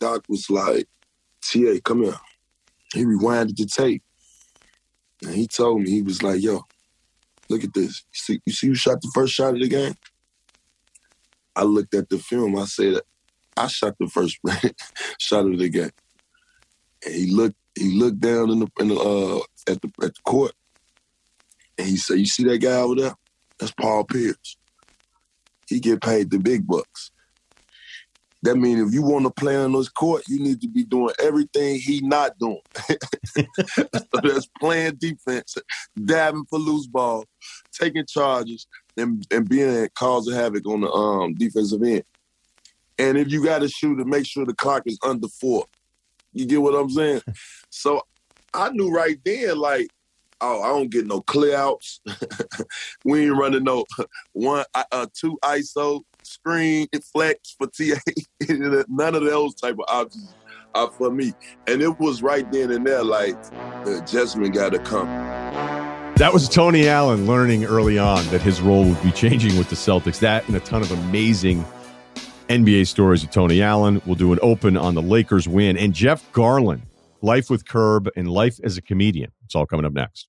Doc was like, "Ta, come here." He rewinded the tape, and he told me he was like, "Yo, look at this. You see, you see, you shot the first shot of the game." I looked at the film. I said, "I shot the first shot of the game." And he looked. He looked down in the, in the uh, at the at the court, and he said, "You see that guy over there? That's Paul Pierce. He get paid the big bucks. That means if you want to play on this court, you need to be doing everything he not doing. so that's playing defense, dabbing for loose ball, taking charges, and, being and being causing havoc on the um, defensive end. And if you got to shoot it, make sure the clock is under four. You get what I'm saying? so I knew right then, like, oh, I don't get no clear outs. we ain't running no one, uh, uh two ISO screen flex for TA. None of those type of options are for me. And it was right then and there, like the adjustment got to come. That was Tony Allen learning early on that his role would be changing with the Celtics. That and a ton of amazing NBA stories of Tony Allen. We'll do an open on the Lakers win and Jeff Garlin, life with Curb and life as a comedian. It's all coming up next.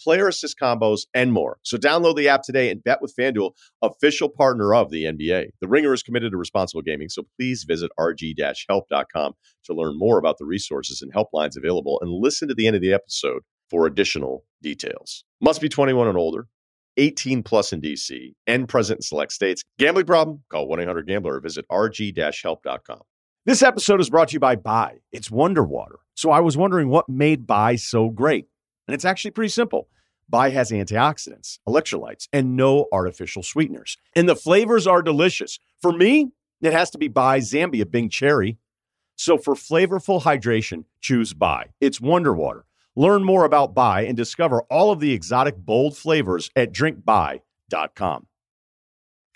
player assist combos, and more. So download the app today and bet with FanDuel, official partner of the NBA. The Ringer is committed to responsible gaming, so please visit rg-help.com to learn more about the resources and helplines available and listen to the end of the episode for additional details. Must be 21 and older. 18 plus in DC and present in select states. Gambling problem? Call 1 800 Gambler or visit rg help.com. This episode is brought to you by Bai. It's Wonder Water. So I was wondering what made Bai so great. And it's actually pretty simple. Bai has antioxidants, electrolytes, and no artificial sweeteners. And the flavors are delicious. For me, it has to be Bai Zambia Bing Cherry. So for flavorful hydration, choose Bai. It's Wonder Water. Learn more about Bai and discover all of the exotic, bold flavors at drinkbai.com.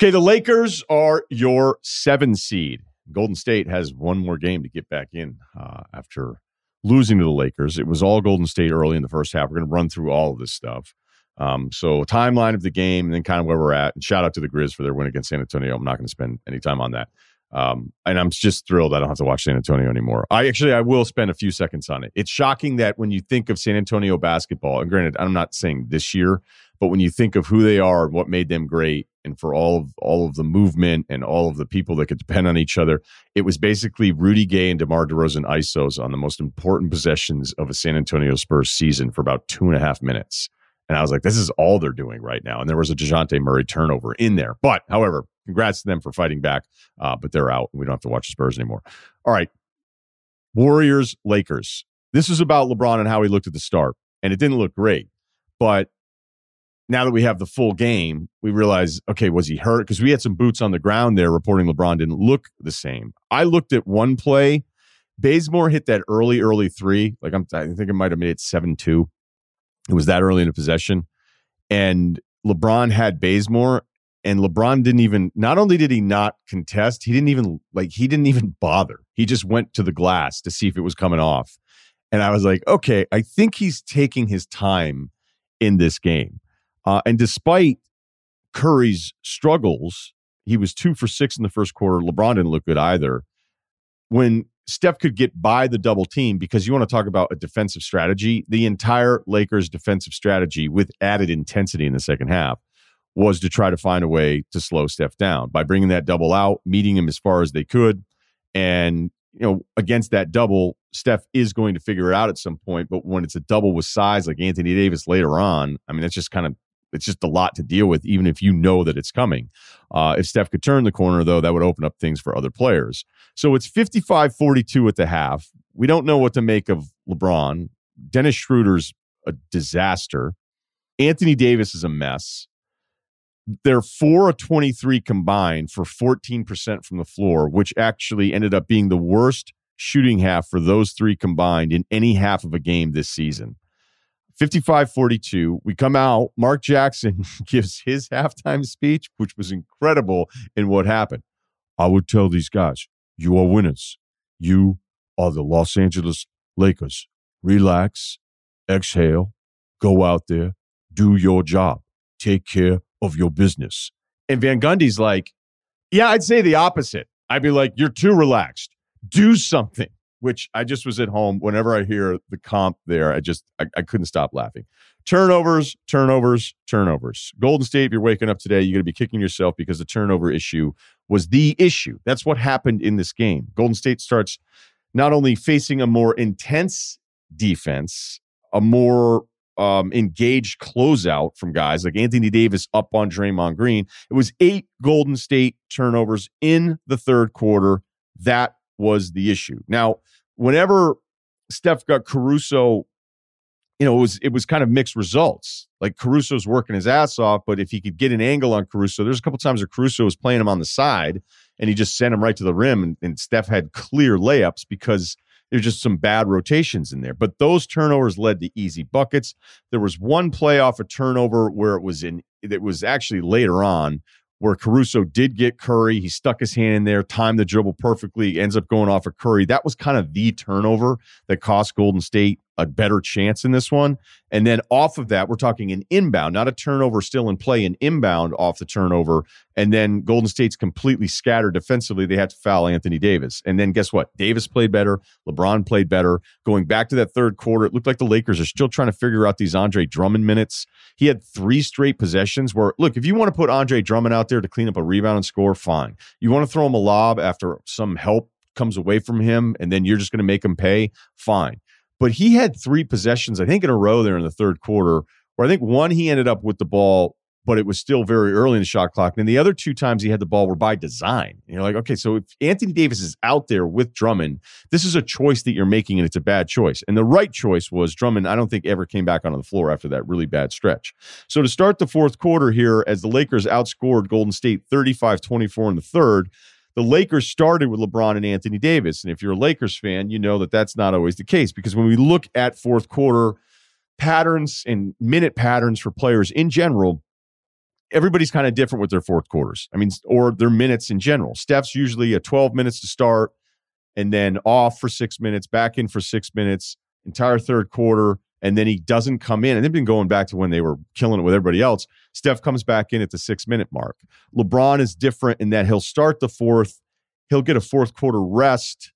Okay, the Lakers are your seven seed. Golden State has one more game to get back in uh, after losing to the Lakers. It was all Golden State early in the first half. We're going to run through all of this stuff. Um, so timeline of the game and then kind of where we're at. And shout out to the Grizz for their win against San Antonio. I'm not going to spend any time on that. Um, and I'm just thrilled I don't have to watch San Antonio anymore. I actually I will spend a few seconds on it. It's shocking that when you think of San Antonio basketball, and granted, I'm not saying this year, but when you think of who they are and what made them great, and for all of all of the movement and all of the people that could depend on each other, it was basically Rudy Gay and DeMar DeRozan isos on the most important possessions of a San Antonio Spurs season for about two and a half minutes. And I was like, this is all they're doing right now. And there was a DeJounte Murray turnover in there. But however, congrats to them for fighting back. Uh, but they're out. And we don't have to watch the Spurs anymore. All right. Warriors, Lakers. This is about LeBron and how he looked at the start. And it didn't look great. But now that we have the full game, we realize, okay, was he hurt? Because we had some boots on the ground there reporting LeBron didn't look the same. I looked at one play. Bazemore hit that early, early three. Like I'm, I think it might have made it 7 2. It was that early in a possession. And LeBron had Bazemore, and LeBron didn't even, not only did he not contest, he didn't even, like, he didn't even bother. He just went to the glass to see if it was coming off. And I was like, okay, I think he's taking his time in this game. Uh, and despite Curry's struggles, he was two for six in the first quarter. LeBron didn't look good either. When Steph could get by the double team, because you want to talk about a defensive strategy, the entire Lakers defensive strategy with added intensity in the second half was to try to find a way to slow Steph down by bringing that double out, meeting him as far as they could. And, you know, against that double, Steph is going to figure it out at some point. But when it's a double with size like Anthony Davis later on, I mean, that's just kind of it's just a lot to deal with, even if you know that it's coming. Uh, if Steph could turn the corner, though, that would open up things for other players. So it's 55 42 at the half. We don't know what to make of LeBron. Dennis Schroeder's a disaster. Anthony Davis is a mess. They're 4 of 23 combined for 14% from the floor, which actually ended up being the worst shooting half for those three combined in any half of a game this season. 55 42. We come out. Mark Jackson gives his halftime speech, which was incredible in what happened. I would tell these guys, you are winners. You are the Los Angeles Lakers. Relax, exhale, go out there, do your job, take care of your business. And Van Gundy's like, yeah, I'd say the opposite. I'd be like, you're too relaxed. Do something which I just was at home. Whenever I hear the comp there, I just I, I couldn't stop laughing. Turnovers, turnovers, turnovers. Golden State, if you're waking up today, you're going to be kicking yourself because the turnover issue was the issue. That's what happened in this game. Golden State starts not only facing a more intense defense, a more um, engaged closeout from guys like Anthony Davis up on Draymond Green. It was eight Golden State turnovers in the third quarter. That was the issue. Now, whenever Steph got Caruso, you know, it was it was kind of mixed results. Like Caruso's working his ass off, but if he could get an angle on Caruso, there's a couple times where Caruso was playing him on the side and he just sent him right to the rim, and, and Steph had clear layups because there's just some bad rotations in there. But those turnovers led to easy buckets. There was one play off a turnover where it was in it was actually later on where Caruso did get Curry. He stuck his hand in there, timed the dribble perfectly, ends up going off of Curry. That was kind of the turnover that cost Golden State a better chance in this one. And then off of that, we're talking an inbound, not a turnover still in play, an inbound off the turnover. And then Golden State's completely scattered defensively. They had to foul Anthony Davis. And then guess what? Davis played better. LeBron played better. Going back to that third quarter, it looked like the Lakers are still trying to figure out these Andre Drummond minutes. He had three straight possessions where, look, if you want to put Andre Drummond out there to clean up a rebound and score, fine. You want to throw him a lob after some help comes away from him and then you're just going to make him pay, fine. But he had three possessions, I think, in a row there in the third quarter, where I think one he ended up with the ball, but it was still very early in the shot clock. And the other two times he had the ball were by design. And you're like, okay, so if Anthony Davis is out there with Drummond, this is a choice that you're making, and it's a bad choice. And the right choice was Drummond, I don't think ever came back onto the floor after that really bad stretch. So to start the fourth quarter here, as the Lakers outscored Golden State 35 24 in the third, the Lakers started with LeBron and Anthony Davis. And if you're a Lakers fan, you know that that's not always the case because when we look at fourth quarter patterns and minute patterns for players in general, everybody's kind of different with their fourth quarters. I mean, or their minutes in general. Steph's usually a 12 minutes to start and then off for six minutes, back in for six minutes, entire third quarter and then he doesn't come in. And they've been going back to when they were killing it with everybody else. Steph comes back in at the six minute mark. LeBron is different in that he'll start the fourth, he'll get a fourth quarter rest,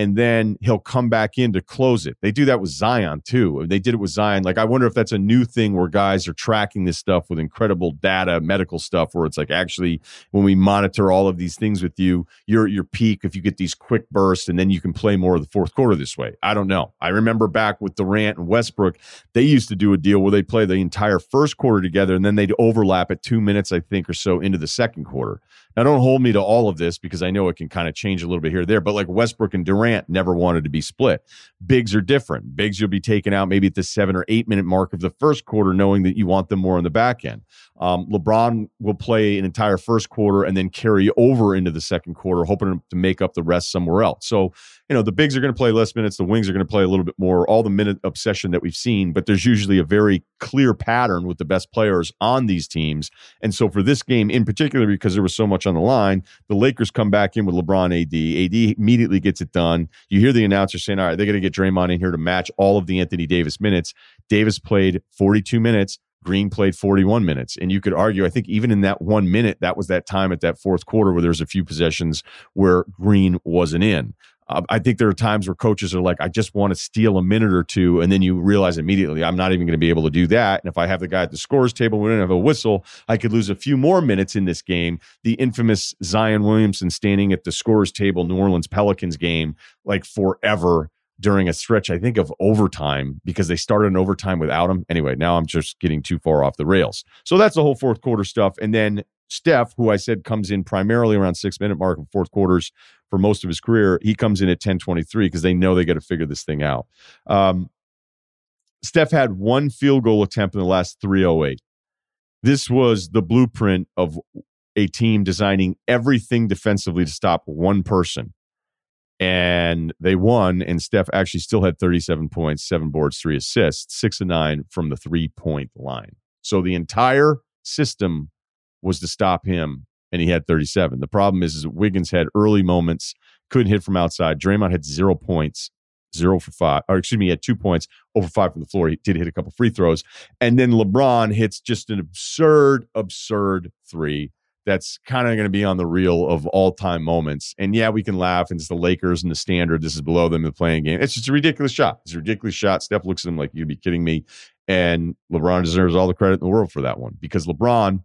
and then he'll come back in to close it. They do that with Zion too. They did it with Zion. Like I wonder if that's a new thing where guys are tracking this stuff with incredible data, medical stuff, where it's like actually when we monitor all of these things with you, you're at your peak if you get these quick bursts, and then you can play more of the fourth quarter this way. I don't know. I remember back with Durant and Westbrook, they used to do a deal where they play the entire first quarter together, and then they'd overlap at two minutes, I think, or so into the second quarter. Now, don't hold me to all of this because I know it can kind of change a little bit here there, but like Westbrook and Durant never wanted to be split. Bigs are different. Bigs you'll be taken out maybe at the seven or eight minute mark of the first quarter, knowing that you want them more on the back end. Um, LeBron will play an entire first quarter and then carry over into the second quarter, hoping to make up the rest somewhere else. So, you know, the bigs are going to play less minutes, the wings are going to play a little bit more, all the minute obsession that we've seen, but there's usually a very clear pattern with the best players on these teams. And so for this game in particular, because there was so much on the line, the Lakers come back in with LeBron AD. AD immediately gets it done. You hear the announcer saying, all right, they're going to get Draymond in here to match all of the Anthony Davis minutes. Davis played 42 minutes. Green played 41 minutes. And you could argue, I think even in that one minute, that was that time at that fourth quarter where there's a few possessions where Green wasn't in. Uh, I think there are times where coaches are like, I just want to steal a minute or two. And then you realize immediately, I'm not even going to be able to do that. And if I have the guy at the scores table, we don't have a whistle, I could lose a few more minutes in this game. The infamous Zion Williamson standing at the scores table, New Orleans Pelicans game, like forever during a stretch, I think, of overtime because they started an overtime without him. Anyway, now I'm just getting too far off the rails. So that's the whole fourth quarter stuff. And then Steph, who I said comes in primarily around six minute mark of fourth quarters for most of his career, he comes in at 1023 because they know they got to figure this thing out. Um, Steph had one field goal attempt in the last 308. This was the blueprint of a team designing everything defensively to stop one person and they won. And Steph actually still had 37 points, seven boards, three assists, six and nine from the three point line. So the entire system was to stop him, and he had 37. The problem is, is Wiggins had early moments, couldn't hit from outside. Draymond had zero points, zero for five, or excuse me, he had two points, over five from the floor. He did hit a couple free throws. And then LeBron hits just an absurd, absurd three that's kind of going to be on the reel of all time moments. And yeah, we can laugh. And it's the Lakers and the standard. This is below them in the play-in game. It's just a ridiculous shot. It's a ridiculous shot. Steph looks at him like, you'd be kidding me. And LeBron deserves all the credit in the world for that one because LeBron,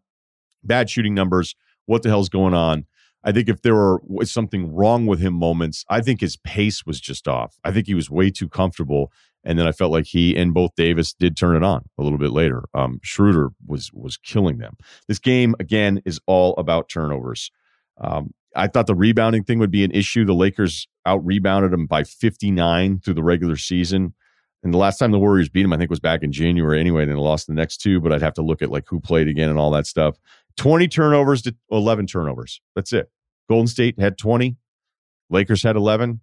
bad shooting numbers. What the hell's going on? I think if there were something wrong with him moments, I think his pace was just off. I think he was way too comfortable. And then I felt like he and both Davis did turn it on a little bit later. Um, Schroeder was was killing them. This game again is all about turnovers. Um, I thought the rebounding thing would be an issue. The Lakers out rebounded them by 59 through the regular season. And the last time the Warriors beat them, I think, was back in January anyway. And they lost the next two, but I'd have to look at like who played again and all that stuff. 20 turnovers to 11 turnovers. That's it. Golden State had 20. Lakers had 11.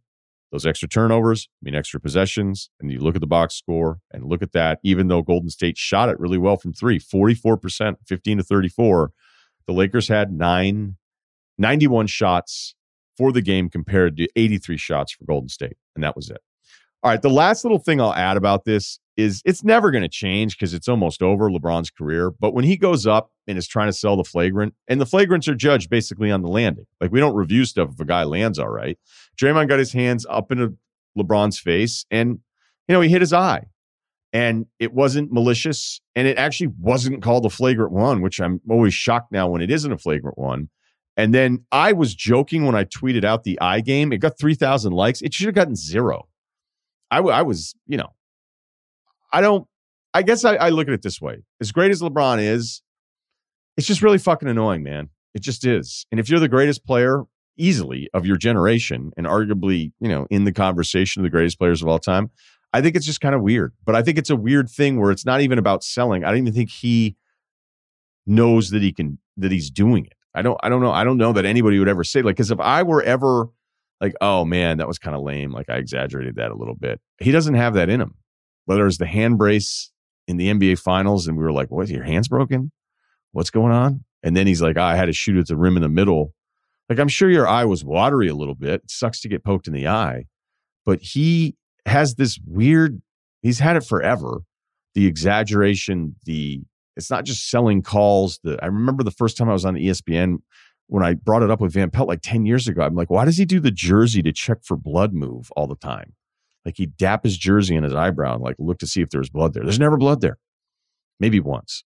Those extra turnovers mean extra possessions. And you look at the box score and look at that, even though Golden State shot it really well from three 44%, 15 to 34. The Lakers had nine, 91 shots for the game compared to 83 shots for Golden State. And that was it. All right. The last little thing I'll add about this is it's never going to change because it's almost over LeBron's career. But when he goes up and is trying to sell the flagrant, and the flagrants are judged basically on the landing. Like we don't review stuff if a guy lands all right. Draymond got his hands up into LeBron's face and, you know, he hit his eye. And it wasn't malicious. And it actually wasn't called a flagrant one, which I'm always shocked now when it isn't a flagrant one. And then I was joking when I tweeted out the eye game. It got 3,000 likes. It should have gotten zero. I, w- I was, you know, I don't. I guess I, I look at it this way: as great as LeBron is, it's just really fucking annoying, man. It just is. And if you're the greatest player easily of your generation, and arguably, you know, in the conversation of the greatest players of all time, I think it's just kind of weird. But I think it's a weird thing where it's not even about selling. I don't even think he knows that he can that he's doing it. I don't. I don't know. I don't know that anybody would ever say like because if I were ever like, oh man, that was kind of lame. Like I exaggerated that a little bit. He doesn't have that in him whether it's the hand brace in the NBA finals and we were like, what, your hand's broken? What's going on? And then he's like, oh, I had to shoot at the rim in the middle. Like, I'm sure your eye was watery a little bit. It sucks to get poked in the eye. But he has this weird, he's had it forever. The exaggeration, the, it's not just selling calls. The, I remember the first time I was on ESPN when I brought it up with Van Pelt like 10 years ago. I'm like, why does he do the jersey to check for blood move all the time? Like he'd dap his jersey in his eyebrow and like look to see if there's blood there. There's never blood there. Maybe once.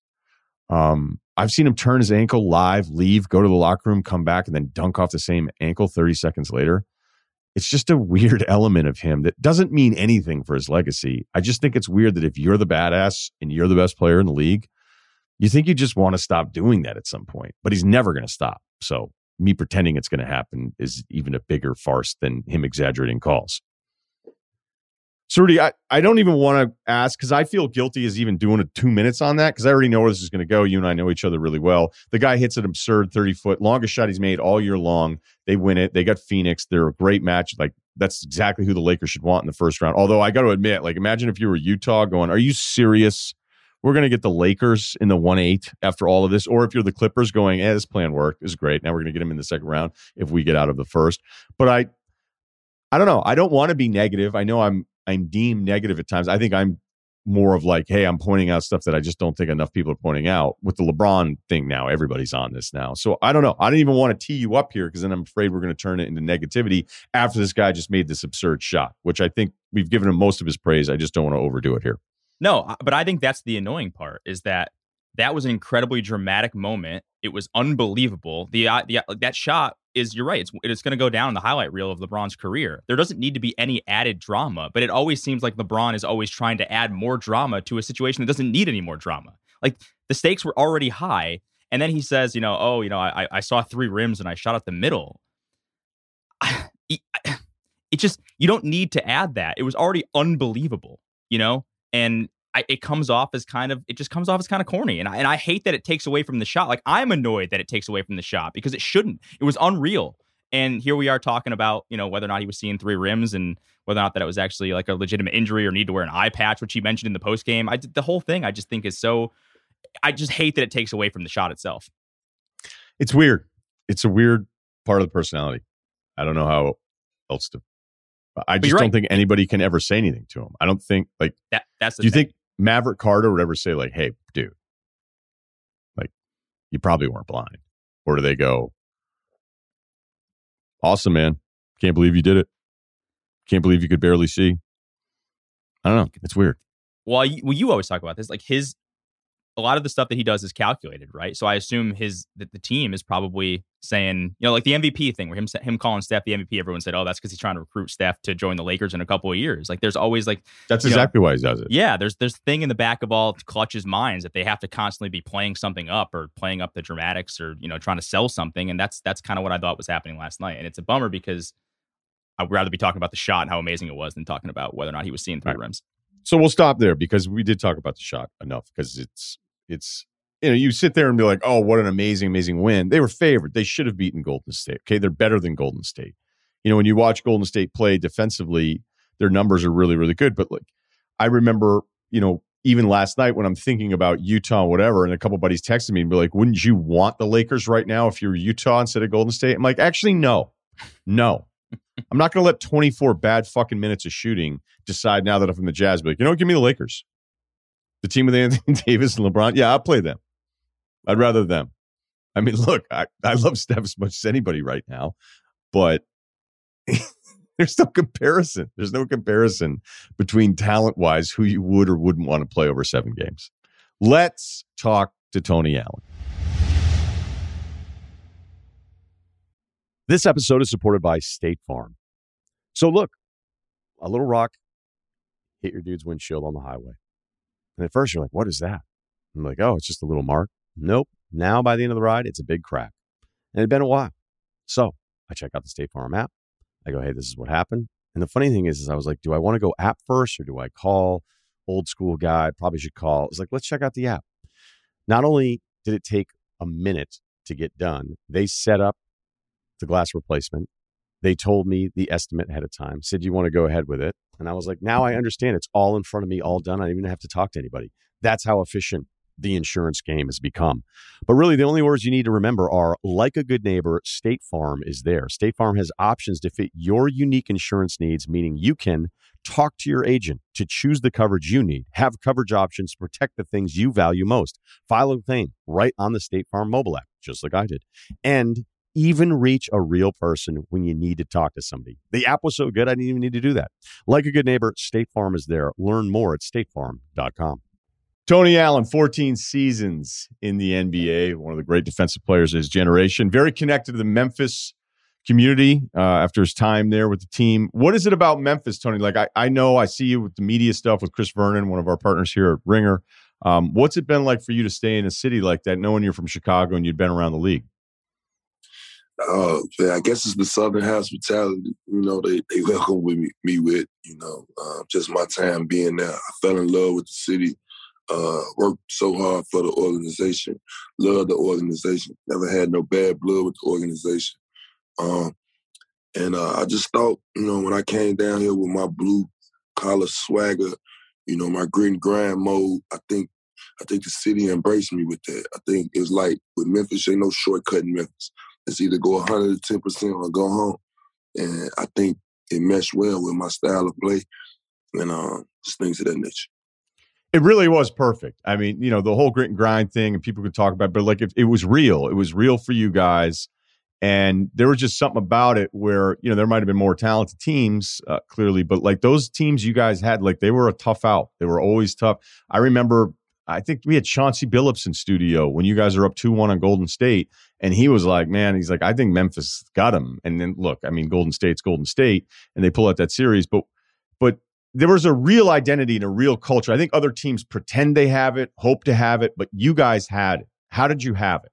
Um, I've seen him turn his ankle live, leave, go to the locker room, come back, and then dunk off the same ankle 30 seconds later. It's just a weird element of him that doesn't mean anything for his legacy. I just think it's weird that if you're the badass and you're the best player in the league, you think you just want to stop doing that at some point, but he's never going to stop. So, me pretending it's going to happen is even a bigger farce than him exaggerating calls. So, Rudy, I, I don't even want to ask because I feel guilty as even doing a two minutes on that because I already know where this is going to go. You and I know each other really well. The guy hits an absurd 30 foot, longest shot he's made all year long. They win it. They got Phoenix. They're a great match. Like, that's exactly who the Lakers should want in the first round. Although, I got to admit, like, imagine if you were Utah going, Are you serious? We're going to get the Lakers in the 1 8 after all of this. Or if you're the Clippers going, eh, this plan worked. Is great. Now we're going to get him in the second round if we get out of the first. But I, I don't know. I don't want to be negative. I know I'm I'm deemed negative at times. I think I'm more of like, hey, I'm pointing out stuff that I just don't think enough people are pointing out. With the LeBron thing now, everybody's on this now. So I don't know. I don't even want to tee you up here because then I'm afraid we're going to turn it into negativity after this guy just made this absurd shot, which I think we've given him most of his praise. I just don't want to overdo it here. No, but I think that's the annoying part is that that was an incredibly dramatic moment. It was unbelievable. The, uh, the that shot is you're right. It's it's going to go down in the highlight reel of LeBron's career. There doesn't need to be any added drama, but it always seems like LeBron is always trying to add more drama to a situation that doesn't need any more drama. Like the stakes were already high, and then he says, you know, oh, you know, I I saw three rims and I shot at the middle. It just you don't need to add that. It was already unbelievable, you know, and I, it comes off as kind of it just comes off as kind of corny, and I, and I hate that it takes away from the shot. Like I'm annoyed that it takes away from the shot because it shouldn't. It was unreal, And here we are talking about, you know, whether or not he was seeing three rims and whether or not that it was actually like a legitimate injury or need to wear an eye patch, which he mentioned in the post game. I the whole thing I just think is so. I just hate that it takes away from the shot itself. It's weird. It's a weird part of the personality. I don't know how else to. I just don't think anybody can ever say anything to him. I don't think like that. That's do you thing. think Maverick Carter would ever say like, "Hey, dude, like you probably weren't blind," or do they go, "Awesome, man! Can't believe you did it. Can't believe you could barely see." I don't know. It's weird. Well, well, you always talk about this. Like his a lot of the stuff that he does is calculated, right? So I assume his that the team is probably saying, you know, like the MVP thing, where him him calling Steph the MVP. Everyone said, "Oh, that's because he's trying to recruit Steph to join the Lakers in a couple of years." Like, there's always like that's exactly know, why he does it. Yeah, there's there's thing in the back of all Klutch's minds that they have to constantly be playing something up or playing up the dramatics or you know trying to sell something, and that's that's kind of what I thought was happening last night, and it's a bummer because I'd rather be talking about the shot and how amazing it was than talking about whether or not he was seeing three right. rims. So we'll stop there because we did talk about the shot enough because it's it's you know, you sit there and be like, oh, what an amazing, amazing win. They were favored. They should have beaten Golden State. Okay. They're better than Golden State. You know, when you watch Golden State play defensively, their numbers are really, really good. But like, I remember, you know, even last night when I'm thinking about Utah, whatever, and a couple buddies texted me and be like, wouldn't you want the Lakers right now if you're Utah instead of Golden State? I'm like, actually, no, no. I'm not going to let 24 bad fucking minutes of shooting decide now that I'm from the Jazz, But like, you know, give me the Lakers. The team with Anthony Davis and LeBron. Yeah, I'll play them. I'd rather them. I mean, look, I, I love Steph as much as anybody right now, but there's no comparison. There's no comparison between talent wise who you would or wouldn't want to play over seven games. Let's talk to Tony Allen. This episode is supported by State Farm. So, look, a little rock hit your dude's windshield on the highway. And at first, you're like, what is that? I'm like, oh, it's just a little mark. Nope. Now by the end of the ride, it's a big crack. And it had been a while. So I check out the State Farm app. I go, hey, this is what happened. And the funny thing is, is I was like, do I want to go app first or do I call old school guy? Probably should call. It's like, let's check out the app. Not only did it take a minute to get done, they set up the glass replacement. They told me the estimate ahead of time, said, you want to go ahead with it? And I was like, now I mm-hmm. understand. It's all in front of me, all done. I don't even have to talk to anybody. That's how efficient the insurance game has become. But really, the only words you need to remember are like a good neighbor, State Farm is there. State Farm has options to fit your unique insurance needs, meaning you can talk to your agent to choose the coverage you need, have coverage options to protect the things you value most, file a claim right on the State Farm mobile app, just like I did, and even reach a real person when you need to talk to somebody. The app was so good, I didn't even need to do that. Like a good neighbor, State Farm is there. Learn more at statefarm.com. Tony Allen, 14 seasons in the NBA, one of the great defensive players of his generation, very connected to the Memphis community uh, after his time there with the team. What is it about Memphis, Tony? Like, I, I know I see you with the media stuff with Chris Vernon, one of our partners here at Ringer. Um, what's it been like for you to stay in a city like that, knowing you're from Chicago and you'd been around the league? Uh, I guess it's the Southern hospitality. You know, they they welcome with me, me with. You know, uh, just my time being there. I fell in love with the city uh, worked so hard for the organization, loved the organization, never had no bad blood with the organization. Um, and uh, I just thought, you know, when I came down here with my blue collar swagger, you know, my and grind mode, I think I think the city embraced me with that. I think it's like with Memphis, ain't no shortcut in Memphis. It's either go 110% or go home. And I think it meshed well with my style of play and uh, just things of that nature. It really was perfect. I mean, you know, the whole grit and grind thing, and people could talk about, it, but like, it, it was real. It was real for you guys, and there was just something about it where you know there might have been more talented teams, uh, clearly, but like those teams you guys had, like they were a tough out. They were always tough. I remember. I think we had Chauncey Billups in studio when you guys are up 2 1 on Golden State. And he was like, man, he's like, I think Memphis got him. And then look, I mean, Golden State's Golden State, and they pull out that series. But but there was a real identity and a real culture. I think other teams pretend they have it, hope to have it, but you guys had it. How did you have it?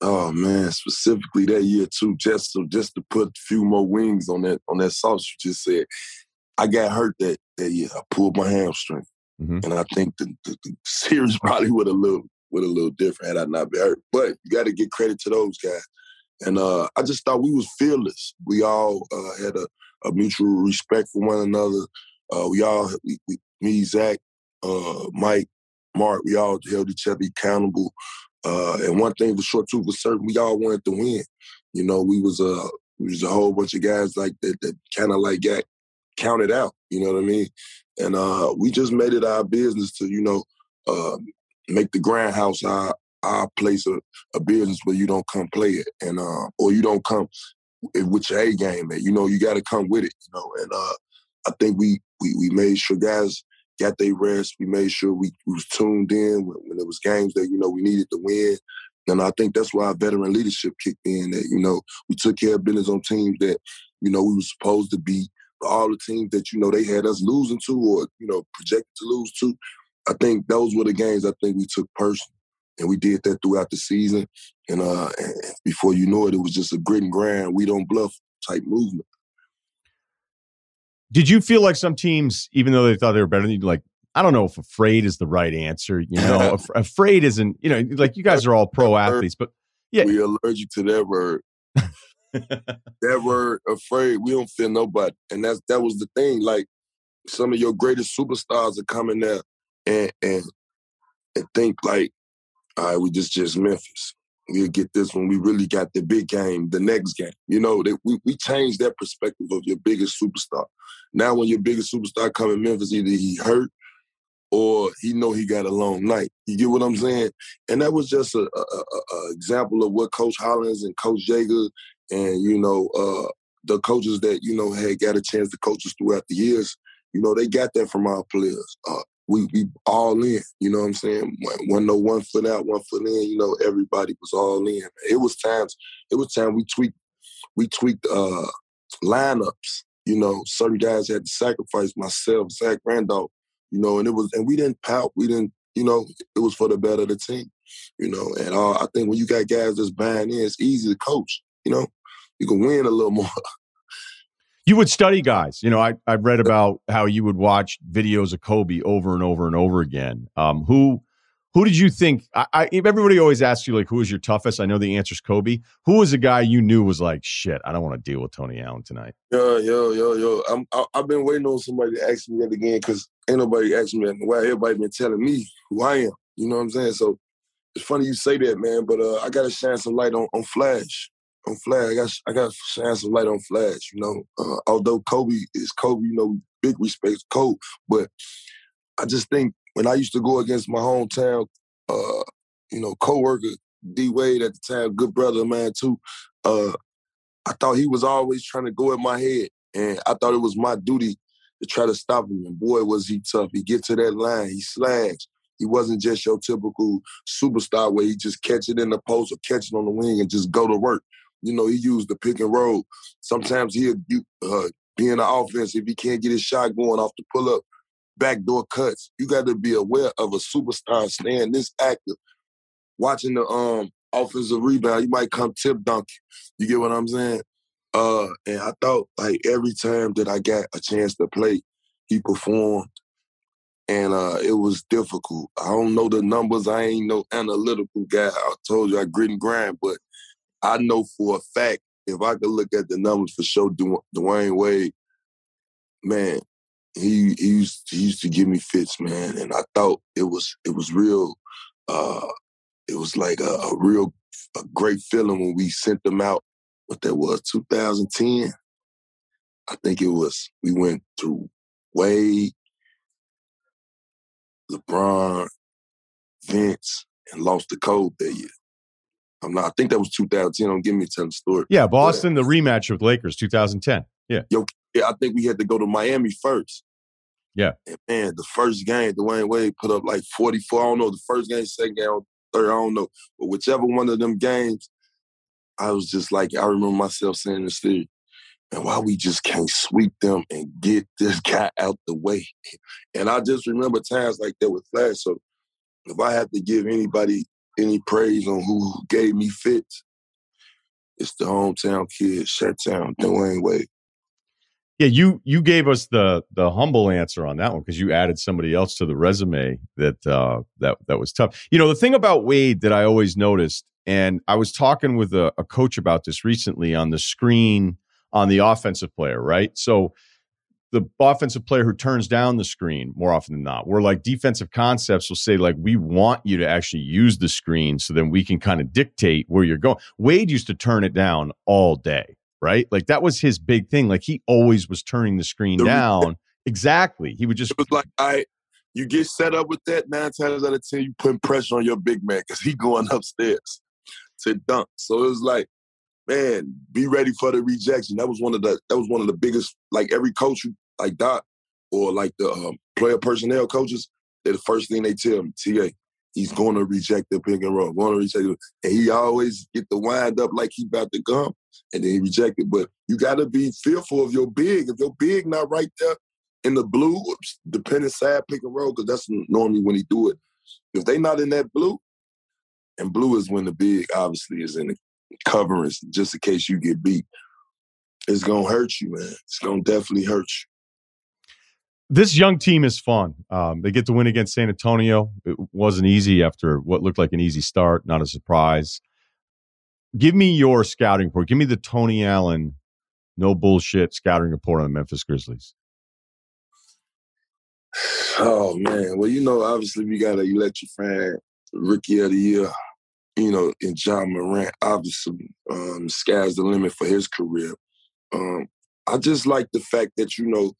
Oh man, specifically that year too. Just to just to put a few more wings on that on that sauce you just said. I got hurt that that year. I pulled my hamstring, mm-hmm. and I think the, the, the series probably would have little would a little different had I not been hurt. But you got to give credit to those guys. And uh, I just thought we was fearless. We all uh, had a, a, mutual respect for one another. Uh, we all, we, we, me, Zach, uh, Mike, Mark, we all held each other accountable. Uh, and one thing for sure too was certain, we all wanted to win. You know, we was a we was a whole bunch of guys like that that kind of like got counted out. You know what I mean? And uh, we just made it our business to you know uh, make the Grindhouse our our place of a business where you don't come play it and uh, or you don't come with your A game. Man. You know, you got to come with it. You know, and uh, I think we we we made sure guys got their rest. We made sure we, we was tuned in when, when there was games that you know we needed to win. And I think that's why our veteran leadership kicked in. That you know we took care of business on teams that you know we were supposed to beat. All the teams that you know they had us losing to, or you know projected to lose to. I think those were the games I think we took personal. and we did that throughout the season. And, uh, and before you know it, it was just a grit and grind, we don't bluff type movement. Did you feel like some teams, even though they thought they were better than you, like I don't know if afraid is the right answer. You know, af- afraid isn't. You know, like you guys are all pro athletes, but yeah, we allergic to that word. that word, afraid. We don't feel nobody, and that's that was the thing. Like some of your greatest superstars are coming there and and and think like, all right, we just just Memphis we'll get this when we really got the big game, the next game. You know, that we, we changed that perspective of your biggest superstar. Now when your biggest superstar come in Memphis, either he hurt or he know he got a long night. You get what I'm saying? And that was just a, a, a, example of what Coach Hollins and Coach Joerger and, you know, uh, the coaches that, you know, had got a chance to coach us throughout the years, you know, they got that from our players. Uh, we we all in. You know what I'm saying? One no one foot out, one foot in. You know, everybody was all in. It was times. It was time we tweaked. We tweaked uh, lineups. You know, certain guys had to sacrifice. Myself, Zach Randolph. You know, and it was, and we didn't pout. We didn't. You know, it was for the better of the team. You know, and uh, I think when you got guys that's buying in, it's easy to coach. You know, you can win a little more. You would study guys. You know, I I read about how you would watch videos of Kobe over and over and over again. Um, who who did you think? I, I everybody always asks you like, who is your toughest? I know the answer is Kobe. Who was a guy you knew was like, shit, I don't want to deal with Tony Allen tonight? Yo, yo, yo, yo. I'm, I, have been waiting on somebody to ask me that again because ain't nobody asked me that. Why everybody been telling me who I am? You know what I'm saying? So it's funny you say that, man. But uh, I gotta shine some light on on Flash on Flash. I got I got shine some light on Flash. You know, uh, although Kobe is Kobe, you know, big respect to Kobe, but I just think when I used to go against my hometown, uh, you know, coworker D Wade at the time, good brother mine too. Uh, I thought he was always trying to go at my head, and I thought it was my duty to try to stop him. And boy, was he tough. He get to that line, he slashed. He wasn't just your typical superstar where he just catch it in the post or catch it on the wing and just go to work. You know, he used the pick and roll. Sometimes he'll uh, be in the offense if he can't get his shot going off the pull up, backdoor cuts. You got to be aware of a superstar staying this active, watching the um offensive rebound. You might come tip dunk. You get what I'm saying? Uh, and I thought like every time that I got a chance to play, he performed. And uh, it was difficult. I don't know the numbers. I ain't no analytical guy. I told you I grit and grind, but I know for a fact if I could look at the numbers for sure, Dwyane Wade, man, he he used he used to give me fits, man, and I thought it was it was real. Uh, it was like a, a real a great feeling when we sent them out. What that was, 2010. I think it was. We went through Wade, LeBron, Vince, and lost the code that year. I'm not. I think that was 2010. Don't give me telling the story. Yeah, Boston, but, the rematch with Lakers, 2010. Yeah. Yo, yeah, I think we had to go to Miami first. Yeah. And man, the first game, Dwyane Wade put up like 44. I don't know. The first game, second game, third, I don't know. But whichever one of them games, I was just like, I remember myself saying in the city, man, why we just can't sweep them and get this guy out the way? And I just remember times like that with Flash. So if I had to give anybody any praise on who gave me fits, it's the hometown kid, Town, Dwyane Wade. Yeah, you you gave us the the humble answer on that one because you added somebody else to the resume that uh, that that was tough. You know, the thing about Wade that I always noticed, and I was talking with a, a coach about this recently on the screen on the offensive player, right? So the offensive player who turns down the screen more often than not. Where like defensive concepts will say, like, we want you to actually use the screen so then we can kind of dictate where you're going. Wade used to turn it down all day, right? Like that was his big thing. Like he always was turning the screen the down. Re- exactly. He would just it was like, I you get set up with that nine times out of ten, you putting pressure on your big man because he going upstairs to dunk. So it was like, man, be ready for the rejection. That was one of the that was one of the biggest. Like every coach who like Doc or like the um, player personnel coaches, the first thing they tell me, TA, he's going to reject the pick and roll, going to reject it. And he always get the wind up like he about to gum, and then he reject it. But you got to be fearful of your big. If your big not right there in the blue, depending side pick and roll, because that's normally when he do it. If they not in that blue, and blue is when the big obviously is in the coverings, just in case you get beat. It's gonna hurt you, man. It's gonna definitely hurt you this young team is fun. Um, they get to win against San Antonio. It wasn't easy after what looked like an easy start, not a surprise. Give me your scouting report. Give me the Tony Allen, no bullshit scouting report on the Memphis Grizzlies. Oh man, well you know obviously we got a electrifying rookie of the year, you know, in Ja Morant. Obviously, um, sky's the limit for his career. Um, I just like the fact that you know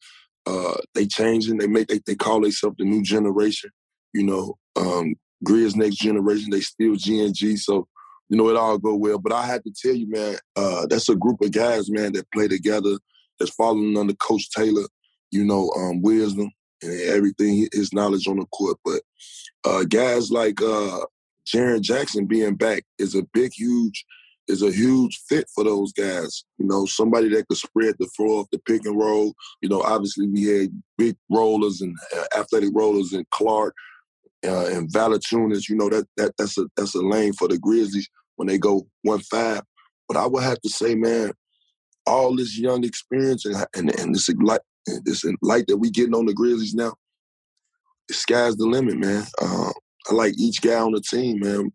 uh, they changing. They make they, they call themselves the new generation. You know, um, Grizz next generation. They still GNG. So you know it all go well. But I had to tell you, man, uh, that's a group of guys, man, that play together. That's following under Coach Taylor. You know, um, wisdom and everything, his knowledge on the court. But uh, guys like uh, Jaren Jackson being back is a big, huge is a huge fit for those guys. You know, somebody that could spread the floor off the pick and roll. You know, obviously we had big rollers and uh, athletic rollers and Clarke uh, and Valanciunas. You know that that that's a that's a lane for the Grizzlies when they go one five. But I would have to say, man, all this young experience and and, and this light this light that we getting on the Grizzlies now, the sky's the limit, man. Uh, I like each guy on the team, man.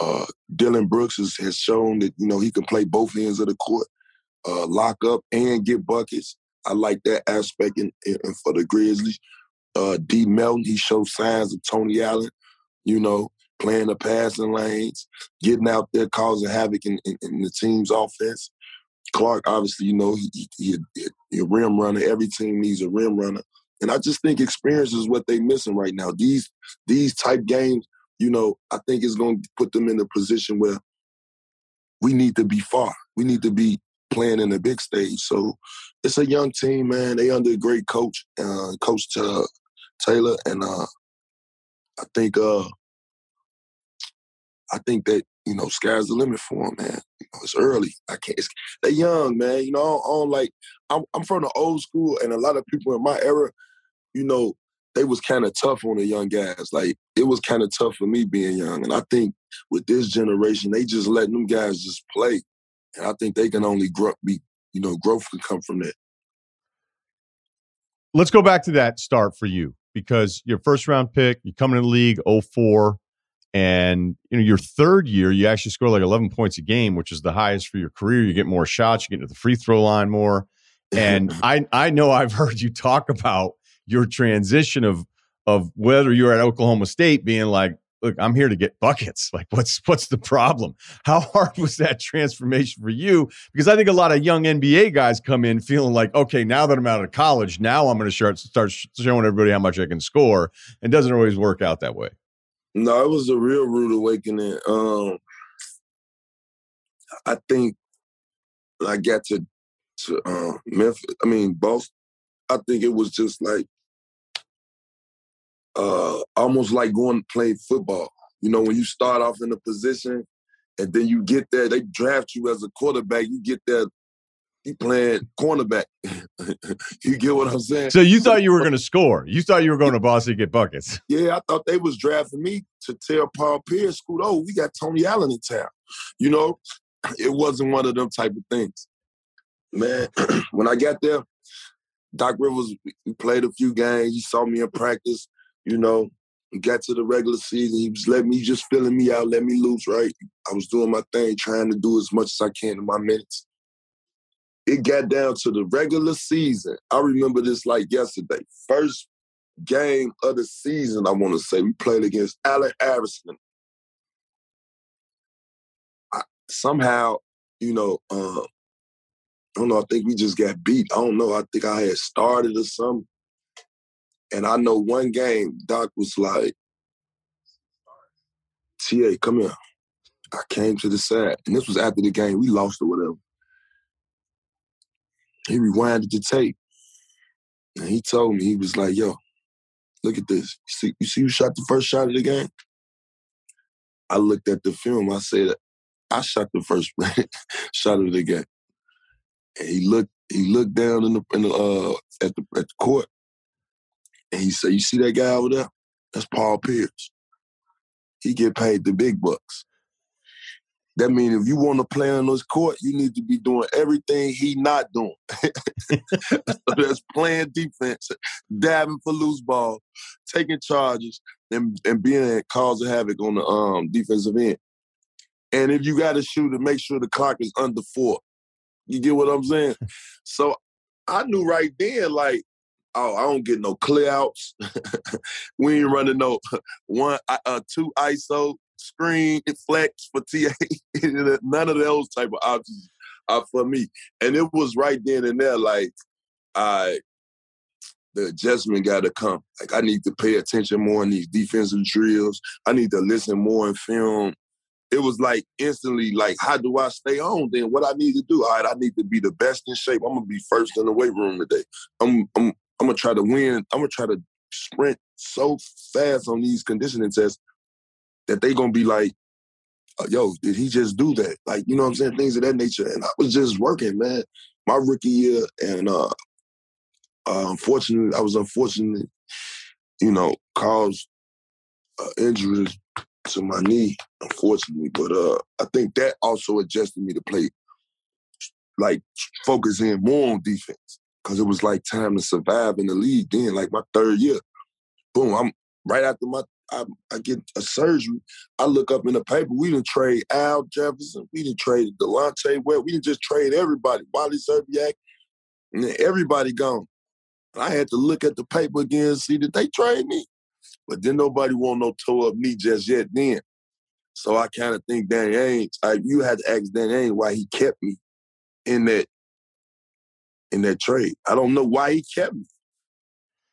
Uh, Dillon Brooks has, has, shown that you know he can play both ends of the court, uh, lock up and get buckets. I like that aspect in, for the Grizzlies. Uh, D. Melton, he shows signs of Tony Allen, you know, playing the passing lanes, getting out there, causing havoc in, in, in the team's offense. Clarke, obviously, you know, he, he, he, he a rim runner. Every team needs a rim runner. And I just think experience is what they're missing right now. These these type games you know, I think it's going to put them in a position where we need to be far. We need to be playing in the big stage. So it's a young team, man. They under a great coach, uh, Coach Taylor, and uh, I think uh, I think that you know sky's the limit for them, man. You know, it's early. I can't. It's, they're young, man. You know, don't like. I'm, I'm from the old school, and a lot of people in my era, you know, they was kind of tough on the young guys. Like it was kind of tough for me being young, and I think with this generation, they just letting them guys just play, and I think they can only grow. Be you know, growth can come from that. Let's go back to that start for you because your first round pick, you come in the league 04, and you know your third year, you actually score like 11 points a game, which is the highest for your career. You get more shots, you get to the free throw line more. And I I know I've heard you talk about your transition of of whether you're at Oklahoma State being like, look, I'm here to get buckets. Like, what's what's the problem? How hard was that transformation for you? Because I think a lot of young NBA guys come in feeling like, okay, now that I'm out of college, now I'm going to start start showing everybody how much I can score. It doesn't always work out that way. No, it was a real rude awakening. Um, I think I got to to uh, Memphis. I mean, Boston. I think it was just like uh, almost like going to play football. You know, when you start off in a position and then you get there, they draft you as a quarterback. You get there, you playing cornerback. you get what I'm saying? So you thought you were going to score? You thought you were going to Boston get buckets? Yeah, I thought they was drafting me to tell Paul Pierce, "Scoot, oh, we got Tony Allen in town." You know, it wasn't one of them type of things. Man, when I got there, Doc Rivers, played a few games. He saw me in practice, you know. We got to the regular season. He was letting me just filling me out, let me loose, right? I was doing my thing, trying to do as much as I can in my minutes. It got down to the regular season. I remember this like yesterday. First game of the season, I want to say. We played against Allen Iverson. I, somehow, you know, uh, I don't know, I think we just got beat. I don't know. I think I had started or something. And I know one game, Doc was like, TA, come here. I came to the side. And this was after the game. We lost or whatever. He rewinded the tape. And he told me, he was like, yo, look at this. You see, you see who shot the first shot of the game? I looked at the film. I said, I shot the first shot of the game. And he looked, he looked down in the, in the uh, at the at the court, and he said, "You see that guy over there? That's Paul Pierce. He get paid the big bucks. That means if you want to play on this court, you need to be doing everything he not doing. That's playing defense, dabbing for loose ball, taking charges, and, and being a cause of havoc on the um, defensive end. And if you got to shoot it, make sure the clock is under four. You get what I'm saying? so I knew right then, like, oh, I don't get no clear outs. we ain't running no one, uh, two ISO screen flex for TA. None of those type of options are for me. And it was right then and there, like, I the adjustment got to come. Like I need to pay attention more in these defensive drills. I need to listen more in film it was like instantly like, how do I stay on then? What I need to do? All right, I need to be the best in shape. I'm gonna be first in the weight room today. I'm I'm I'm gonna try to win. I'm gonna try to sprint so fast on these conditioning tests that they gonna be like, uh, yo, did he just do that? Like, you know what I'm saying? Things of that nature. And I was just working, man. My rookie year, and uh, uh unfortunately, I was unfortunate, you know, caused uh, injuries to my knee, unfortunately. But uh, I think that also adjusted me to play, like focus in more on defense because it was like time to survive in the league. Then, like my third year, boom, I'm right after my I, I, get a surgery. I look up in the paper. We didn't trade Al Jefferson. We didn't trade Delonte West. We didn't just trade everybody. Wally Szczerbiak, and everybody gone. I had to look at the paper again and see that they trade me. But then nobody want no toe up me just yet then. So I kind of think Danny Ainge, I, you had to ask Danny Ainge why he kept me in that in that trade. I don't know why he kept me.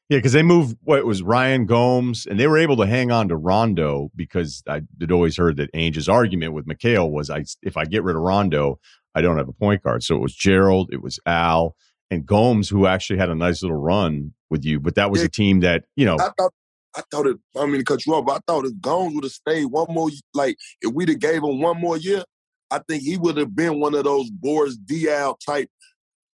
Yeah, because they moved what was Ryan Gomes, and they were able to hang on to Rondo because I had always heard that Ainge's argument with McHale was, I if I get rid of Rondo, I don't have a point guard. So it was Gerald, it was Al, and Gomes, who actually had a nice little run with you. But that was yeah, a team that you know. I thought I thought it. I mean, to cut you off, but I thought if Gomes would have stayed one more, like if we'd have gave him one more year, I think he would have been one of those Boris Diaw type.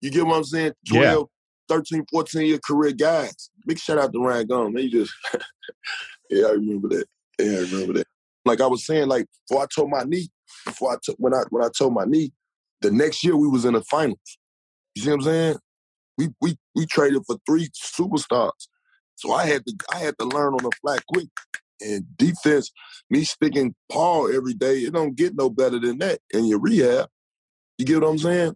You get what I'm saying? 12, yeah. 13, 14 year career guys. Big shout out to Ryan Gomes. He just, yeah, I remember that. Yeah, I remember that. Like I was saying, like before I told my knee, before I took when I when I told my knee, the next year we was in the finals. You see what I'm saying? We we we traded for three superstars. So I had to I had to learn on the fly quick. And defense, me sticking Paul every day, it don't get no better than that in your rehab. You get what I'm saying?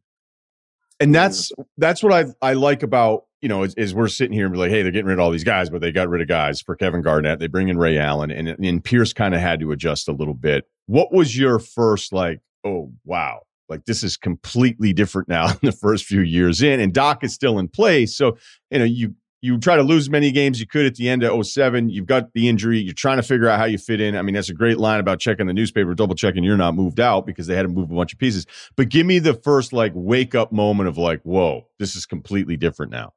And that's that's what I I like about you know is, is, we're sitting here and be like, hey, they're getting rid of all these guys, but they got rid of guys for Kevin Garnett. They bring in Ray Allen, and and Pierce kind of had to adjust a little bit. What was your first like? Oh wow, like this is completely different now in the first few years in, and Doc is still in place. So you know you you try to lose as many games you could at the end of 07. You've got the injury. You're trying to figure out how you fit in. I mean, that's a great line about checking the newspaper, double checking you're not moved out because they had to move a bunch of pieces. But give me the first like wake up moment of like, whoa, this is completely different now.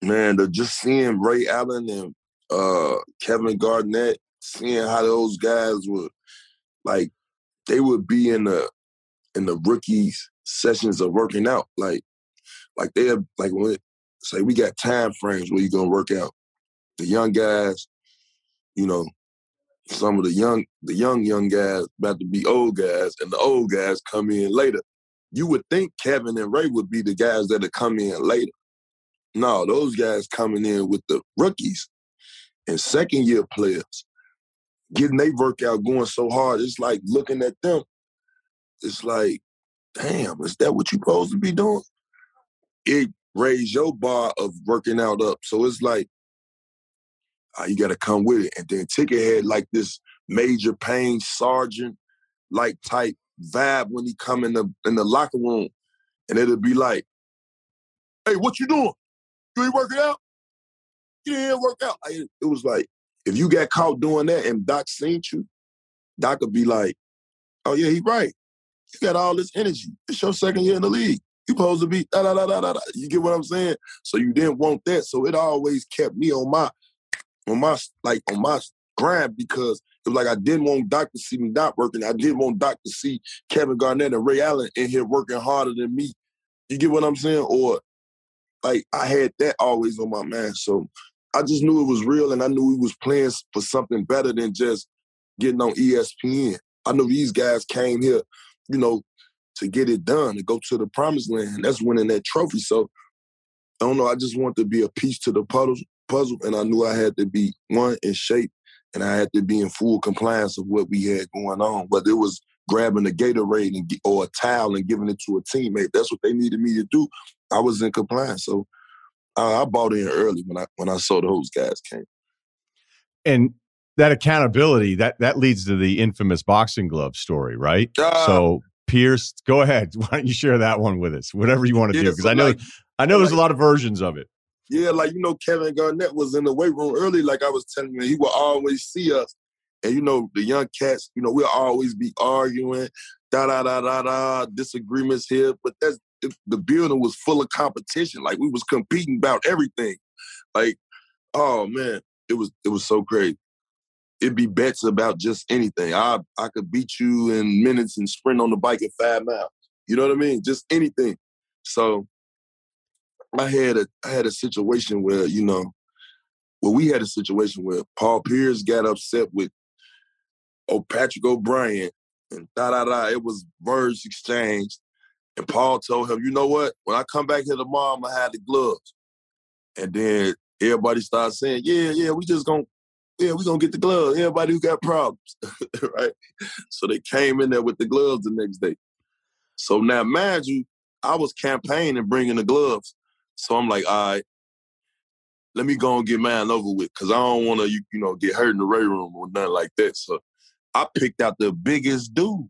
Man, the, just seeing Ray Allen and uh, Kevin Garnett, seeing how those guys would like, they would be in the in the rookies sessions of working out, like like they have like when say we got time frames where you're gonna work out. The young guys, you know, some of the young the young young guys about to be old guys, and the old guys come in later. You would think Kevin and Ray would be the guys that come in later. No, those guys coming in with the rookies and second year players, getting their workout going so hard. It's like looking at them. It's like, damn, is that what you're supposed to be doing? It raised your bar of working out up. So it's like, uh, you got to come with it. And then Ticket had like this major pain sergeant like type vibe when he come in the in the locker room, and it'll be like, "Hey, what you doing? You ain't working out? You didn't work out." I, it was like if you got caught doing that and Doc seen you, Doc would be like, "Oh yeah, he right. You got all this energy. It's your second year in the league. You supposed to be da da da da da. You get what I'm saying? So you didn't want that. So it always kept me on my on my like on my grind because it was like I didn't want see me not working. I didn't want to see Kevin Garnett and Ray Allen in here working harder than me. You get what I'm saying? Or like I had that always on my mind. So I just knew it was real and I knew he was playing for something better than just getting on ESPN. I know these guys came here, you know, to get it done, to go to the promised land. That's winning that trophy. So I don't know. I just want to be a piece to the puzzle, puzzle, and I knew I had to be one in shape, and I had to be in full compliance of what we had going on. Whether it was grabbing a Gatorade and, or a towel and giving it to a teammate, that's what they needed me to do. I was in compliance, so I, I bought in early when I when I saw those guys came. And that accountability that that leads to the infamous boxing glove story, right? Uh, so Pierce, go ahead. Why don't you share that one with us? Whatever you want to yeah, do, because so I know like, I know there's like, a lot of versions of it. Yeah, like you know, Kevin Garnett was in the weight room early. Like I was telling you, he would always see us, and you know, the young cats. You know, we'll always be arguing, da da da da da, disagreements here. But that's the building was full of competition. Like we was competing about everything. Like, oh man, it was it was so crazy it'd be bets about just anything. I I could beat you in minutes and sprint on the bike at five miles. You know what I mean? Just anything. So I had a I had a situation where, you know, well, we had a situation where Paul Pierce got upset with oh Patrick O'Bryant and da da da. It was words exchanged. And Paul told him, you know what? When I come back here tomorrow, I'm gonna have the gloves. And then everybody started saying, yeah, yeah, we just gonna yeah, we're gonna get the gloves. Everybody who got problems, right? So they came in there with the gloves the next day. So now, mind you, I was campaigning bringing the gloves. So I'm like, all right, let me go and get mine over with, cause I don't want to, you, you know, get hurt in the ray room or nothing like that. So I picked out the biggest dude.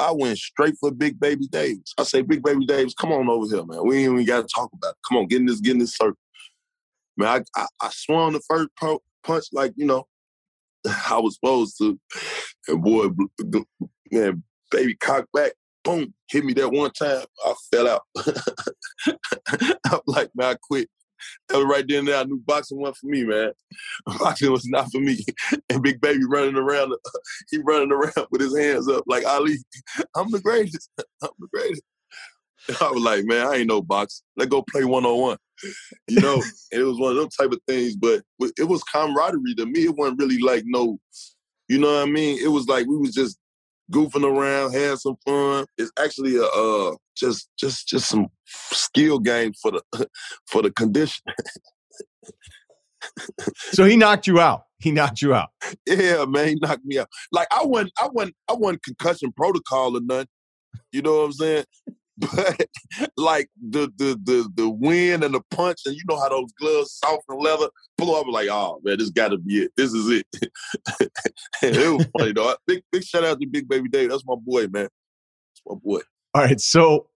I went straight for Big Baby Davis. I say, Big Baby Davis, come on over here, man. We ain't even got to talk about it. Come on, get in this, get in this circle. Man, I, I, I swung the first pro, punch like you know I was supposed to. And boy, man, baby cock back, boom, hit me that one time. I fell out. I'm like, man, I quit. That was right then and there. I knew boxing wasn't for me, man. Boxing was not for me. And Big Baby running around, he running around with his hands up like Ali. I'm the greatest. I'm the greatest. I was like, man, I ain't no box. Let's go play one on one. You know, it was one of those type of things, but it was camaraderie to me. It wasn't really like no, you know what I mean? It was like we was just goofing around, had some fun. It's actually a uh, just just just some skill game for the for the condition. so he knocked you out. He knocked you out. Yeah, man, he knocked me out. Like I wasn't, I wasn't, I wasn't concussion protocol or nothing. You know what I'm saying? But like the the the the wind and the punch, and you know how those gloves, soft and leather, pull up like, oh man, this got to be it. This is it. it was funny though. Big big shout out to Big Baby Dave. That's my boy, man. That's my boy. All right, so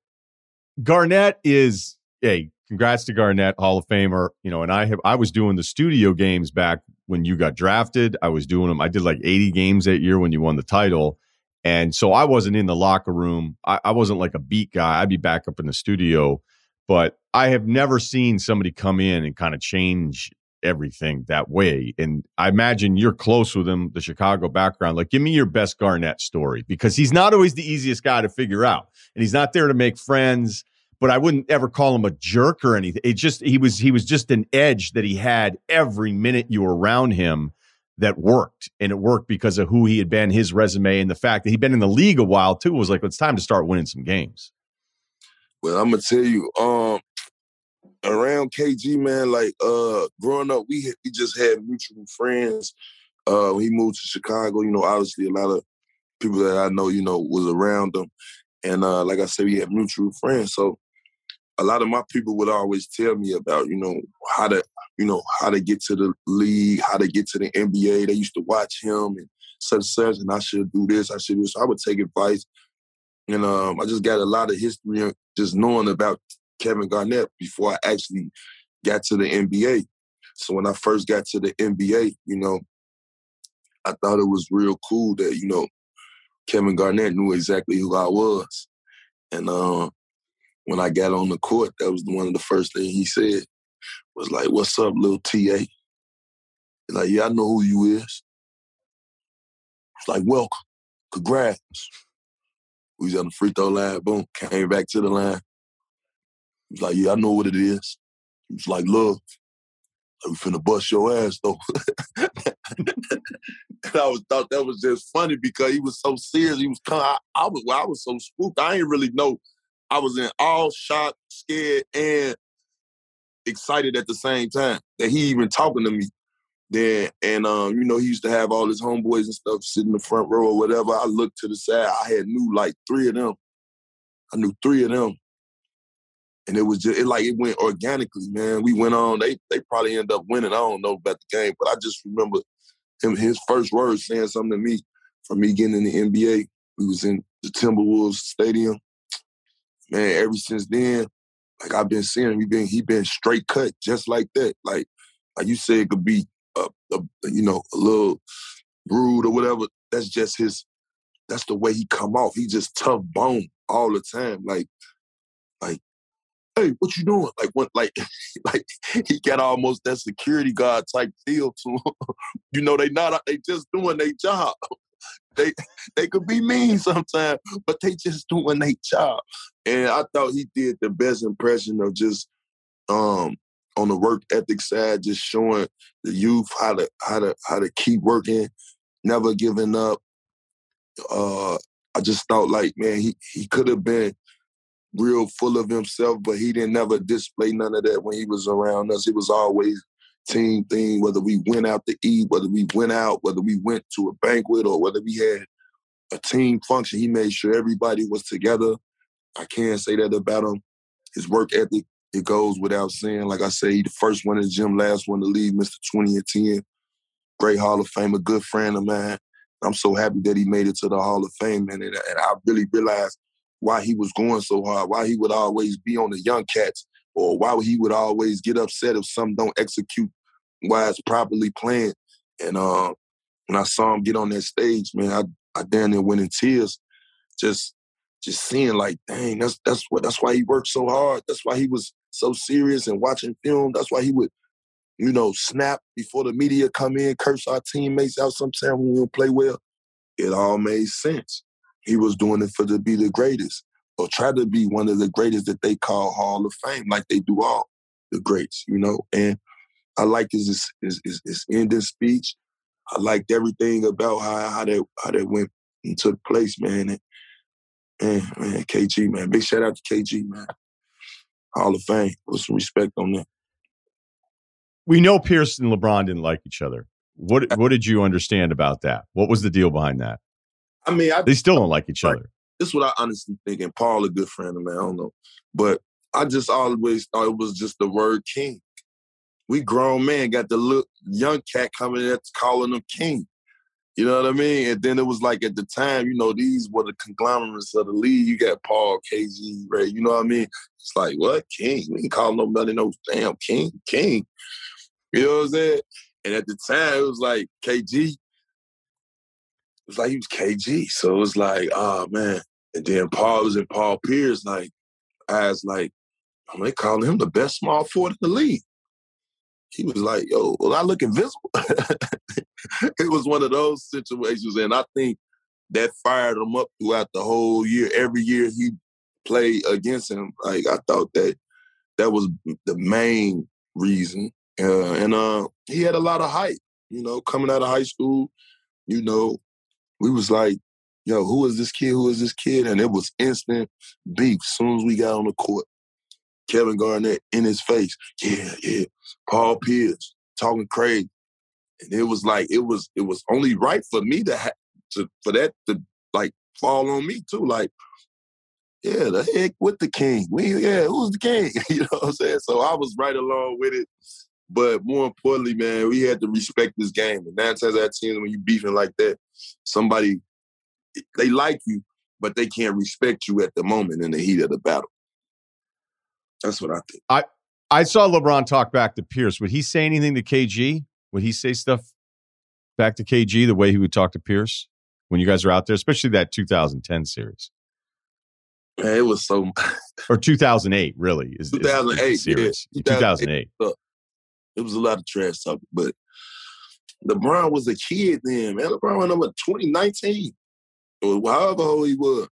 Garnett is hey, congrats to Garnett, Hall of Famer. You know, and I have I was doing the studio games back when you got drafted. I was doing them. I did like 80 games that year when you won the title. And so I wasn't in the locker room. I, I, wasn't like a beat guy. I'd be back up in the studio. But I have never seen somebody come in and kind of change everything that way. And I imagine you're close with him, the Chicago background. Like, give me your best Garnett story because he's not always the easiest guy to figure out. And he's not there to make friends, but I wouldn't ever call him a jerk or anything. It just he was he was just an edge that he had every minute you were around him that worked. And it worked because of who he had been, his resume, and the fact that he'd been in the league a while too was like, it's time to start winning some games. Well, I'm gonna tell you, um, around KG, man, like uh growing up, we we just had mutual friends. Uh he moved to Chicago, you know, obviously a lot of people that I know, you know, was around him. And uh like I said, we had mutual friends. So a lot of my people would always tell me about, you know, how to, you know, how to get to the league, how to get to the NBA. They used to watch him and such such, and I should do this, I should do this. So I would take advice. And um, I just got a lot of history just knowing about Kevin Garnett before I actually got to the NBA. So when I first got to the NBA, you know, I thought it was real cool that, you know, Kevin Garnett knew exactly who I was. And uh, when I got on the court, that was one of the first things he said was like, what's up, little TA? like, yeah, I know who you is. It's like, welcome, congrats. We was on the free throw line, boom, came back to the line. He was like, yeah, I know what it is. He was like, love. We finna bust your ass though. and I was thought that was just funny because he was so serious. He was kind I, I was I was so spooked. I didn't really know. I was in all shock, scared, and excited at the same time that he even talking to me. Then and um, you know, he used to have all his homeboys and stuff sitting in the front row or whatever. I looked to the side. I had knew like three of them. I knew three of them. And it was just it like it went organically, man. We went on. They they probably end up winning. I don't know about the game, but I just remember him his first words saying something to me from me getting in the NBA. We was in the Timberwolves stadium. Man, ever since then, like I've been seeing him, he been he been straight cut just like that. Like like you said, it could be a, a, you know a little rude or whatever. That's just his. That's the way he come off. He just tough bone all the time. Like like hey, what you doing? Like what like like he got almost that security guard type feel to him. you know, they not they just doing their job. They they could be mean sometimes, but they just doing their job. And I thought he did the best impression of just um on the work ethic side, just showing the youth how to how to how to keep working, never giving up. Uh, I just thought like, man, he he could have been real full of himself, but he didn't never display none of that when he was around us. He was always team thing, whether we went out to eat, whether we went out, whether we went to a banquet or whether we had a team function. He made sure everybody was together. I can't say that about him. His work ethic it goes without saying. Like I say, he the first one in the gym, last one to leave, Mr. 20 and 10. Great Hall of Fame, a good friend of mine. I'm so happy that he made it to the Hall of Fame, man. And, and I really realized why he was going so hard, why he would always be on the young cats, or why he would always get upset if some don't execute why it's properly planned. And uh, when I saw him get on that stage, man, I, I damn near went in tears. Just just seeing like, dang, that's that's what that's why he worked so hard. That's why he was so serious and watching film. That's why he would, you know, snap before the media come in, curse our teammates out sometimes when we don't play well. It all made sense. He was doing it for to be the greatest or try to be one of the greatest that they call Hall of Fame, like they do all the greats, you know. And I liked his his his, his ending speech. I liked everything about how how that how that went and took place, man. And, man, man, KG, man, big shout out to KG, man. Hall of Fame. Put some respect on that. We know Pierce and LeBron didn't like each other. What what did you understand about that? What was the deal behind that? I mean, I, they still don't like each other. This is what I honestly think. And Paul, a good friend of mine, I don't know, but I just always thought it was just the word king. We grown men got the look young cat coming at calling him king. You know what I mean? And then it was like at the time, you know, these were the conglomerates of the league. You got Paul, KG, Ray. You know what I mean? It's like, what? King? We ain't call nobody no damn king. King. You know what I'm saying? And at the time, it was like KG. It was like he was KG. So it was like, oh man. And then Paul was in Paul Pierce. Like, I was like, I'm mean, they calling him the best small forward in the league. He was like, yo, well, I look invisible. it was one of those situations. And I think that fired him up throughout the whole year. Every year he played against him, like I thought that that was the main reason. Uh, and uh, he had a lot of hype, you know, coming out of high school. You know, we was like, yo, who is this kid? Who is this kid? And it was instant beef as soon as we got on the court. Kevin Garnett in his face. Yeah, yeah. Paul Pierce talking crazy. And it was like it was it was only right for me to have to for that to like fall on me too. Like, yeah, the heck with the king. We yeah, who's the king? you know what I'm saying? So I was right along with it. But more importantly, man, we had to respect this game. And nine times out of ten, when you beefing like that, somebody they like you, but they can't respect you at the moment in the heat of the battle. That's what I think. I I saw LeBron talk back to Pierce. Would he say anything to KG? Would he say stuff back to KG the way he would talk to Pierce when you guys are out there, especially that 2010 series? Man, it was so. or 2008, really is 2008 is, series. Yeah, 2008. 2008. It was a lot of trash talk, but LeBron was a kid then, man. LeBron went number 2019, or however old he was.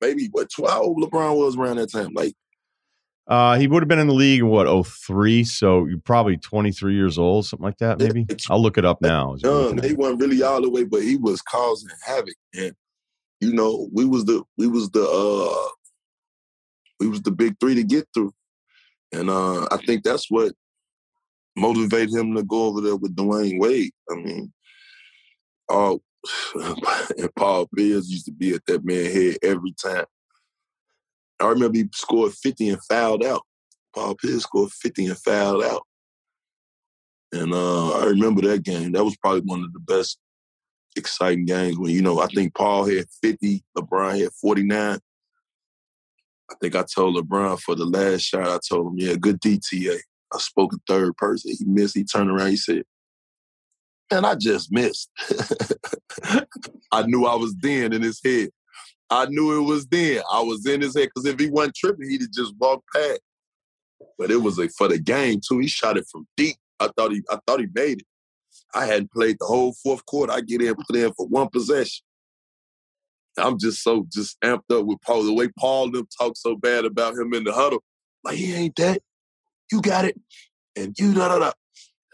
Maybe what? Old LeBron was around that time? Like uh, he would have been in the league in what, 03? So you're probably 23 years old, something like that, maybe? I'll look it up now. Young, he wasn't really all the way, but he was causing havoc. And, you know, we was the we was the uh we was the big three to get through. And uh I think that's what motivated him to go over there with Dwyane Wade. I mean, oh and Paul Pierce used to be at that man head every time. I remember he scored 50 and fouled out. Paul Pierce scored 50 and fouled out. And uh, I remember that game. That was probably one of the best exciting games when, you know, I think Paul had 50, LeBron had 49. I think I told LeBron for the last shot, I told him, yeah, good DTA. I spoke in third person. He missed. He turned around. He said, man, I just missed. I knew I was then in his head. I knew it was then. I was in his head because if he wasn't tripping, he'd have just walked past. But it was a, for the game too. He shot it from deep. I thought he I thought he made it. I hadn't played the whole fourth quarter. I get in, put in for one possession. I'm just so just amped up with Paul. The way Paul them talk so bad about him in the huddle, like he ain't that. You got it, and you da da da.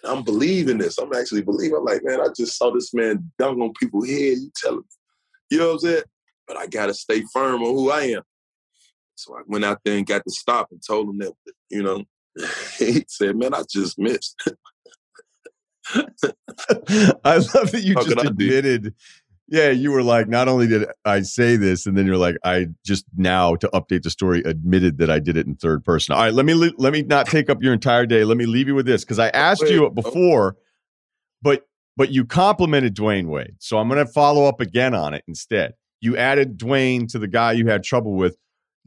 And I'm believing this. I'm actually believing. I'm like, man, I just saw this man dunk on people here. You tell him, you know what I'm saying? but I got to stay firm on who I am. So I went out there and got to stop and told him that, you know, he said, man, I just missed. I love that you How just admitted. Yeah, you were like, not only did I say this, and then you're like, I just now to update the story admitted that I did it in third person. All right, let me let me not take up your entire day. Let me leave you with this because I oh, asked Wait, you oh. before, but but you complimented Dwyane Wade, so I'm going to follow up again on it instead you added Dwyane to the guy you had trouble with.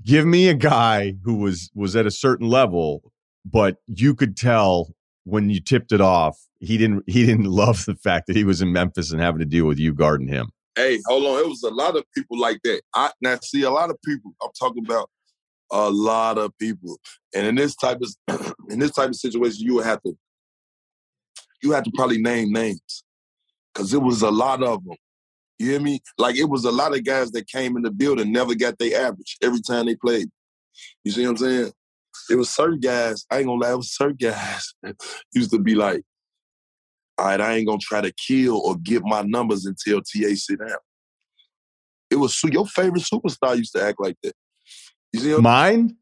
Give me a guy who was was at a certain level, but you could tell when you tipped it off, he didn't he didn't love the fact that he was in Memphis and having to deal with you guarding him. Hey, hold on. It was a lot of people like that. I now see a lot of people. I'm talking about a lot of people. And in this type of in this type of situation, you would have to you have to probably name names. Cause it was a lot of them you hear me? Like it was a lot of guys that came in the building, never got their average every time they played. You see what I'm saying? It was certain guys, I ain't gonna lie, it was certain guys used to be like, all right, I ain't gonna try to kill or get my numbers until TA sit down. It was your favorite superstar used to act like that. You see Mine?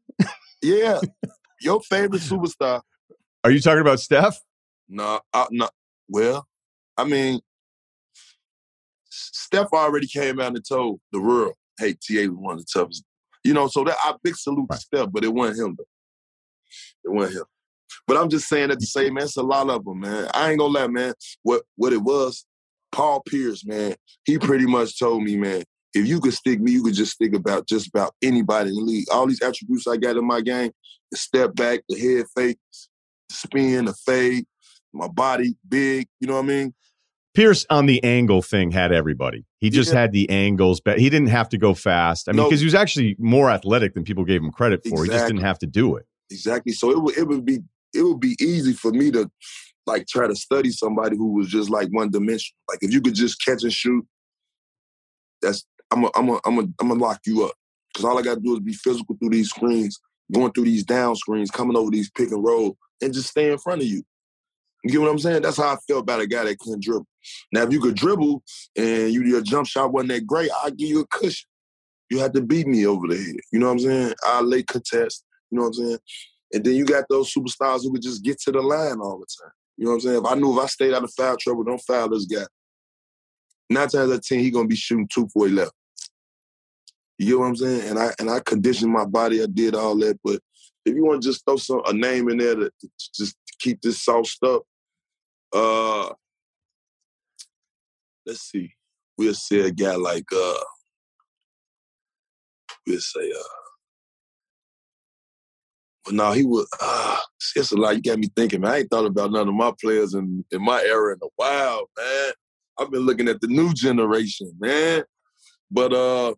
Yeah. your favorite superstar. Are you talking about Steph? No, nah, no. Well, I mean, Steph already came out and told the world, hey, TA was one of the toughest. You know, so that I big salute right. to Steph, but it wasn't him though. It wasn't him. But I'm just saying that the same man, it's a lot of them, man. I ain't gonna lie, man. What what it was, Paul Pierce, man, he pretty much told me, man, if you could stick me, you could just stick about just about anybody in the league. All these attributes I got in my game, the step back, the head fake, the spin, the fade, my body big, you know what I mean? Pierce on the angle thing had everybody. He just yeah. had the angles, but he didn't have to go fast. I mean, because no. he was actually more athletic than people gave him credit for. Exactly. He just didn't have to do it. Exactly. So it would it would be it would be easy for me to like try to study somebody who was just like one dimensional. Like if you could just catch and shoot, that's I'm a, I'm a, I'm a, I'm gonna lock you up. Cause all I gotta do is be physical through these screens, going through these down screens, coming over these pick and roll, and just stay in front of you. You get what I'm saying? That's how I feel about a guy that couldn't dribble. Now, if you could dribble and you, your jump shot wasn't that great, I'll give you a cushion. You had to beat me over the head. You know what I'm saying? I lay contest. You know what I'm saying? And then you got those superstars who could just get to the line all the time. You know what I'm saying? If I knew if I stayed out of foul trouble, don't foul this guy. Nine times out of ten, he gonna be shooting two for left. You know what I'm saying? And I and I conditioned my body. I did all that. But if you want to just throw some a name in there to, to just keep this sauced up, uh, let's see. We'll say a guy like uh, we'll say uh. But no, he was. Uh, it's a lot. You got me thinking, man. I ain't thought about none of my players in, in my era in a while, man. I've been looking at the new generation, man. But uh,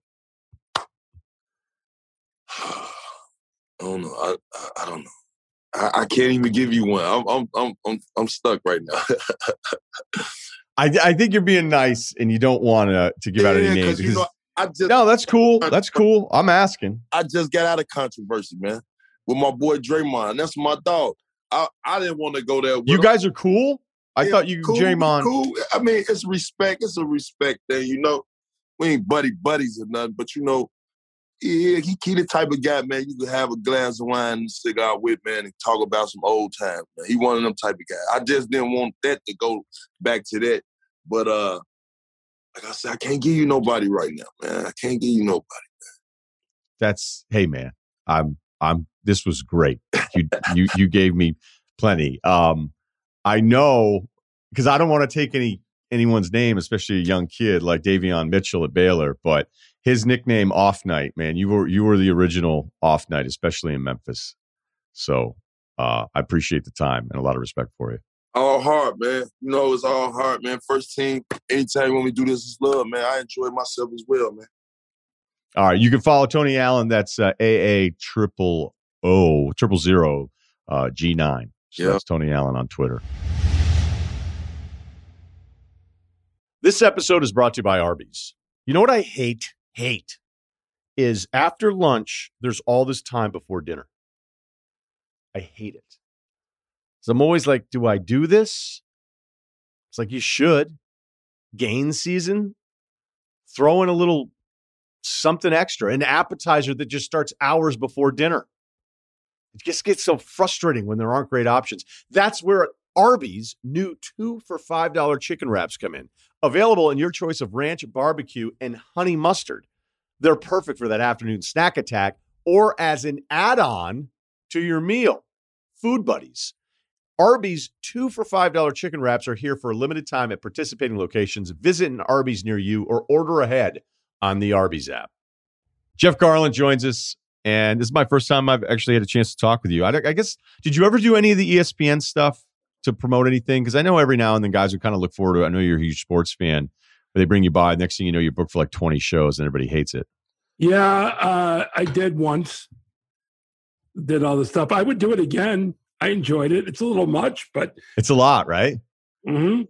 I don't know. I I, I don't know. I, I, can't even give you one. I'm I'm I'm I'm, I'm stuck right now. I I think you're being nice and you don't want to to give yeah, out any names. You know, I just, no, that's cool. That's cool. I'm asking. I just got out of controversy, man, with my boy Draymond. That's my dog. I, I didn't want to go there. you guys are cool. I yeah, thought you, cool, Draymond. Cool. I mean, it's respect. It's a respect thing. You know, we ain't buddy buddies or nothing, but you know, yeah, he, he the type of guy, man, you could have a glass of wine and cigar with, man, and talk about some old times, man. He one of them type of guy. I just didn't want that to go back to that. But uh like I said, I can't give you nobody right now, man. I can't give you nobody, man. That's hey man. I'm I'm this was great. You you you gave me plenty. Um I know because I don't want to take any anyone's name, especially a young kid like Davion Mitchell at Baylor, but his nickname Off Night, man, you were you were the original Off Night, especially in Memphis. So uh, I appreciate the time and a lot of respect for you. All hard, man. You know, it's all hard, man. First team, anytime when we do this is love, man. I enjoy myself as well, man. All right, you can follow Tony Allen. That's uh, AA triple O triple zero uh, G nine. So yep. that's Tony Allen on Twitter. This episode is brought to you by Arby's. You know what I hate? Hate is after lunch, there's all this time before dinner. I hate it. So I'm always like, do I do this? It's like you should. Gain season, throw in a little something extra, an appetizer that just starts hours before dinner. It just gets so frustrating when there aren't great options. That's where Arby's new two for $5 chicken wraps come in. Available in your choice of ranch, barbecue, and honey mustard. They're perfect for that afternoon snack attack or as an add on to your meal. Food Buddies. Arby's two for $5 chicken wraps are here for a limited time at participating locations. Visit an Arby's near you or order ahead on the Arby's app. Jeff Garlin joins us, and this is my first time I've actually had a chance to talk with you. I, I guess, did you ever do any of the ESPN stuff to promote anything? Because I know every now and then guys would kind of look forward to it. I know you're a huge sports fan, but they bring you by. Next thing you know, you're booked for like 20 shows and everybody hates it. Yeah, uh, I did once. Did all the stuff. I would do it again. I enjoyed it. It's a little much, but it's a lot, right? Mm-hmm.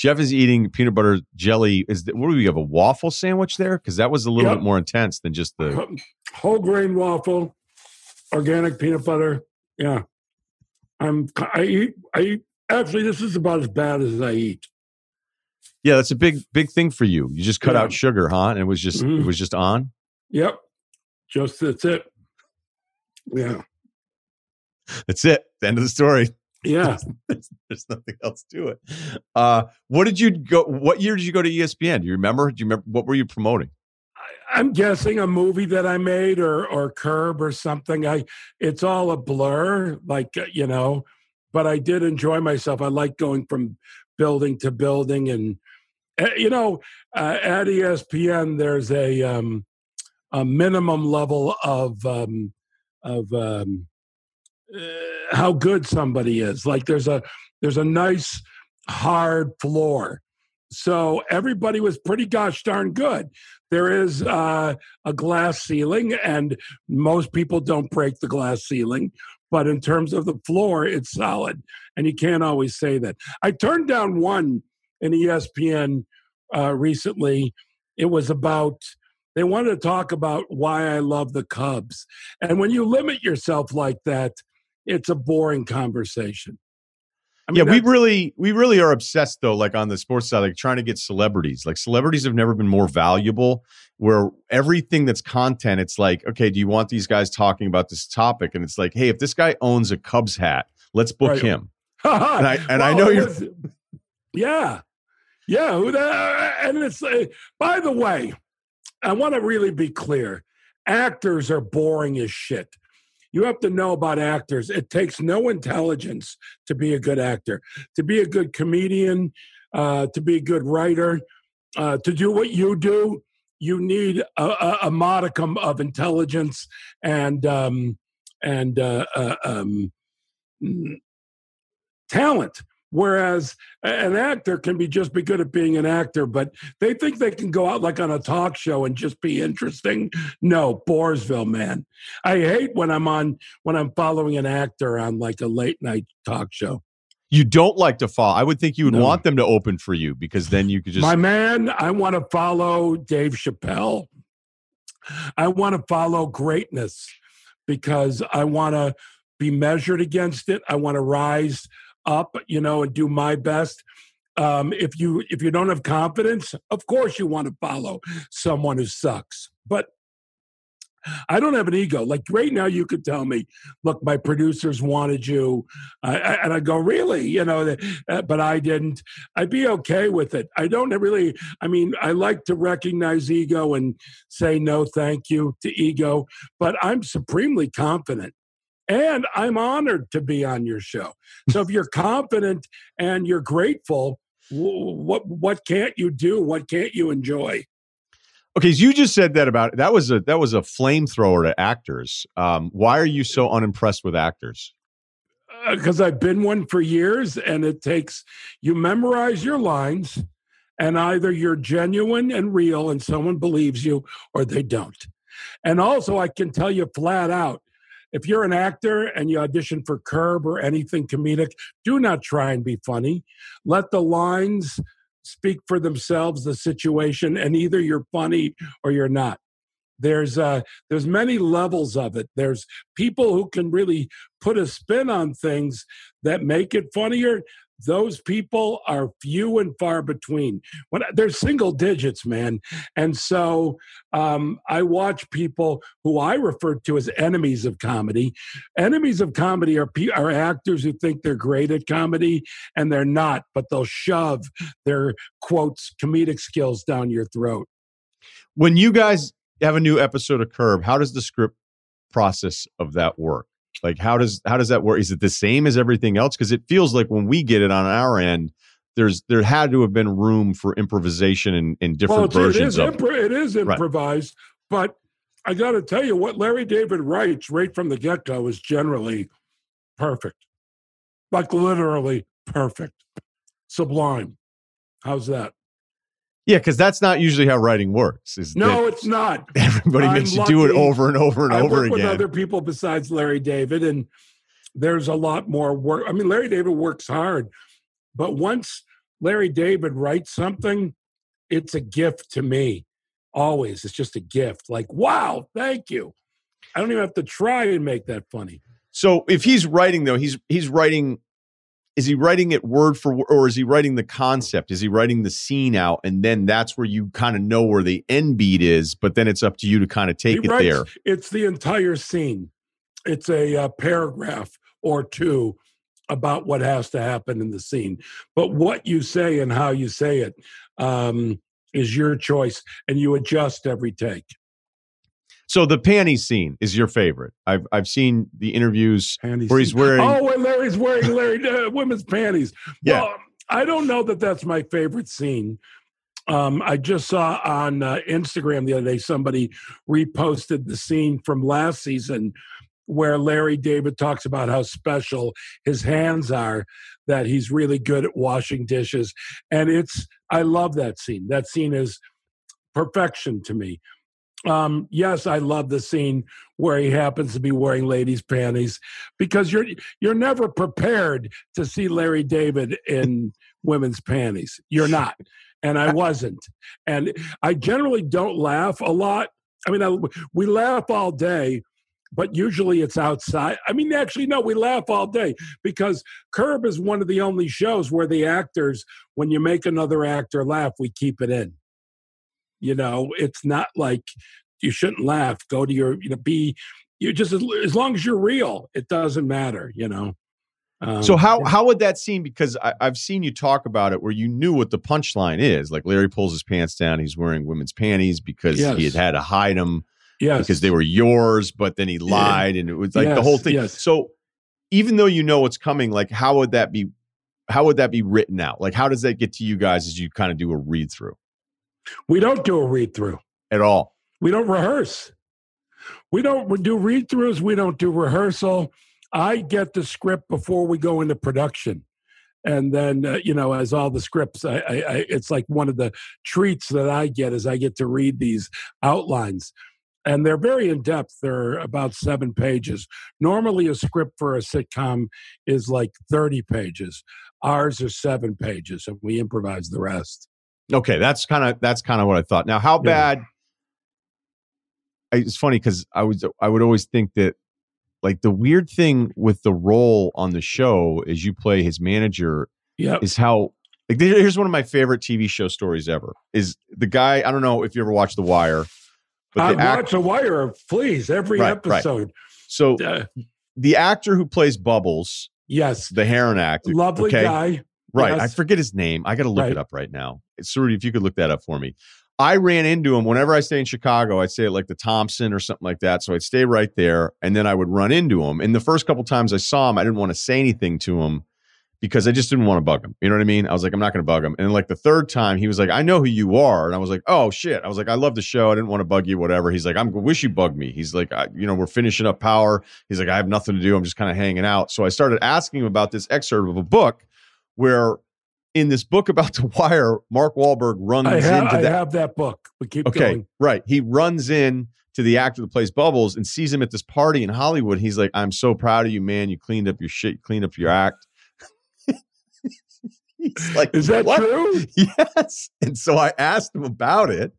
Jeff is eating peanut butter jelly. Is that, what do we have a waffle sandwich there? Because that was a little yep. bit more intense than just the whole grain waffle, organic peanut butter. Yeah, I'm. I eat. I eat. Actually, this is about as bad as I eat. Yeah, that's a big, big thing for you. You just cut yeah. out sugar, huh? And it was just, mm-hmm. it was just on. Yep, just that's it. Yeah, that's it. The end of the story. Yeah, there's, there's, nothing else to it. Uh, what did you go? What year did you go to ESPN? Do you remember? Do you remember what were you promoting? I'm guessing a movie that I made or or Curb or something. I it's all a blur, like uh, you know, but I did enjoy myself. I like going from building to building, and uh, you know, uh, at ESPN there's a um, a minimum level of um, of um, uh, how good somebody is. Like there's a there's a nice hard floor so everybody was pretty gosh darn good. There is uh, a glass ceiling, and most people don't break the glass ceiling. But in terms of the floor, it's solid, and you can't always say that. I turned down one in ESPN uh, recently. It was about they wanted to talk about why I love the Cubs, and when you limit yourself like that, it's a boring conversation. I mean, yeah, we really we really are obsessed though, like on the sports side, like trying to get celebrities. Like celebrities have never been more valuable. Where everything that's content, it's like, okay, do you want these guys talking about this topic? And it's like, hey, if this guy owns a Cubs hat, let's book Right. him. And I- and I know you're- was- yeah, yeah. And it's uh, by the way, I want to really be clear. Actors are boring as shit. You have to know about actors. It takes no intelligence to be a good actor, to be a good comedian, uh, to be a good writer, uh, to do what you do. You need a, a, a modicum of intelligence and um, and uh, uh, um, mm, talent. Whereas an actor can be just be good at being an actor, but they think they can go out like on a talk show and just be interesting. No, Boresville, man. I hate when I'm on when I'm following an actor on like a late night talk show. You don't like to follow. I would think you would No. want them to open for you because then you could just My man, I want to follow Dave Chappelle. I want to follow greatness because I want to be measured against it. I want to rise up, you know, and do my best. Um, if you if you don't have confidence, of course you want to follow someone who sucks. But I don't have an ego. Like right now, you could tell me, "Look, my producers wanted you," I, and I go, "Really?" You know, uh, but I didn't. I'd be okay with it. I don't really. I mean, I like to recognize ego and say no, thank you to ego, but I'm supremely confident. And I'm honored to be on your show. So if you're confident and you're grateful, what what can't you do? What can't you enjoy? Okay, so you just said that about that was a that was a flamethrower to actors. Um, why are you so unimpressed with actors? because Uh, I've been one for years, and it takes you memorize your lines, and either you're genuine and real, and someone believes you, or they don't. And also, I can tell you flat out. If you're an actor and you audition for Curb or anything comedic, do not try and be funny. Let the lines speak for themselves, the situation, and either you're funny or you're not. There's uh, there's many levels of it. There's people who can really put a spin on things that make it funnier. Those people are few and far between. When they're single digits, man, and so um, I watch people who I refer to as enemies of comedy. Enemies of comedy are are actors who think they're great at comedy and they're not, but they'll shove their quotes comedic skills down your throat. When you guys have a new episode of Curb, how does the script process of that work? Like how does how does that work? Is it the same as everything else? Because it feels like when we get it on our end, there's there had to have been room for improvisation and, and different well, versions it is it. impro- it is Right. improvised, but I got to tell you what Larry David writes right from the get go is generally perfect, like literally perfect, sublime. How's that? Yeah, because that's not usually how writing works. Is No, it's not. everybody I'm makes you do it over and over and I over work with again. other people besides Larry David, and there's a lot more work. I mean, Larry David works hard, but once Larry David writes something, it's a gift to me. Always, it's just a gift. Like, wow, thank you. I don't even have to try and make that funny. So if he's writing though, he's he's writing. Is he writing it word for word, or is he writing the concept? Is he writing the scene out, and then that's where you kind of know where the end beat is? But then it's up to you to kind of take He it writes- there. It's the entire scene. It's a uh, paragraph or two about what has to happen in the scene. But what you say and how you say it um, is your choice, and you adjust every take. So the panties scene is your favorite. I've I've seen the interviews Panties. where he's wearing. Oh, when Larry's wearing Larry uh, women's panties. Yeah. Well, I don't know that that's my favorite scene. Um, I just saw on uh, Instagram the other day somebody reposted the scene from last season where Larry David talks about how special his hands are, that he's really good at washing dishes. And it's, I love that scene. That scene is perfection to me. Um, yes, I love the scene where he happens to be wearing ladies' panties because you're you're never prepared to see Larry David in women's panties. You're not, and I wasn't. And I generally don't laugh a lot. I mean, I, we laugh all day, but usually it's outside. I mean, actually, no, we laugh all day because Curb is one of the only shows where the actors, when you make another actor laugh, we keep it in. You know, it's not like you shouldn't laugh. Go to your, you know, be, you just, as long as you're real, it doesn't matter, you know. Um, so how how would that seem? Because I, have seen you talk about it, where you knew what the punchline is. Like Larry pulls his pants down, he's wearing women's panties because yes. he had had to hide them yes. because they were yours, but then he lied, yeah. and it was like yes, the whole thing. Yes. So even though you know what's coming, like how would that be? How would that be written out? Like how does that get to you guys as you kind of do a read through? We don't do a read through at all. We don't rehearse. We don't do read throughs. We don't do rehearsal I get the script before we go into production. And then, uh, you know, as all the scripts, I, I, I, it's like one of the treats that I get is I get to read these outlines. And they're very in depth. They're about seven pages. Normally, a script for a sitcom is like 30 pages. Ours are seven pages, and we improvise the rest. Okay, that's kind of that's kind of what I thought. Now, how bad? Yeah. It's funny because I was I would always think that like the weird thing with the role on the show is you play his manager Yeah, is how like here's one of my favorite TV show stories ever is the guy I don't know if you ever watched The Wire but I act- watch The Wire please every right, episode right. so uh, the actor who plays Bubbles yes the Heroin actor lovely okay? guy right yes. I forget his name I got to look right. it up right now Rudy, if you could look that up for me I ran into him whenever I stay in Chicago. I'd stay at like the Thompson or something like that. So I'd stay right there, and then I would run into him. And the first couple times I saw him, I didn't want to say anything to him because I just didn't want to bug him. You know what I mean? I was like, I'm not going to bug him. And like the third time, he was like, I know who you are, and I was like, Oh shit! I was like, I love the show. I didn't want to bug you, whatever. He's like, I'm wish you bugged me. He's like, you know, we're finishing up Power. He's like, I have nothing to do. I'm just kind of hanging out. So I started asking him about this excerpt of a book where in this book about the wire, Mark Wahlberg runs I have, into I that. have that book. We keep okay, going. right. He runs in to the actor that plays Bubbles and sees him at this party in Hollywood. He's like, "I'm so proud of you, man. You cleaned up your shit. You cleaned up your act." He's like, "Is that what? true?" Yes. And so I asked him about it.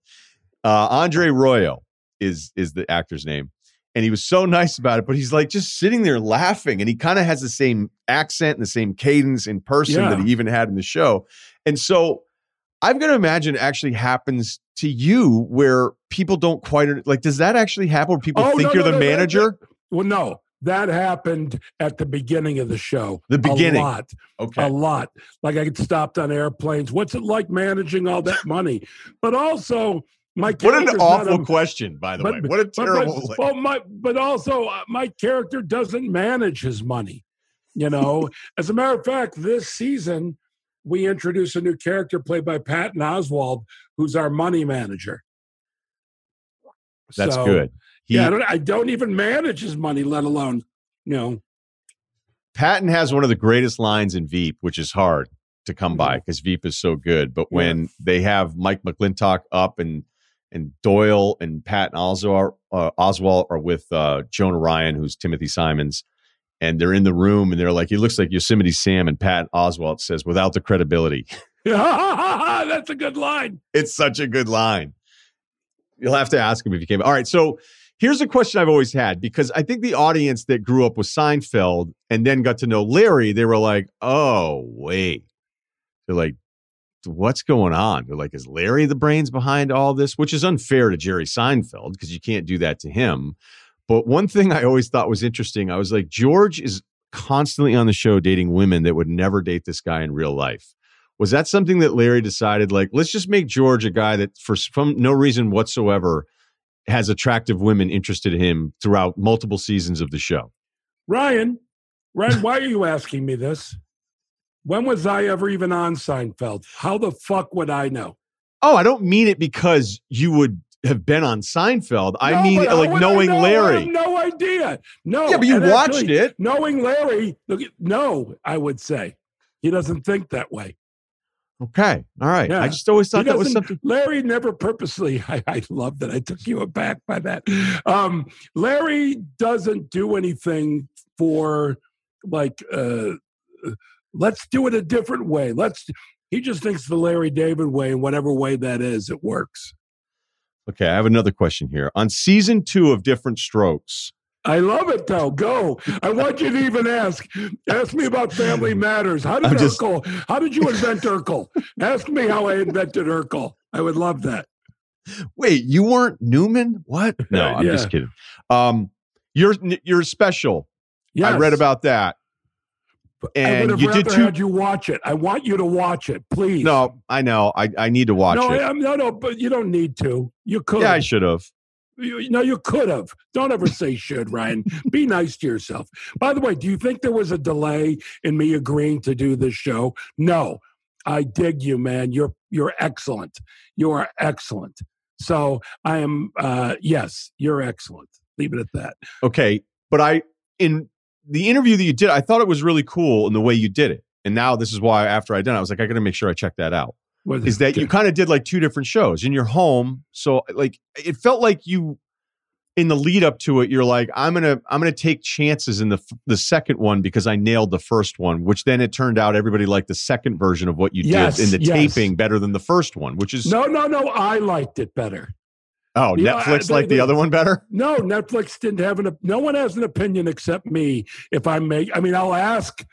Uh, Andre Royo is is the actor's name and he was so nice about it but he's like just sitting there laughing and he kind of has the same accent and the same cadence in person yeah. that he even had in the show and so i'm going to imagine it actually happens to you where people don't quite like does that actually happen where people oh, think no, you're no, the no, manager well no that happened at the beginning of the show. The beginning. A lot. Okay. A lot. Like I get stopped on airplanes. What's it like managing all that money? But also, my what an awful a, question, by the but, way. What a terrible. But, but, well, my but also uh, my character doesn't manage his money. You know, as a matter of fact, this season we introduce a new character played by Patton Oswalt, who's our money manager. That's so, good. He, yeah, I don't, I don't even manage his money, let alone you know. Patton has one of the greatest lines in Veep, which is hard to come by because mm-hmm. Veep is so good. But when yeah. they have Mike McLintock up and and Doyle and Pat and Oswalt, uh, Oswalt are with uh, Jonah Ryan, who's Timothy Simons, and they're in the room and they're like, he looks like Yosemite Sam, and Pat Oswalt says, without the credibility. That's a good line. It's such a good line. You'll have to ask him if you came. All right, so here's a question I've always had because I think the audience that grew up with Seinfeld and then got to know Larry, they were like, oh wait, they're like, what's going on? They're like, is Larry the brains behind all this? Which is unfair to Jerry Seinfeld because you can't do that to him. But one thing I always thought was interesting, I was like, George is constantly on the show dating women that would never date this guy in real life. Was that something that Larry decided, like, let's just make George a guy that, for from no reason whatsoever, has attractive women interested in him throughout multiple seasons of the show? Ryen, Ryen, why are you asking me this? When was I ever even on Seinfeld? How the fuck would I know? Oh, I don't mean it because you would have been on Seinfeld. I no, mean like knowing know? Larry. no idea. No. Yeah, but you watched actually, it. Knowing Larry, no, I would say. He doesn't think that way. Okay. All right. Yeah. I just always thought that was something. Larry never purposely, I, I love that I took you aback by that. Um, Larry doesn't do anything for like uh, Let's do it a different way. Let's. He just thinks the Larry David way, in whatever way that is, it works. Okay, I have another question here. On season two of Diff'rent Strokes, I love it though. Go. I want you to even ask. Ask me about Family Matters. How did. Urkel? How did you invent Urkel? Ask me how I invented Urkel. I would love that. Wait, you weren't Newman? What? No, I'm yeah. just kidding. Um, you're you're special. Yes. I read about that. And you did two. Had you watch it? I want you to watch it, please. No, I know. I, I need to watch no, it. I, no, no, but you don't need to. You could. Yeah, I should have. You, no, you could have. Don't ever say should, Ryen. Be nice to yourself. By the way, do you think there was a delay in me agreeing to do this show? No. I dig you, man. You're you're excellent. You are excellent. So I am. Uh, yes, you're excellent. Leave it at that. Okay, but I in the interview that you did, I thought it was really cool in the way you did it. And now this is why after I done, it, I was like, I got to make sure I check that out. Is that you kind of did like two different shows in your home? So like it felt like you in the lead up to it, you're like, I'm gonna I'm gonna take chances in the the second one because I nailed the first one, which then it turned out everybody liked the second version of what you yes, did in the yes. taping better than the first one, which is no, no, no. I liked it better. Oh, you Netflix know, liked the other one better? No, Netflix didn't have an. No one has an opinion except me. If I make, I mean, I'll ask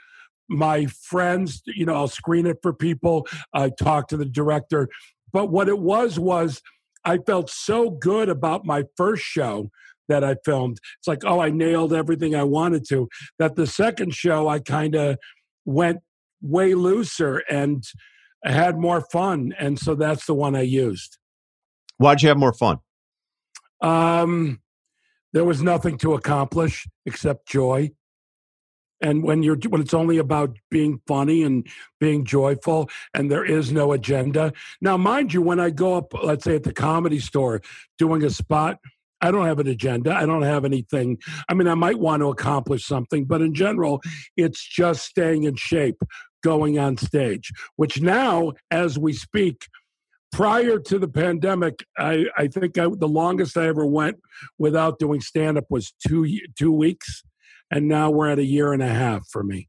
my friends. You know, I'll screen it for people. I talk to the director. But what it was was I felt so good about my first show that I filmed. It's like, oh, I nailed everything I wanted to. That the second show, I kind of went way looser and had more fun. And so that's the one I used. Why'd you have more fun? Um, there was nothing to accomplish except joy. And when you're when it's only about being funny and being joyful, and there is no agenda. Now, mind you, when I go up, let's say at the comedy store doing a spot, I don't have an agenda. I don't have anything. I mean, I might want to accomplish something, but in general, it's just staying in shape, going on stage, which now, as we speak, prior to the pandemic, I, I think I, the longest I ever went without doing stand up was two two weeks, and now we're at a year and a half for me.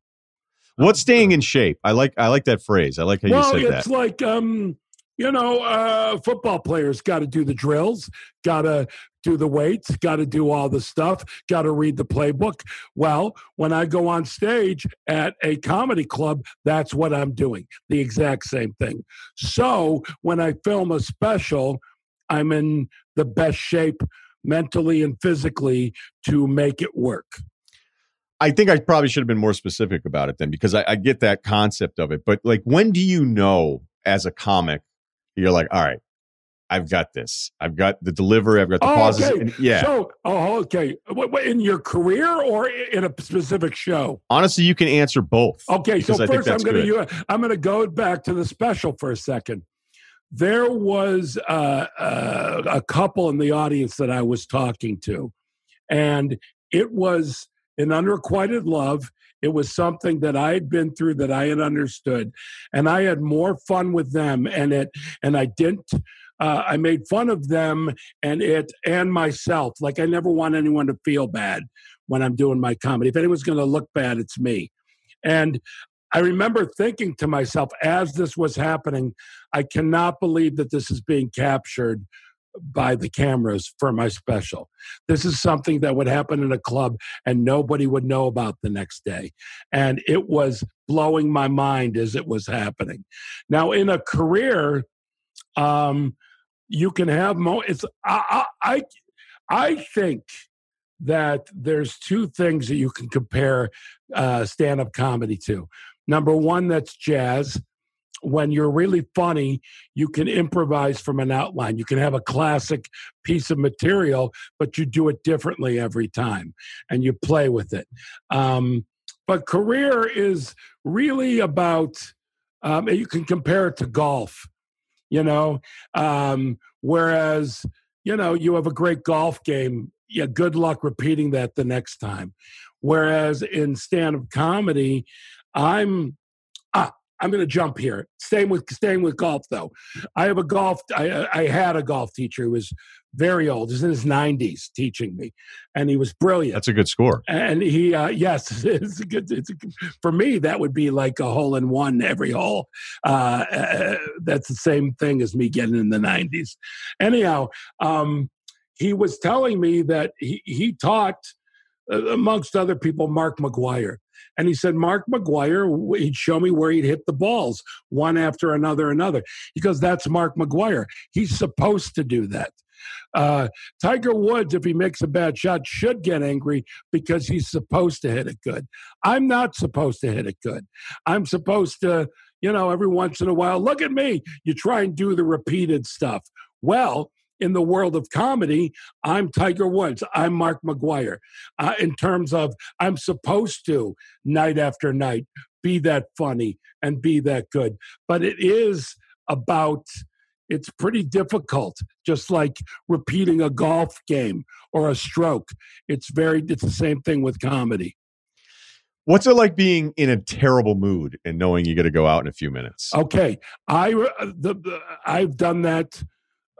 What's staying in shape? I like I like that phrase. I like how well, you said that. Well, it's like um, you know, uh, football players got to do the drills, got to do the weights, got to do all the stuff, got to read the playbook. Well, when I go on stage at a comedy club, that's what I'm doing, the exact same thing. So when I film a special, I'm in the best shape mentally and physically to make it work. I think I probably should have been more specific about it then because I, I get that concept of it. But like, when do you know as a comic you're like, all right, I've got this. I've got the delivery. I've got the oh, pauses. Okay. And, yeah. So, oh, okay. What, what, in your career or in a specific show? Honestly, you can answer both. Okay. So first, I'm going to I'm going to go back to the special for a second. There was uh, uh, a couple in the audience that I was talking to, and it was an unrequited love. It was something that I had been through that I had understood, and I had more fun with them. And it, and I didn't. Uh, I made fun of them and it and myself. Like I never want anyone to feel bad when I'm doing my comedy. If anyone's going to look bad, it's me. And I remember thinking to myself as this was happening, I cannot believe that this is being captured by the cameras for my special. This is something that would happen in a club and nobody would know about the next day. And it was blowing my mind as it was happening. Now, in a career, um, you can have mo. It's I, I I think that there's two things that you can compare uh, stand-up comedy to. Number one, that's jazz, when you're really funny, you can improvise from an outline. You can have a classic piece of material, but you do it differently every time and you play with it. Um, but career is really about, um, you can compare it to golf, you know, um, whereas, you know, you have a great golf game. Yeah, good luck repeating that the next time. Whereas in stand up comedy, I'm ah, I'm going to jump here. Staying with staying with golf though, I have a golf. I, I had a golf teacher who was very old. He's in his 90s teaching me, and he was brilliant. That's a good score. And he, uh, yes, it's a good. It's a, for me that would be like a hole in one every hole. Uh, uh, that's the same thing as me getting in the 90s. Anyhow, um, he was telling me that he he taught uh, amongst other people, Mark McGwire. And he said, Mark McGwire, he'd show me where he'd hit the balls one after another, another. Because that's Mark McGwire. He's supposed to do that. Uh, Tiger Woods, if he makes a bad shot, should get angry because he's supposed to hit it good. I'm not supposed to hit it good. I'm supposed to, you know, every once in a while, look at me. You try and do the repeated stuff. Well, in the world of comedy, I'm Tiger Woods. I'm Mark McGwire. Uh, in terms of, I'm supposed to night after night be that funny and be that good. But it is about, it's pretty difficult, just like repeating a golf game or a stroke. It's very, it's the same thing with comedy. What's it like being in a terrible mood and knowing you got to go out in a few minutes? Okay, I uh, the, the I've done that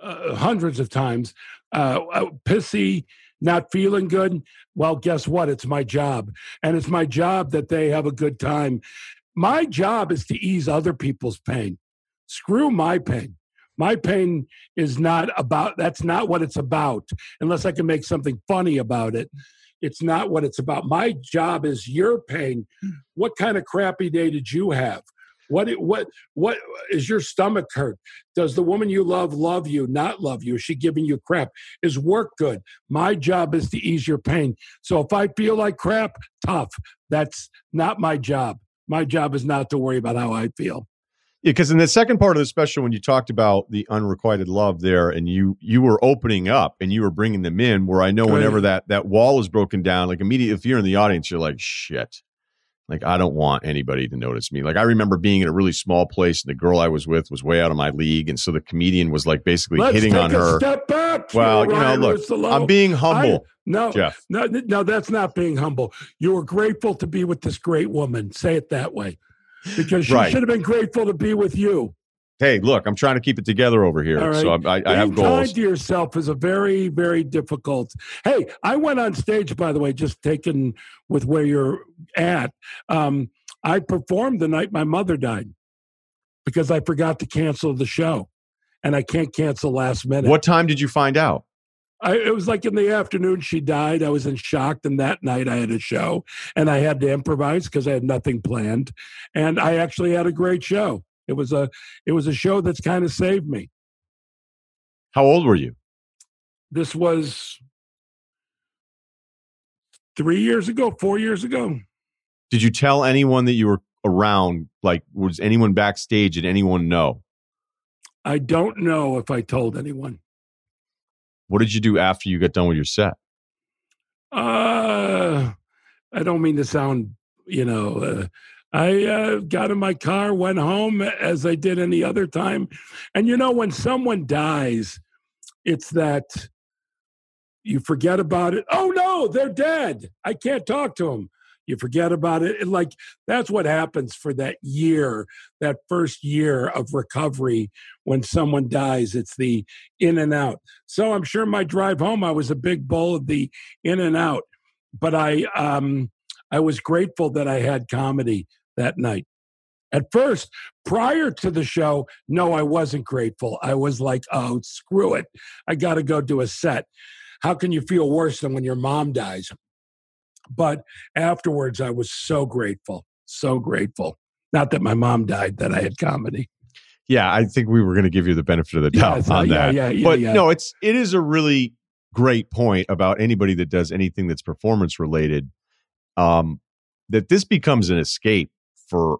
uh, hundreds of times. Uh, uh, pissy, not feeling good. Well, guess what? It's my job. And it's my job that they have a good time. My job is to ease other people's pain. Screw my pain. My pain is not about, that's not what it's about, unless I can make something funny about it. It's not what it's about. My job is your pain. What kind of crappy day did you have? What what what is your stomach hurt? Does the woman you love love you? Not love you? Is she giving you crap? Is work good? My job is to ease your pain. So if I feel like crap, tough. That's not my job. My job is not to worry about how I feel. Yeah, because in the second part of the special, when you talked about the unrequited love there, and you you were opening up and you were bringing them in, where I know whenever that that wall is broken down, like immediately if you're in the audience, you're like, shit, like I don't want anybody to notice me. Like I remember being in a really small place and the girl I was with was way out of my league, and so the comedian was like basically Let's hitting on her. Step back. Well, you know, look, I'm being humble. I, no, Jeff. No, no, that's not being humble. You were grateful to be with this great woman. Say it that way, because she right. should have been grateful to be with you hey, look, I'm trying to keep it together over here. Right. So I, I, I have goals. kind to yourself is a very, very difficult. Hey, I went on stage, by the way, just taken with where you're at. Um, I performed the night my mother died because I forgot to cancel the show, and I can't cancel last minute. What time did you find out? I, it was like in the afternoon she died. I was in shock. And that night I had a show and I had to improvise because I had nothing planned. And I actually had a great show. It was a it was a show that's kind of saved me. How old were you? This was three years ago, four years ago. Did you tell anyone that you were around? Like, was anyone backstage? Did anyone know? I don't know if I told anyone. What did you do after you got done with your set? Uh, I don't mean to sound, you know, uh, I uh, got in my car, went home as I did any other time. And you know, when someone dies, it's that you forget about it. Oh no, they're dead. I can't talk to them. You forget about it. And like that's what happens for that year, that first year of recovery when someone dies. It's the in and out. So I'm sure my drive home, I was a big bowl of the in and out. But I um I was grateful that I had comedy that night. At first, prior to the show, no, I wasn't grateful. I was like, oh, screw it. I got to go do a set. How can you feel worse than when your mom dies? But afterwards, I was so grateful, so grateful. Not that my mom died, that I had comedy. Yeah, I think we were going to give you the benefit of the doubt on yeah, that. Yeah, yeah, but yeah. no, it's it is a really great point about anybody that does anything that's performance related. Um, that this becomes an escape for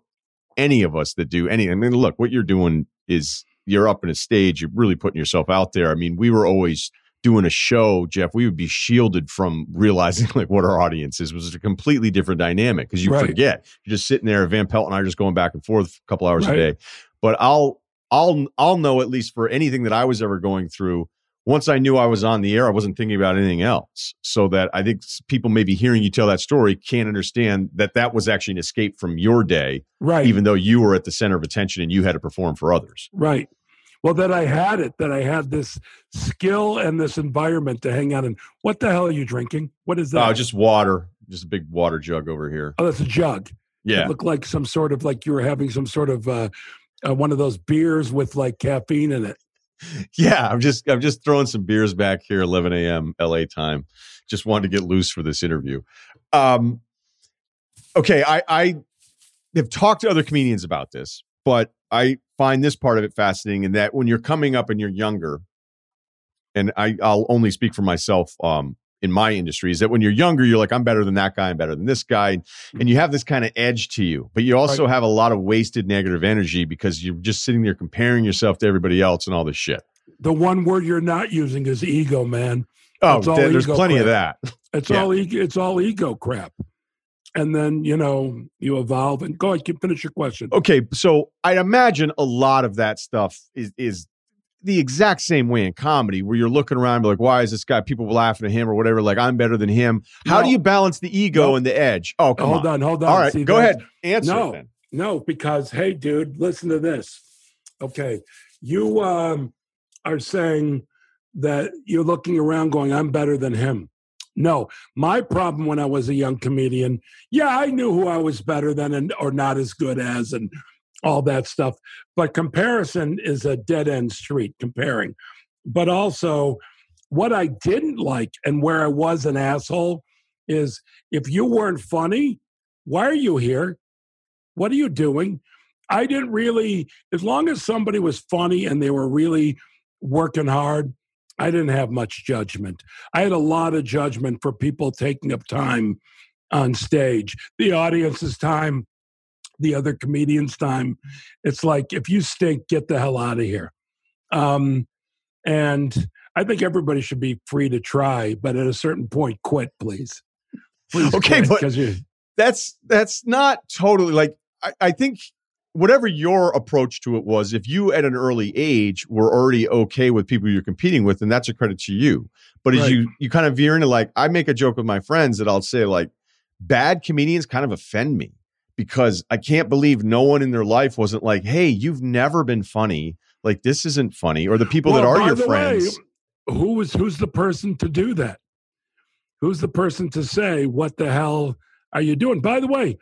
any of us that do any. I mean, look, what you're doing is you're up in a stage, you're really putting yourself out there. I mean, we were always doing a show, Jeff, we would be shielded from realizing like what our audience is. It was a completely different dynamic because you right. forget. You're just sitting there, Van Pelt and I are just going back and forth a couple hours right. a day. But I'll I'll I'll know at least for anything that I was ever going through once I knew I was on the air, I wasn't thinking about anything else. So that I think people maybe hearing you tell that story can't understand that that was actually an escape from your day, right? Even though you were at the center of attention and you had to perform for others, right? Well, that I had it, that I had this skill and this environment to hang out in. What the hell are you drinking? What is that? Oh, just water. Just a big water jug over here. Oh, that's a jug. Yeah, it looked like some sort of like you were having some sort of uh, uh, one of those beers with like caffeine in it yeah, I'm just I'm just throwing some beers back here, 11 a.m. LA time. just wanted to get loose for this interview. Um, okay, I, I have talked to other comedians about this, but I find this part of it fascinating in that when you're coming up and you're younger, and I, I'll only speak for myself um, in my industry, is that when you're younger, you're like, I'm better than that guy, I'm better than this guy. And you have this kind of edge to you, but you also Right. have a lot of wasted negative energy because you're just sitting there comparing yourself to everybody else and all this shit. The one word you're not using is ego, man. Oh, It's there's plenty of that. It's Yeah. all ego, it's all ego crap. And then you know you evolve and go ahead, keep finish your question. Okay, so I imagine a lot of that stuff is is the exact same way in comedy, where you're looking around, like, "Why is this guy?" People laughing at him or whatever. Like, I'm better than him. How do you balance the ego No. and the edge? Oh, come hold on. on. hold on. All right, See, go ahead. Answer No. it. No, because hey, dude, listen to this. Okay, you um, are saying that you're looking around, going, "I'm better than him." No, my problem when I was a young comedian, yeah, I knew who I was better than and or not as good as, and all that stuff. But comparison is a dead end street. Comparing, but also what I didn't like and where I was an asshole is if you weren't funny, why are you here? What are you doing? I didn't really, as long as somebody was funny and they were really working hard, I didn't have much judgment. I had a lot of judgment for people taking up time on stage, the audience's time, the other comedians' time. It's like, if you stink, get the hell out of here. Um, and I think everybody should be free to try, but at a certain point, quit, please. Please Okay, quit, but- That's that's not totally like I, I think whatever your approach to it was, if you at an early age were already okay with people you're competing with, then that's a credit to you. But as you you kind of veer into like, I make a joke with my friends that I'll say like, bad comedians kind of offend me because I can't believe no one in their life wasn't like, hey, you've never been funny. Like this isn't funny, or the people that are your the way, friends. who is who's the person to do that? Who's the person to say what the hell are you doing? By the way,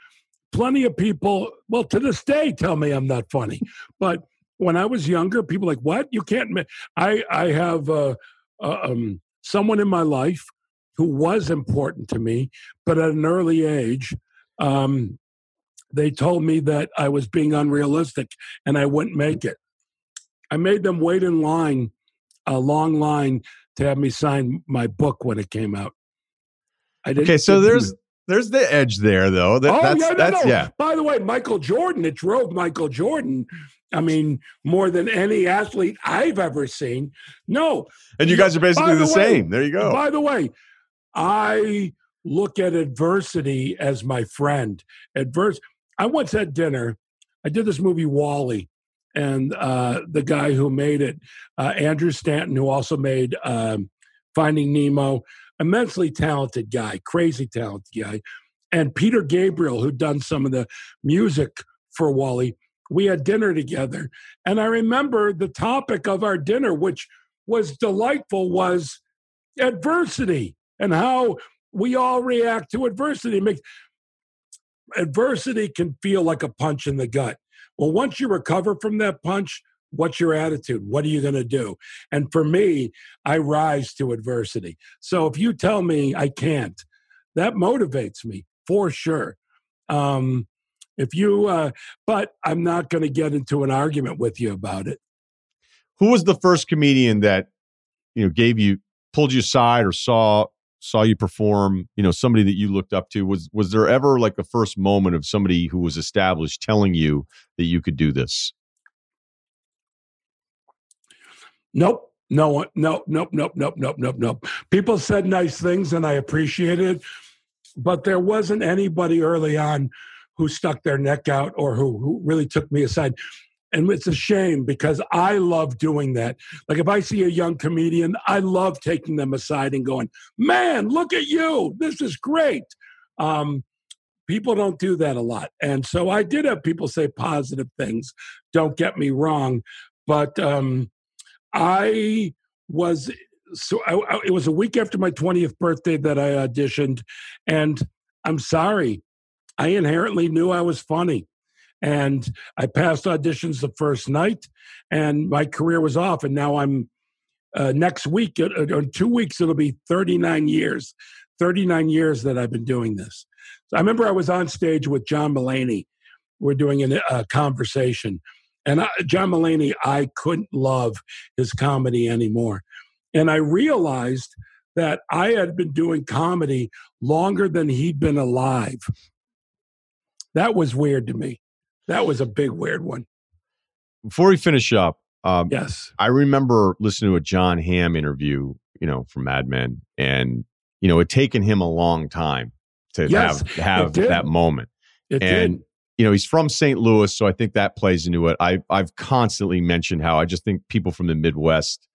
plenty of people, well, to this day, tell me I'm not funny. But when I was younger, people like, "What? You can't." Ma-. I I have uh, uh, um, someone in my life who was important to me, but at an early age, um, they told me that I was being unrealistic and I wouldn't make it. I made them wait in line, a long line, to have me sign my book when it came out. I didn't. Okay, so there's there's the edge there though. That, oh that's yeah, no, that's no. yeah. By the way, Michael Jordan, it drove Michael Jordan. I mean, more than any athlete I've ever seen. No, And you guys are basically the, the way- same. There you go. By the way, I look at adversity as my friend. Adverse. I once had dinner. I did this movie WALL-E, and uh, the guy who made it, uh, Andrew Stanton, who also made um, Finding Nemo, immensely talented guy, crazy talented guy, and Peter Gabriel, who'd done some of the music for WALL-E. We had dinner together, and I remember the topic of our dinner, which was delightful, was adversity and how we all react to adversity. Adversity can feel like a punch in the gut. Well, once you recover from that punch, what's your attitude? What are you going to do? And for me, I rise to adversity. So if you tell me I can't, that motivates me for sure. Um, if you, uh, but I'm not going to get into an argument with you about it. Who was the first comedian that you know gave you pulled you aside or saw saw you perform? You know, somebody that you looked up to. Was was there ever like a first moment of somebody who was established telling you that you could do this? Nope. No one. No. Nope. Nope. Nope. Nope. Nope. Nope. People said nice things, and I appreciate it, but there wasn't anybody early on who stuck their neck out or who who really took me aside. And it's a shame because I love doing that. Like if I see a young comedian, I love taking them aside and going, "Man, look at you! This is great." Um, people don't do that a lot, and so I did have people say positive things. Don't get me wrong, but um, I was so I, I- it was a week after my 20th birthday that I auditioned, and I'm sorry, I inherently knew I was funny, and I passed auditions the first night, and my career was off, and now I'm uh, next week uh, or two weeks it'll be 39 years 39 years that i've been doing this. So i remember i was on stage with john mulaney. We're doing a uh, conversation and I, john mulaney i couldn't love his comedy anymore and i realized that i had been doing comedy longer than he'd been alive that was weird to me that was a big weird one before we finish up um, yes. I remember listening to a Jon Hamm interview, you know, from Mad Men, and you know, it taken him a long time to Yes, have have that moment. It And did. You know, he's from St. Louis, so I think that plays into it. I I've constantly mentioned how I just think people from the Midwest.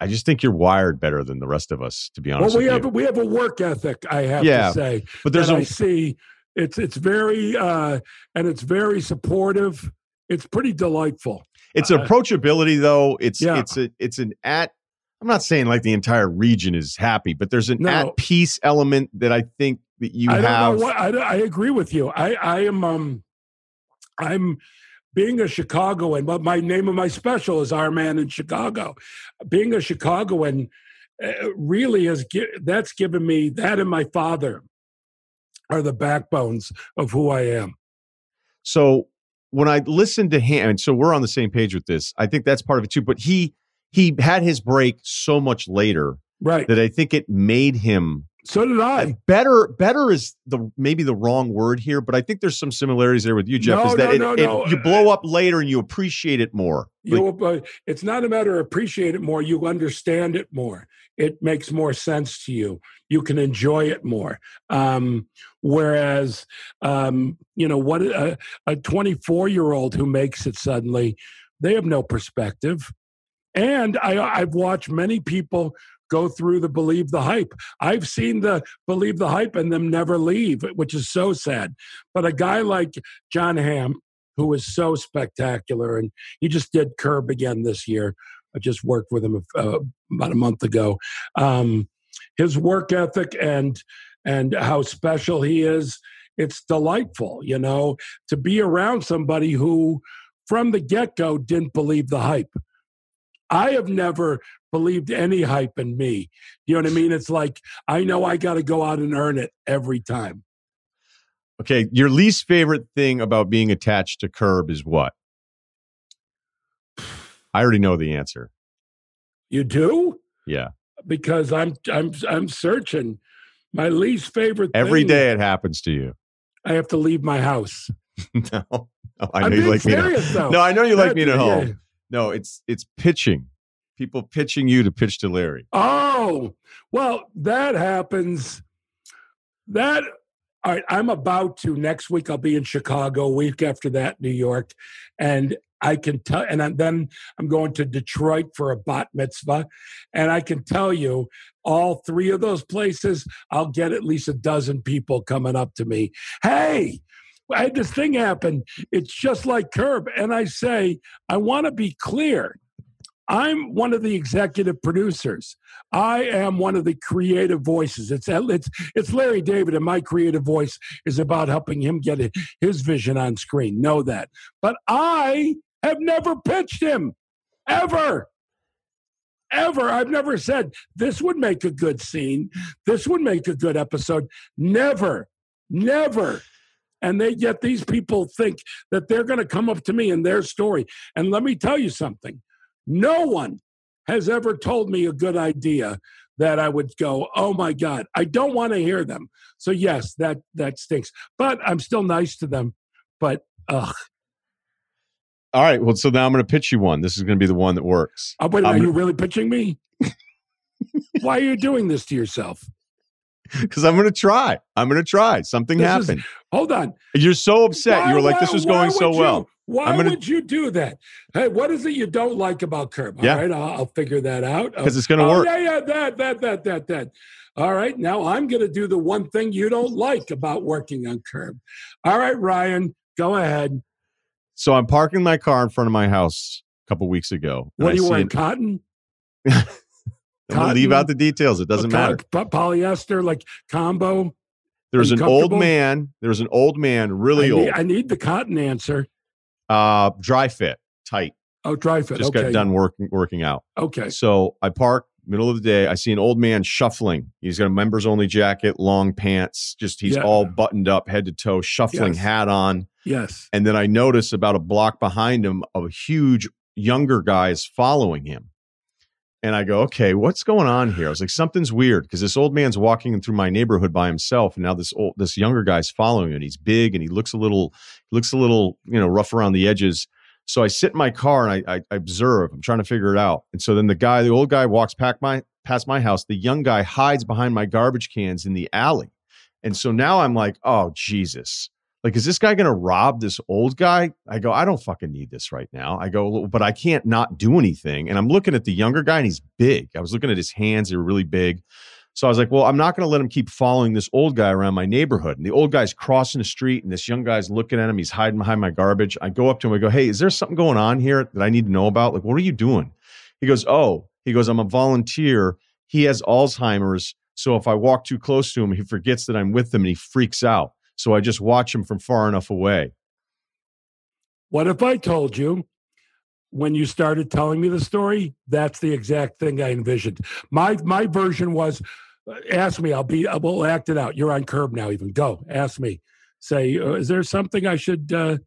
I just think you're wired better than the rest of us, to be honest. Well, we with have you. we have a work ethic. I have Yeah, to say But there's a I see. It's it's very uh, and it's very supportive. It's pretty delightful. It's Uh, approachability though. It's yeah. it's a it's an at. I'm not saying like the entire region is happy, but there's an No. at peace element that I think that you I don't have. know what I, I agree with you. I I am um I'm being a Chicagoan, but my name of my special is Our Man in Chicago. Being a Chicagoan uh, really has that's given me that and my father are the backbones of who I am. So when I listened to him, and so we're on the same page with this. I think that's part of it too. But he he had his break so much later Right. that I think it made him So did I. better. Better is the maybe the wrong word here, but I think there's some similarities there with you, Jeff. No, is that no, it, no, it- you blow up later and you appreciate it more. Like, You, uh, it's not a matter of appreciate it more. You understand it more. It makes more sense to you. You can enjoy it more. Um, whereas, um, you know, what a, a 24 year old who makes it suddenly, they have no perspective. And I, I've watched many people go through the believe the hype. I've seen the believe the hype and them never leave, which is so sad. But a guy like Jon Hamm, who is so spectacular, and he just did Curb again this year. I just worked with him uh, about a month ago. Um, his work ethic and and how special he is, it's delightful, you know, to be around somebody who, from the get go, didn't believe the hype. I have never believed any hype in me. You know what I mean? It's like I know I got to go out and earn it every time. okay, your least favorite thing about being attached to Curb is what? I already know the answer. You do? Yeah, Because I'm I'm I'm searching. My least favorite every day it happens to you. I have to leave my house. no, no, I know I'm you like me. At, serious though. no, I know you like me at home. No, it's it's pitching. People pitching you to pitch to Larry. Oh, well, that happens. That all right. I'm about to next week. I'll be in Chicago. Week after that, New York, and I can tell. And I'm- then I'm going to Detroit for a bat mitzvah, and I can tell you, all three of those places, I'll get at least a dozen people coming up to me. Hey. I had this thing happen. It's just like Curb. And I say, I want to be clear. I'm one of the executive producers. I am one of the creative voices. It's uh, it's it's Larry David, and my creative voice is about helping him get his vision on screen. Know that. But I have never pitched him ever. Ever. I've never said this would make a good scene. This would make a good episode. Never. Never. And they yet these people think that they're going to come up to me in their story. And let me tell you something. No one has ever told me a good idea that I would go, "Oh my god, I don't want to hear them." So yes, that that stinks. But I'm still nice to them. But ugh, All right. Well, so now I'm going to pitch you one. This is going to be the one that works. oh, wait, I'm- are you really pitching me? Why are you doing this to yourself? Because I'm going to try. I'm going to try. Something This is- happened. Hold on. You're so upset. Why- you were like, why- this was going so you- well. Why gonna- would you do that? Hey, what is it you don't like about Curb? All Yeah. right, I'll, I'll figure that out. Because it's going to oh, work. Yeah, yeah, that, that, that, that, that. All right, now I'm going to do the one thing you don't like about working on Curb. All right, Ryen, go ahead. So I'm parking my car in front of my house a couple weeks ago. What are you see wearing? Cotton? I'm going to leave out the details. It doesn't matter. po- polyester, like combo. There's an old man. There's an old man, really I old, need, I need the cotton answer. uh, dry fit, tight. Oh, dry fit. Just okay. got done working working out. Okay. So I park middle of the day. I see an old man shuffling. He's got a members only jacket, long pants. Just he's Yeah. all buttoned up, head to toe, shuffling, Yes. hat on. Yes. And then I notice about a block behind him, a huge younger guy is following him. And I go, okay, what's going on here? I was like, something's weird because this old man's walking through my neighborhood by himself, and now this old this younger guy's following him. And he's big and he looks a little looks a little you know rough around the edges. So I sit in my car and I, I, I observe. I'm trying to figure it out. And so then the guy, the old guy, walks past my past my house. The young guy hides behind my garbage cans in the alley. And so now I'm like, oh Jesus. Like, is this guy going to rob this old guy? I go, I don't fucking need this right now. I go, but I can't not do anything. And I'm looking at the younger guy and he's big. I was looking at his hands, they were really big. So I was like, well, I'm not going to let him keep following this old guy around my neighborhood. And the old guy's crossing the street and this young guy's looking at him. He's hiding behind my garbage. I go up to him. I go, hey, is there something going on here that I need to know about? Like, what are you doing? He goes, oh, he goes, I'm a volunteer. He has Alzheimer's. So if I walk too close to him, he forgets that I'm with him and he freaks out. So I just watch him from far enough away. What if I told you when you started telling me the story, that's the exact thing I envisioned. My my version was uh, ask me, I'll be I will act it out. You're on curb now even. Go. Ask me. Say, uh, is there something I should uh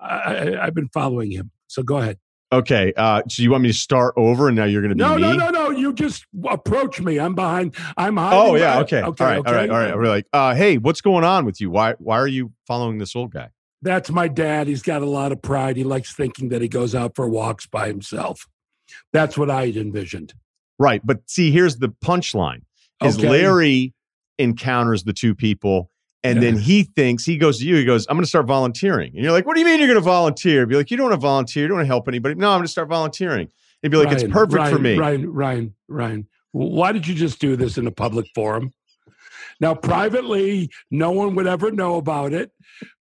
I I've been following him. So go ahead. Okay. Uh, so you want me to start over and now you're going to be No, me? no, no, no. You just approach me. I'm behind. I'm hiding. Oh yeah. Okay. Okay. all right. okay. All right. All right. We're like, uh, hey, what's going on with you? Why Why are you following this old guy? That's my dad. He's got a lot of pride. He likes thinking that he goes out for walks by himself. That's what I envisioned. Right. But see, here's the punchline: is Okay. Larry encounters the two people, and then he thinks he goes to you. He goes, "I'm going to start volunteering," and you're like, "What do you mean you're going to volunteer?" Be like, "You don't want to volunteer. You don't want to help anybody." No, I'm going to start volunteering. He'd be like, Ryen, "It's perfect Ryen, for me." Ryen, Ryen, Ryen. Why did you just do this in a public forum? Now, privately, no one would ever know about it,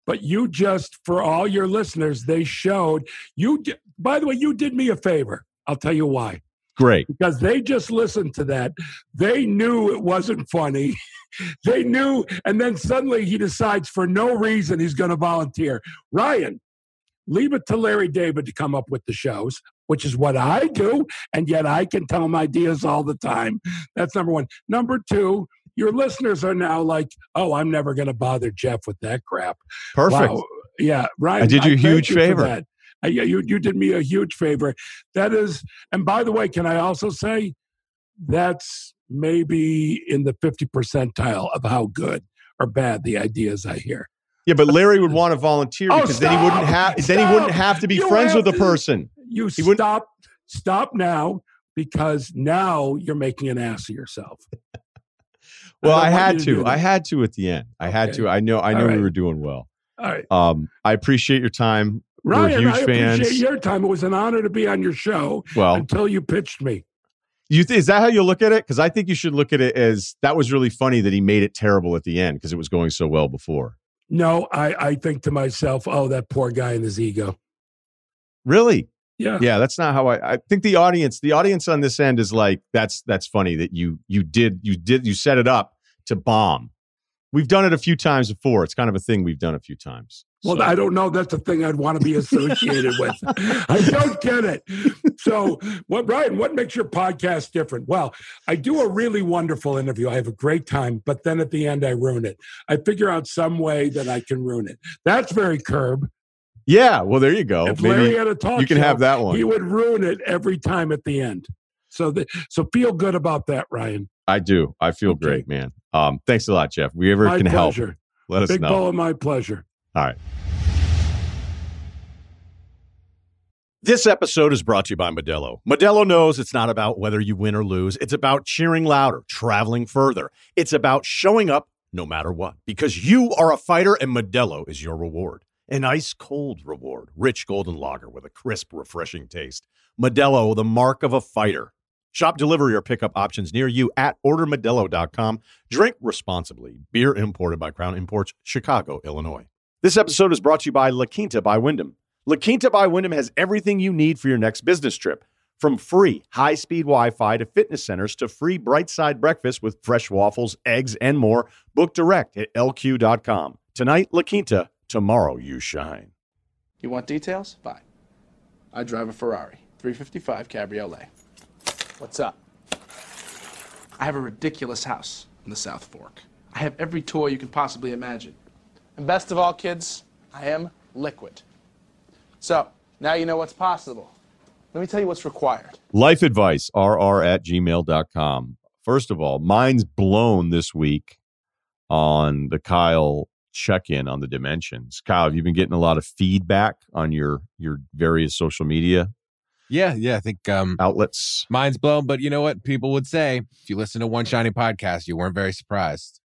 but you just, for all your listeners, they showed you. By the way, you did me a favor. I'll tell you why. Great. Because they just listened to that. They knew it wasn't funny. they knew, and then suddenly he decides for no reason he's going to volunteer. Ryen, leave it to Larry David to come up with the shows, which is what I do. And yet I can tell him ideas all the time. That's number one. Number two, your listeners are now like, oh, I'm never going to bother Jeff with that crap. Perfect. Wow. Yeah, Ryen. I did you a huge you favor. I, yeah, you, you did me a huge favor. That is, and by the way, can I also say that's maybe in the 50 percentile of how good or bad the ideas I hear. Yeah, but Larry would want to volunteer Oh, because then he wouldn't stop! have then he wouldn't have to be You friends with the to- person. You He stop, stop now because now you're making an ass of yourself. Well, don't I, had to to. I had to at the end. I had Okay. to. I know. I know we were doing well. All right. Um, I appreciate your time. We're Ryen, huge I fans. appreciate your time. It was an honor to be on your show Well, until you pitched me. you th- is that how you look at it? Because I think you should look at it as that was really funny that he made it terrible at the end because it was going so well before. No, I, I think to myself, oh, that poor guy and his ego. Really? Yeah. Yeah, that's not how I. I think the audience, the audience on this end is like, that's that's funny that you you did you did you set it up to bomb. We've done it a few times before. It's kind of a thing we've done a few times. Well, So- I don't know. That's the thing I'd want to be associated with. I don't get it. So, what, Brian? What makes your podcast different? Well, I do a really wonderful interview. I have a great time, but then at the end, I ruin it. I figure out some way that I can ruin it. That's very curb. yeah. Well, there you go. if Larry Maybe had a talk you can show, have that one. he would ruin it every time at the end. So, the, so feel good about that, Ryen. I do. I feel Okay. great, man. Um, thanks a lot, Jeff. We ever My can help, pleasure. let us Big know. ball of my pleasure. All right. This episode is brought to you by Modelo. Modelo knows it's not about whether you win or lose. It's about cheering louder, traveling further. It's about showing up no matter what because you are a fighter and Modelo is your reward. An ice cold reward, rich golden lager with a crisp, refreshing taste. Modelo, the mark of a fighter. Shop delivery or pickup options near you at ordermodelo.com. Drink responsibly. Beer imported by Crown Imports, Chicago, Illinois. This episode is brought to you by La Quinta by Wyndham. La Quinta by Wyndham has everything you need for your next business trip. From free high speed Wi Fi to fitness centers to free bright side breakfast with fresh waffles, eggs, and more. Book direct at lq.com. Tonight, La Quinta. Tomorrow, you shine. You want details? Fine. I drive a Ferrari 355 Cabriolet. What's up? I have a ridiculous house in the South Fork. I have every toy you can possibly imagine. And best of all, kids, I am liquid. So, now you know what's possible. Let me tell you what's required. Life advice, rr at gmail.com. First of all, mine's blown this week on the Kyle check in on the dimensions. Kyle, have you been getting a lot of feedback on your your various social media Yeah, yeah. I think um, outlets? mine's blown, but you know what? People would say if you listen to One Shiny podcast, you weren't very surprised.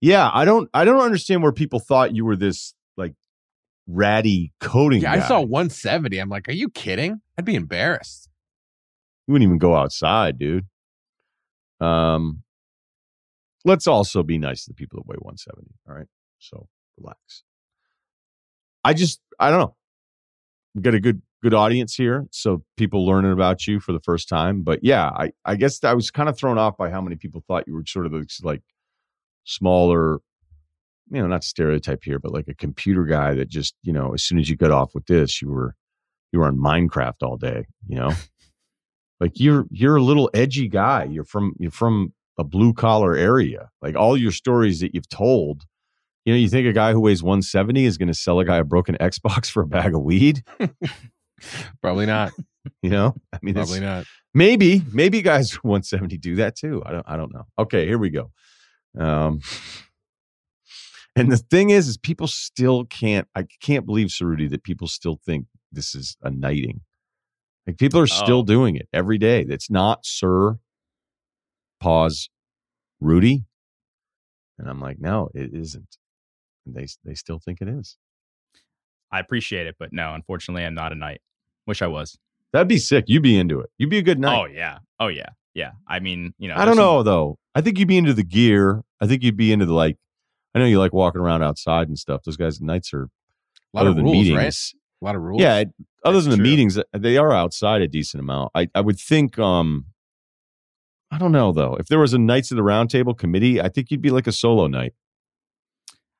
Yeah, I don't I don't understand where people thought you were this like ratty coding Yeah, I saw 170. I'm like, are you kidding? I'd be embarrassed. You wouldn't even go outside, dude. Um, let's also be nice to the people that weigh 170. All right. So relax. I just, I don't know. We got a good, good audience here. So people learning about you for the first time. But yeah, I, I guess I was kind of thrown off by how many people thought you were sort of this like smaller, you know, not stereotype here, but like a computer guy that just, you know, as soon as you got off with this, you were, you were on Minecraft all day, you know? like you're you're a little edgy guy. You're from you're from a blue collar area. Like all your stories that you've told you know you think a guy who weighs 170 is going to sell a guy a broken xbox for a bag of weed? Probably not. you know? I mean Probably not. maybe maybe guys 170 do that too. I don't i don't know. Okay here we go um and the thing is is people still can't i can't believe Ceruti that people still think this is a knighting like people are still Oh. doing it every day That's not sir pause rudy and i'm like no it isn't and they they still think it is I appreciate it, but no, unfortunately, I'm not a knight. Wish I was. that'd be sick you'd be into it you'd be a good knight Oh yeah. Oh yeah. Yeah. I mean, you know, I don't some- know though. I think you'd be into the gear. I think you'd be into the like. I know you like walking around outside and stuff. Those guys, knights are A lot other of than rules, meetings. right? A lot of rules. Yeah, it- other That's than the true. meetings, uh, they are outside a decent amount. I I would think. um I don't know though. If there was a Knights of the Round Table committee, I think you'd be like a solo knight.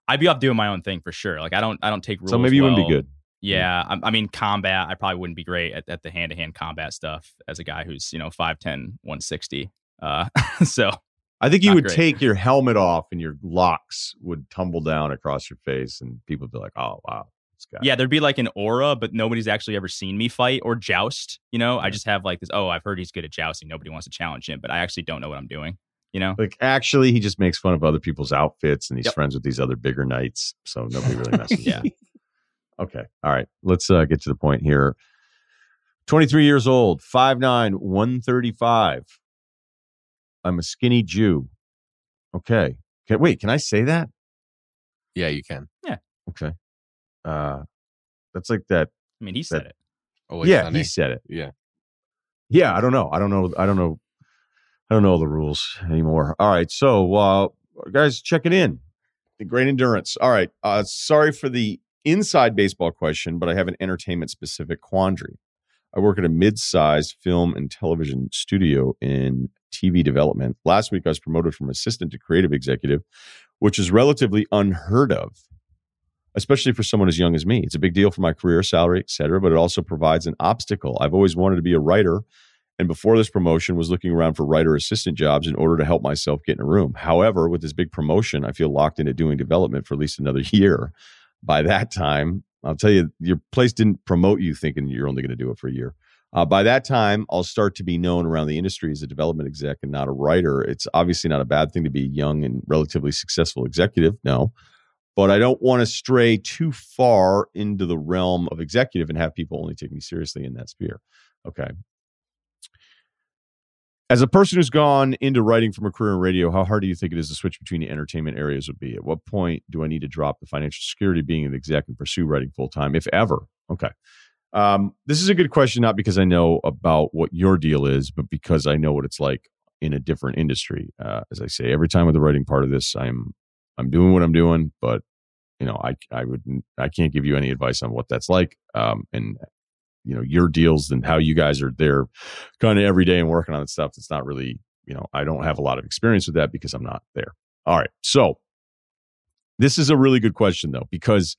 I'd be off doing my own thing for sure. Like I don't, I don't take rules. So maybe you wouldn't be good. Yeah, I, I mean combat. I probably wouldn't be great at, at the hand to hand combat stuff as a guy who's you know 5'10", 160. Uh, so I think you Not would great. take your helmet off and your locks would tumble down across your face, and people would be like, "Oh wow, this guy." yeah, there'd be like an aura, but nobody's actually ever seen me fight or joust. You know, I just have like this. Oh, I've heard he's good at jousting. Nobody wants to challenge him, but I actually don't know what I'm doing. You know, Like actually, he just makes fun of other people's outfits, and he's Yep. friends with these other bigger knights, so nobody really messes. Yeah. with him. Okay. All right. Let's uh, get to the point here. Twenty-three years old, 5'9", 135. I'm a skinny Jew. Okay. Can, wait, can I say that? Yeah, you can. Yeah. Okay. Uh, that's like that. I mean he said That- it. Always yeah, sunny. he said it. Yeah. Yeah, I don't know. I don't know. I don't know. I don't know the rules anymore. All right, so uh, guys, check it in. The great endurance. All right. Uh, sorry for the inside baseball question, but I have an entertainment specific quandary. I work at a mid-sized film and television studio in TV development. Last week, I was promoted from assistant to creative executive, which is relatively unheard of, especially for someone as young as me. It's a big deal for my career, salary, et cetera, but it also provides an obstacle. I've always wanted to be a writer, and before this promotion, was looking around for writer assistant jobs in order to help myself get in a room. However, with this big promotion, I feel locked into doing development for at least another year. By that time, I'll tell you, your place didn't promote you thinking you're only going to do it for a year. Uh, by that time, I'll start to be known around the industry as a development exec and not a writer. It's obviously not a bad thing to be a young and relatively successful executive, no. But I don't want to stray too far into the realm of executive and have people only take me seriously in that sphere. Okay. As a person who's gone into writing from a career in radio, how hard do you think it is to switch between the entertainment areas would be? At what point do I need to drop the financial security being an exec and pursue writing full time, if ever? Okay. Um, this is a good question, not because I know about what your deal is, but because I know what it's like in a different industry. Uh, as I say, every time with the writing part of this, I'm I'm doing what I'm doing, but you know, I I would I can't give you any advice on what that's like. Um, and you know, your deals and how you guys are there, kind of every day and working on stuff. It's not really, you know, I don't have a lot of experience with that because I'm not there. All right, so this is a really good question though because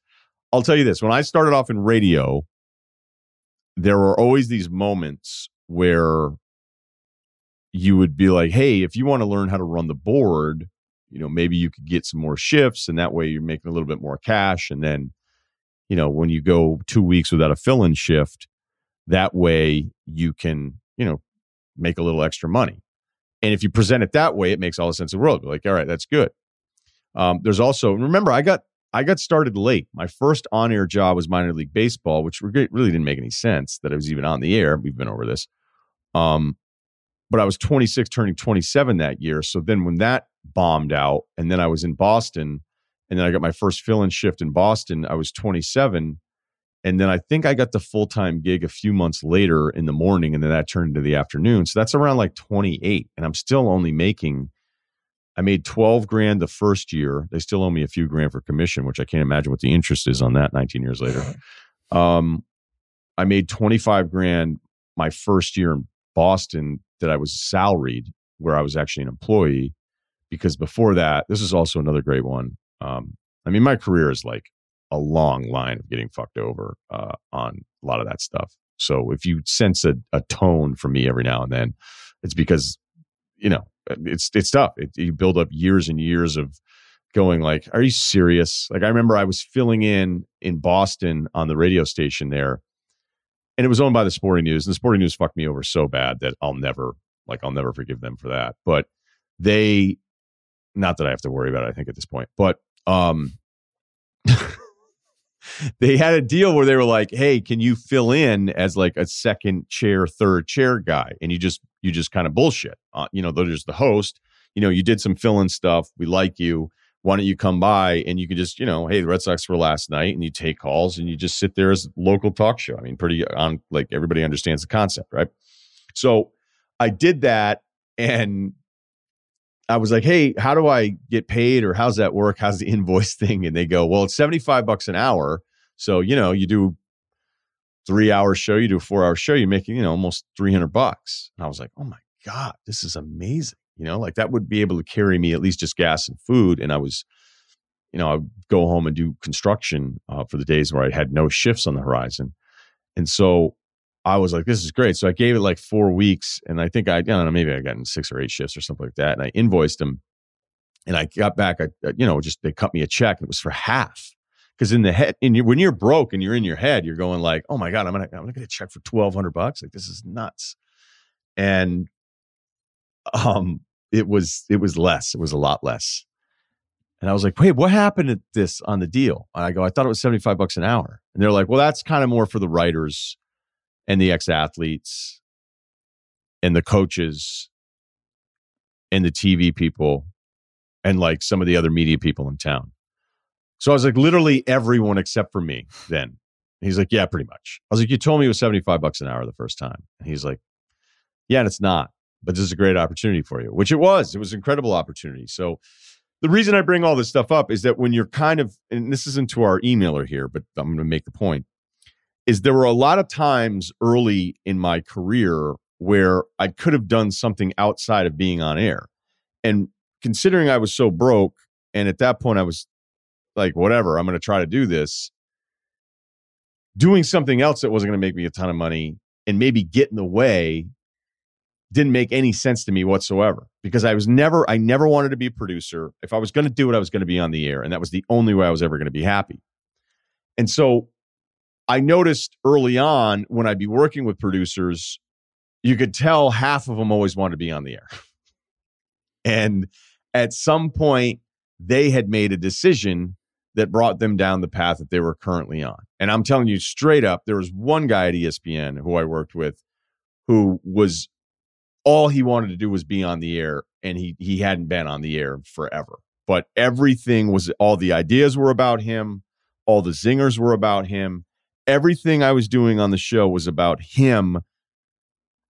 I'll tell you this: when I started off in radio, there were always these moments where you would be like, "Hey, if you want to learn how to run the board, you know, maybe you could get some more shifts, and that way you're making a little bit more cash." And then, you know, when you go two weeks without a fill-in shift, that way you can, you know, make a little extra money. And if you present it that way, it makes all the sense in the world. Be like, all right, that's good. Um, there's also remember, I got I got started late. My first on-air job was minor league baseball, which really didn't make any sense that I was even on the air. We've been over this. Um, but I was 26, turning 27 that year. So then when that bombed out, and then I was in Boston, and then I got my first fill-in shift in Boston. I was 27, and then I think I got the full-time gig a few months later in the morning, and then that turned into the afternoon. So that's around like 28, and I'm still only making I made 12 grand the first year. They still owe me a few grand for commission, which I can't imagine what the interest is on that 19 years later. Um, I made 25 grand my first year in Boston that I was salaried, where I was actually an employee. Because before that, this is also another great one. Um, I mean, my career is like a long line of getting fucked over uh, on a lot of that stuff. So if you sense a, a tone from me every now and then, it's because, you know, it's it's tough. It, you build up years and years of going like, "Are you serious?" Like I remember I was filling in in Boston on the radio station there, and it was owned by the Sporting News, and the Sporting News fucked me over so bad that I'll never like I'll never forgive them for that. But they, not that I have to worry about it, I think at this point, but um. they had a deal where they were like, "Hey, can you fill in as like a second chair, third chair guy?" And you just you just kind of bullshit. Uh, you know, there's the host. You know, you did some fill in stuff. We like you. Why don't you come by and you can just, you know, hey, the Red Sox were last night, and you take calls and you just sit there as local talk show. I mean, pretty on like everybody understands the concept, right? So I did that, and I was like, hey, how do I get paid or how's that work? How's the invoice thing? And they go, well, it's 75 bucks an hour. So, you know, you do three hour show, you do a four hour show, you're making, you know, almost 300 bucks. And I was like, oh my God, this is amazing. You know, like that would be able to carry me at least just gas and food. And I was, you know, I'd go home and do construction uh, for the days where I had no shifts on the horizon. And so I was like, this is great. So I gave it like four weeks. And I think I, I don't know, maybe I got in six or eight shifts or something like that. And I invoiced them. And I got back, I, you know, just they cut me a check. It was for half because in the head, in your, when you're broke and you're in your head, you're going like, "Oh my god, I'm gonna I'm gonna get a check for twelve hundred bucks. Like this is nuts." And um, it was it was less. It was a lot less. And I was like, "Wait, what happened to this on the deal?" And I go, "I thought it was seventy five bucks an hour." And they're like, "Well, that's kind of more for the writers and the ex athletes and the coaches and the TV people and like some of the other media people in town." So I was like, literally everyone except for me then. He's like, yeah, pretty much. I was like, you told me it was 75 bucks an hour the first time. And he's like, yeah, and it's not, but this is a great opportunity for you, which it was. It was an incredible opportunity. So the reason I bring all this stuff up is that when you're kind of, and this isn't to our emailer here, but I'm going to make the point, is there were a lot of times early in my career where I could have done something outside of being on air. And considering I was so broke, and at that point I was like whatever i'm going to try to do this doing something else that wasn't going to make me a ton of money and maybe get in the way didn't make any sense to me whatsoever because I was never I never wanted to be a producer. If I was going to do it, I was going to be on the air, and that was the only way I was ever going to be happy. And so I noticed early on when I'd be working with producers, you could tell half of them always wanted to be on the air. and at some point, they had made a decision that brought them down the path that they were currently on. And I'm telling you straight up, there was one guy at ESPN who I worked with who was all he wanted to do was be on the air and he he hadn't been on the air forever. But everything was all the ideas were about him, all the zingers were about him. Everything I was doing on the show was about him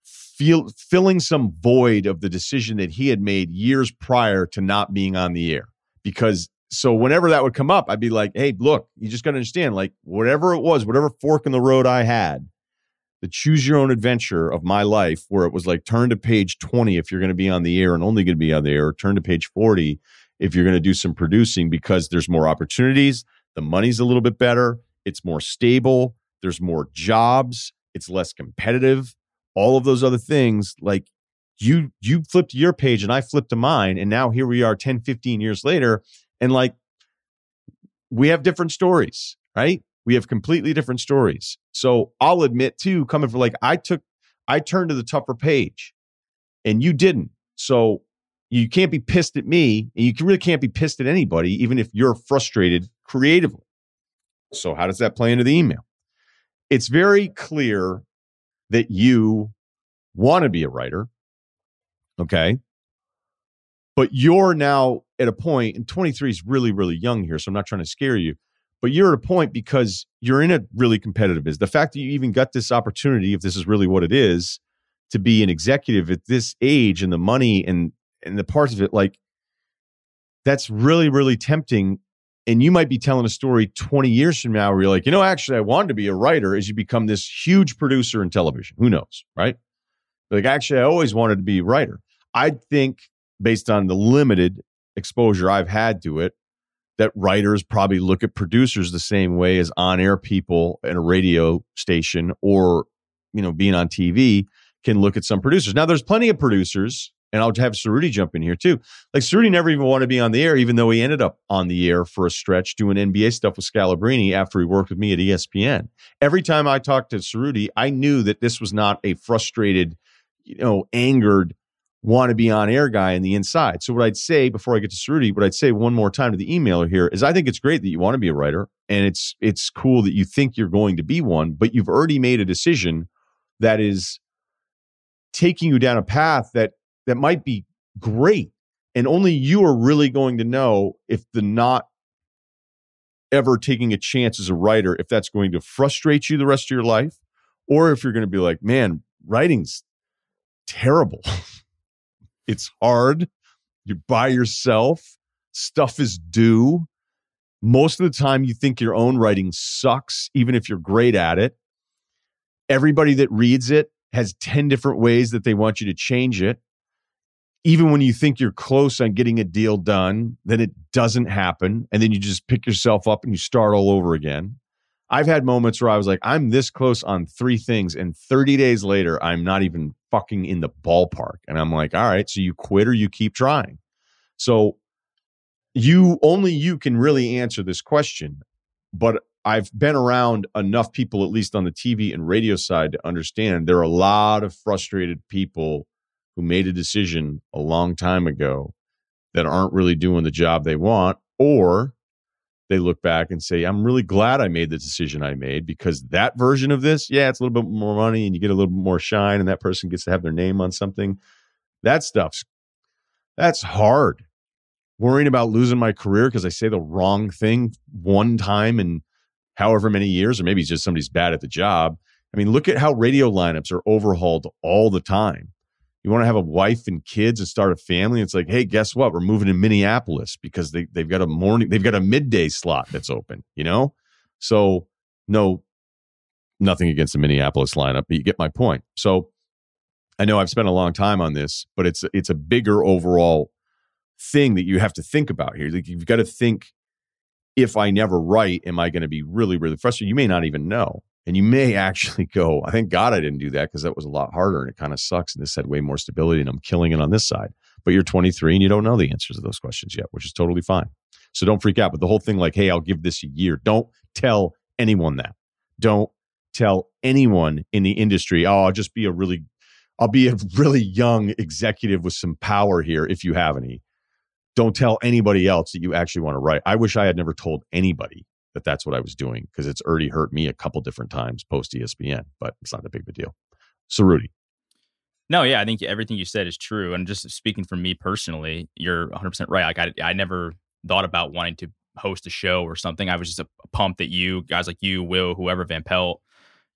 feel, filling some void of the decision that he had made years prior to not being on the air. Because so whenever that would come up, I'd be like, hey, look, you just got to understand, like, whatever it was, whatever fork in the road I had, the choose your own adventure of my life, where it was like, turn to page 20 if you're going to be on the air and only going to be on the air, turn to page 40 if you're going to do some producing because there's more opportunities, the money's a little bit better, it's more stable, there's more jobs, it's less competitive, all of those other things like you you flipped your page and I flipped to mine and now here we are 10 15 years later and like we have different stories, right? We have completely different stories. So I'll admit too coming from like I took I turned to the tougher page and you didn't. So you can't be pissed at me and you really can't be pissed at anybody even if you're frustrated creatively. So how does that play into the email? It's very clear that you want to be a writer. Okay. But you're now at a point, and 23 is really, really young here. So I'm not trying to scare you, but you're at a point because you're in a really competitive business. The fact that you even got this opportunity, if this is really what it is, to be an executive at this age and the money and and the parts of it, like that's really, really tempting. And you might be telling a story 20 years from now where you're like, you know, actually, I wanted to be a writer as you become this huge producer in television. Who knows, right? Like, actually, I always wanted to be a writer. I think, based on the limited exposure I've had to it, that writers probably look at producers the same way as on-air people at a radio station or, you know, being on TV can look at some producers. Now, there's plenty of producers, and I'll have Ceruti jump in here too. Like Ceruti never even wanted to be on the air, even though he ended up on the air for a stretch doing NBA stuff with Scalabrine after he worked with me at ESPN. Every time I talked to Ceruti, I knew that this was not a frustrated, you know, angered want to be on air guy in the inside. So what I'd say before I get to Ceruti, what I'd say one more time to the emailer here is I think it's great that you want to be a writer and it's it's cool that you think you're going to be one, but you've already made a decision that is taking you down a path that that might be great and only you are really going to know if the not ever taking a chance as a writer if that's going to frustrate you the rest of your life or if you're going to be like man writing's terrible. It's hard. You're by yourself. Stuff is due. Most of the time you think your own writing sucks even if you're great at it. Everybody that reads it has 10 different ways that they want you to change it even when you think you're close on getting a deal done, then it doesn't happen. And then you just pick yourself up and you start all over again. I've had moments where I was like, I'm this close on three things. And 30 days later, I'm not even fucking in the ballpark. And I'm like, all right, so you quit or you keep trying. So you only you can really answer this question. But I've been around enough people, at least on the TV and radio side, to understand there are a lot of frustrated people who made a decision a long time ago that aren't really doing the job they want, or they look back and say, I'm really glad I made the decision I made because that version of this, yeah, it's a little bit more money and you get a little bit more shine, and that person gets to have their name on something. That stuff's that's hard. Worrying about losing my career because I say the wrong thing one time in however many years, or maybe it's just somebody's bad at the job. I mean, look at how radio lineups are overhauled all the time you want to have a wife and kids and start a family. It's like, hey, guess what? We're moving to Minneapolis because they, they've got a morning, they've got a midday slot that's open, you know? So, no, nothing against the Minneapolis lineup, but you get my point. So, I know I've spent a long time on this, but it's it's a bigger overall thing that you have to think about here. Like you've got to think if I never write, am I going to be really, really frustrated? You may not even know. And you may actually go, I thank God I didn't do that because that was a lot harder and it kind of sucks. And this had way more stability and I'm killing it on this side. But you're 23 and you don't know the answers to those questions yet, which is totally fine. So don't freak out. But the whole thing, like, hey, I'll give this a year. Don't tell anyone that. Don't tell anyone in the industry, oh, I'll just be a really, I'll be a really young executive with some power here if you have any. Don't tell anybody else that you actually want to write. I wish I had never told anybody that that's what I was doing because it's already hurt me a couple different times post ESPN, but it's not a big of a deal. So, Rudy. No, yeah, I think everything you said is true. And just speaking for me personally, you're 100% right. Like, I, I never thought about wanting to host a show or something. I was just a, a pump that you guys like you, Will, whoever, Van Pelt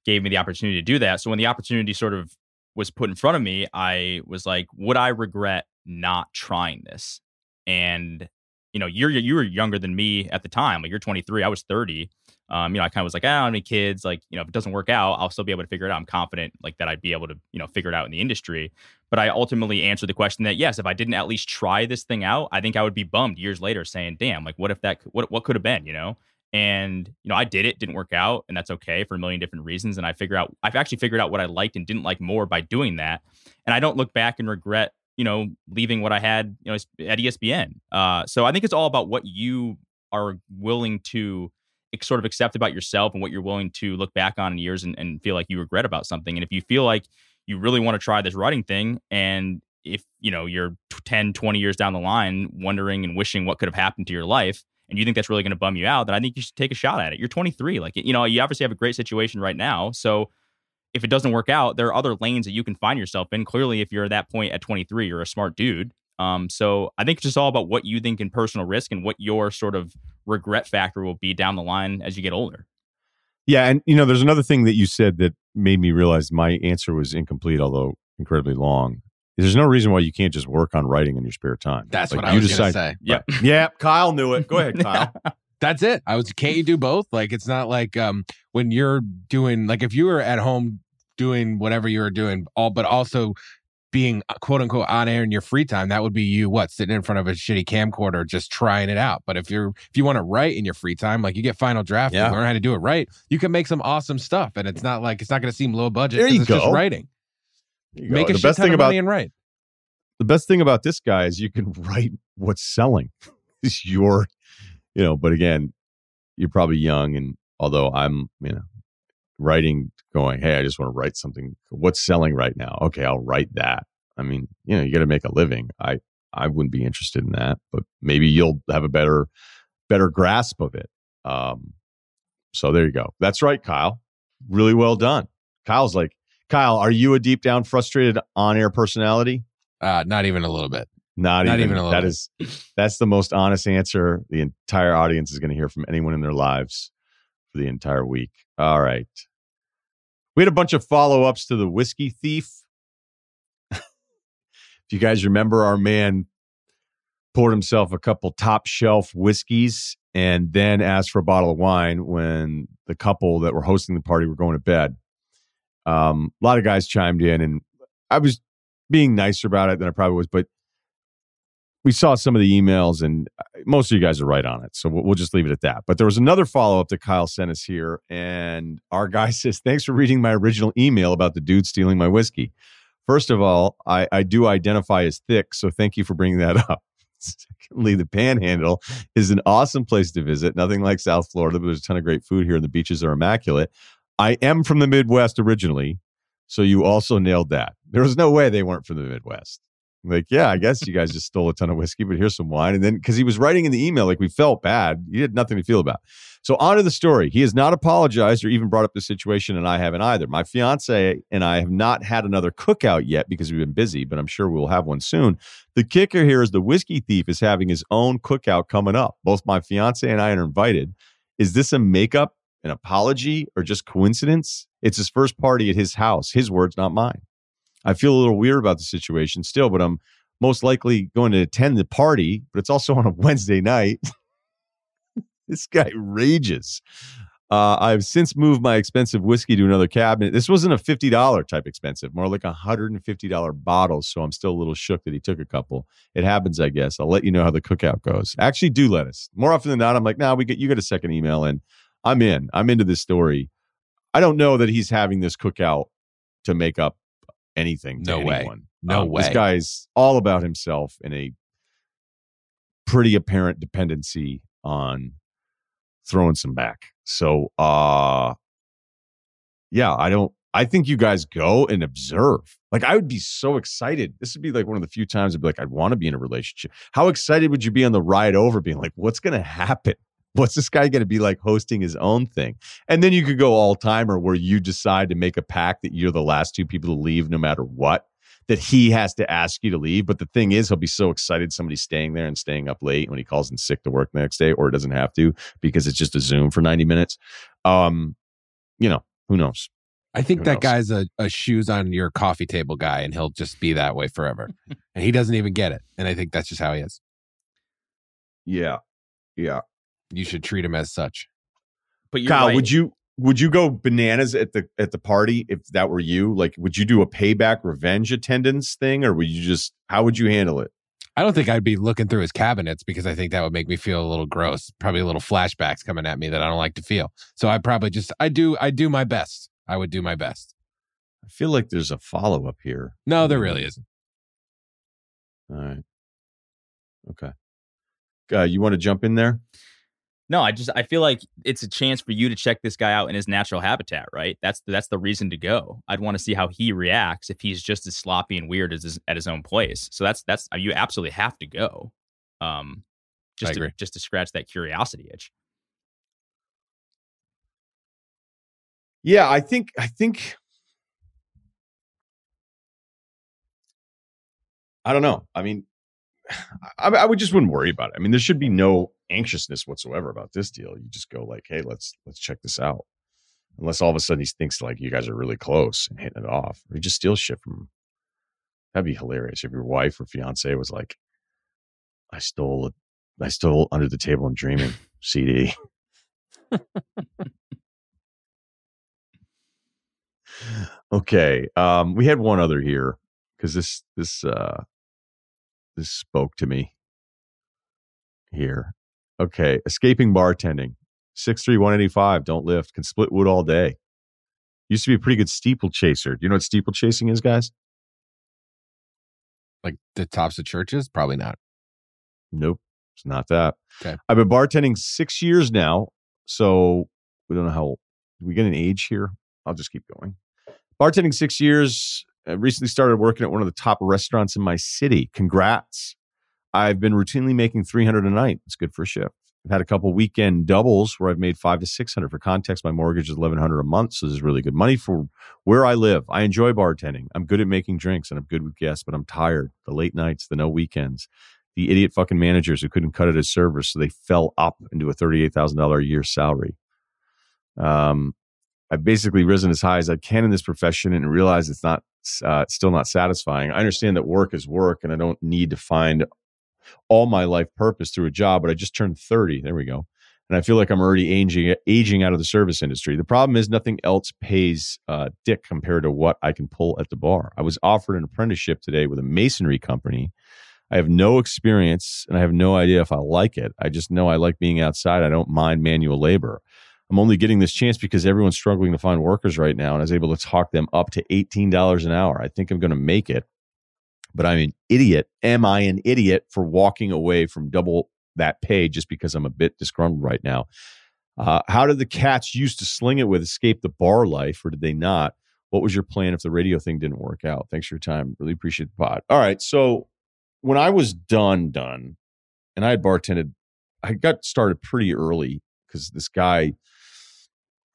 gave me the opportunity to do that. So, when the opportunity sort of was put in front of me, I was like, would I regret not trying this? And you know, you're you were younger than me at the time. Like you're 23, I was 30. Um, you know, I kind of was like, I don't have any kids. Like, you know, if it doesn't work out, I'll still be able to figure it out. I'm confident like that I'd be able to, you know, figure it out in the industry. But I ultimately answered the question that yes, if I didn't at least try this thing out, I think I would be bummed years later saying, damn, like what if that what what could have been, you know? And you know, I did it, didn't work out, and that's okay for a million different reasons. And I figure out, I've actually figured out what I liked and didn't like more by doing that. And I don't look back and regret, you know, leaving what I had, you know, at ESPN. Uh, so I think it's all about what you are willing to sort of accept about yourself and what you're willing to look back on in years and, and feel like you regret about something. And if you feel like you really want to try this writing thing and if you know you're 10 20 years down the line wondering and wishing what could have happened to your life and you think that's really going to bum you out then i think you should take a shot at it you're 23 like you know you obviously have a great situation right now so if it doesn't work out there are other lanes that you can find yourself in clearly if you're at that point at 23 you're a smart dude um, so i think it's just all about what you think in personal risk and what your sort of regret factor will be down the line as you get older yeah and you know there's another thing that you said that made me realize my answer was incomplete although incredibly long there's no reason why you can't just work on writing in your spare time. That's like, what I was decide, gonna say. Yep. yeah. Kyle knew it. Go ahead, Kyle. That's it. I was can't you do both? Like it's not like um when you're doing like if you were at home doing whatever you were doing, all but also being uh, quote unquote on air in your free time, that would be you what sitting in front of a shitty camcorder just trying it out. But if you're if you want to write in your free time, like you get Final Draft, yeah. learn how to do it right, you can make some awesome stuff, and it's not like it's not going to seem low budget. There you it's go. Just writing. Make a the best thing about right. The best thing about this guy is you can write what's selling. it's your, you know. But again, you're probably young, and although I'm, you know, writing, going, hey, I just want to write something. What's selling right now? Okay, I'll write that. I mean, you know, you got to make a living. I I wouldn't be interested in that, but maybe you'll have a better better grasp of it. Um, so there you go. That's right, Kyle. Really well done. Kyle's like, Kyle, are you a deep down frustrated on air personality? Uh, not even a little bit. Not, not even, even, a little. That bit. is, that's the most honest answer the entire audience is going to hear from anyone in their lives for the entire week. All right. We had a bunch of follow ups to the whiskey thief. if you guys remember, our man poured himself a couple top shelf whiskeys and then asked for a bottle of wine when the couple that were hosting the party were going to bed. Um, a lot of guys chimed in, and I was being nicer about it than I probably was, but we saw some of the emails, and uh, most of you guys are right on it. So we'll, just leave it at that. But there was another follow up that Kyle sent us here, and our guy says, Thanks for reading my original email about the dude stealing my whiskey. First of all, I, I do identify as thick, so thank you for bringing that up. Secondly, the Panhandle is an awesome place to visit. Nothing like South Florida, but there's a ton of great food here, and the beaches are immaculate. I am from the Midwest originally, so you also nailed that. There was no way they weren't from the Midwest. Like, yeah, I guess you guys just stole a ton of whiskey, but here's some wine. And then because he was writing in the email, like we felt bad. He had nothing to feel about. So on to the story. He has not apologized or even brought up the situation, and I haven't either. My fiance and I have not had another cookout yet because we've been busy, but I'm sure we'll have one soon. The kicker here is the whiskey thief is having his own cookout coming up. Both my fiance and I are invited. Is this a makeup an apology or just coincidence? It's his first party at his house. His words, not mine. I feel a little weird about the situation still, but I'm most likely going to attend the party, but it's also on a Wednesday night. this guy rages. Uh, I've since moved my expensive whiskey to another cabinet. This wasn't a $50 type expensive, more like a $150 bottle. So I'm still a little shook that he took a couple. It happens, I guess. I'll let you know how the cookout goes. Actually, do let us. More often than not, I'm like, nah, we get you get a second email and I'm in. I'm into this story. I don't know that he's having this cookout to make up anything. no way. Anyone. No um, way. This guy's all about himself in a pretty apparent dependency on throwing some back. So, uh, yeah, I don't. I think you guys go and observe. Like, I would be so excited. This would be like one of the few times I'd be like, I'd want to be in a relationship. How excited would you be on the ride over, being like, what's going to happen? What's this guy going to be like hosting his own thing? And then you could go all timer where you decide to make a pact that you're the last two people to leave no matter what, that he has to ask you to leave. But the thing is, he'll be so excited somebody's staying there and staying up late when he calls in sick to work the next day, or doesn't have to because it's just a Zoom for 90 minutes. Um, you know, who knows? I think who that knows? guy's a, a shoes on your coffee table guy, and he'll just be that way forever. and he doesn't even get it. And I think that's just how he is. Yeah. Yeah you should treat him as such. But Kyle, right. would you would you go bananas at the at the party if that were you? Like, would you do a payback revenge attendance thing, or would you just how would you handle it? I don't think I'd be looking through his cabinets because I think that would make me feel a little gross. Probably a little flashbacks coming at me that I don't like to feel. So I probably just I do I do my best. I would do my best. I feel like there's a follow up here. No, there really isn't. All right. Okay. Uh, you want to jump in there? No, I just I feel like it's a chance for you to check this guy out in his natural habitat, right? That's that's the reason to go. I'd want to see how he reacts if he's just as sloppy and weird as his, at his own place. So that's that's you absolutely have to go, um, just to, just to scratch that curiosity itch. Yeah, I think I think I don't know. I mean, I, I would just wouldn't worry about it. I mean, there should be no anxiousness whatsoever about this deal. You just go like, "Hey, let's let's check this out." Unless all of a sudden he thinks like you guys are really close and hitting it off, or he just steals shit from. him. That'd be hilarious if your wife or fiance was like, "I stole it. I stole under the table and dreaming CD." okay, um, we had one other here because this this uh this spoke to me here. Okay, escaping bartending. Six three one eighty five. Don't lift. Can split wood all day. Used to be a pretty good steeple chaser. Do you know what steeple chasing is, guys? Like the tops of churches? Probably not. Nope, it's not that. Okay. I've been bartending six years now, so we don't know how. Do we get an age here? I'll just keep going. Bartending six years. I recently started working at one of the top restaurants in my city. Congrats! I've been routinely making three hundred a night. It's good for a shift. I've had a couple weekend doubles where I've made five to six hundred. For context, my mortgage is eleven hundred a month, so this is really good money for where I live. I enjoy bartending. I'm good at making drinks and I'm good with guests, but I'm tired. The late nights, the no weekends, the idiot fucking managers who couldn't cut it as servers, so they fell up into a thirty-eight thousand dollar a year salary. Um, I've basically risen as high as I can in this profession and realize it's not uh, still not satisfying. I understand that work is work, and I don't need to find all my life purpose through a job. But I just turned thirty. There we go, and I feel like I'm already aging aging out of the service industry. The problem is nothing else pays uh, dick compared to what I can pull at the bar. I was offered an apprenticeship today with a masonry company. I have no experience and I have no idea if I like it. I just know I like being outside. I don't mind manual labor. I'm only getting this chance because everyone's struggling to find workers right now, and I was able to talk them up to $18 an hour. I think I'm going to make it, but I'm an idiot. Am I an idiot for walking away from double that pay just because I'm a bit disgruntled right now? Uh, how did the cats used to sling it with escape the bar life, or did they not? What was your plan if the radio thing didn't work out? Thanks for your time. Really appreciate the pod. All right. So when I was done, done, and I had bartended, I got started pretty early because this guy,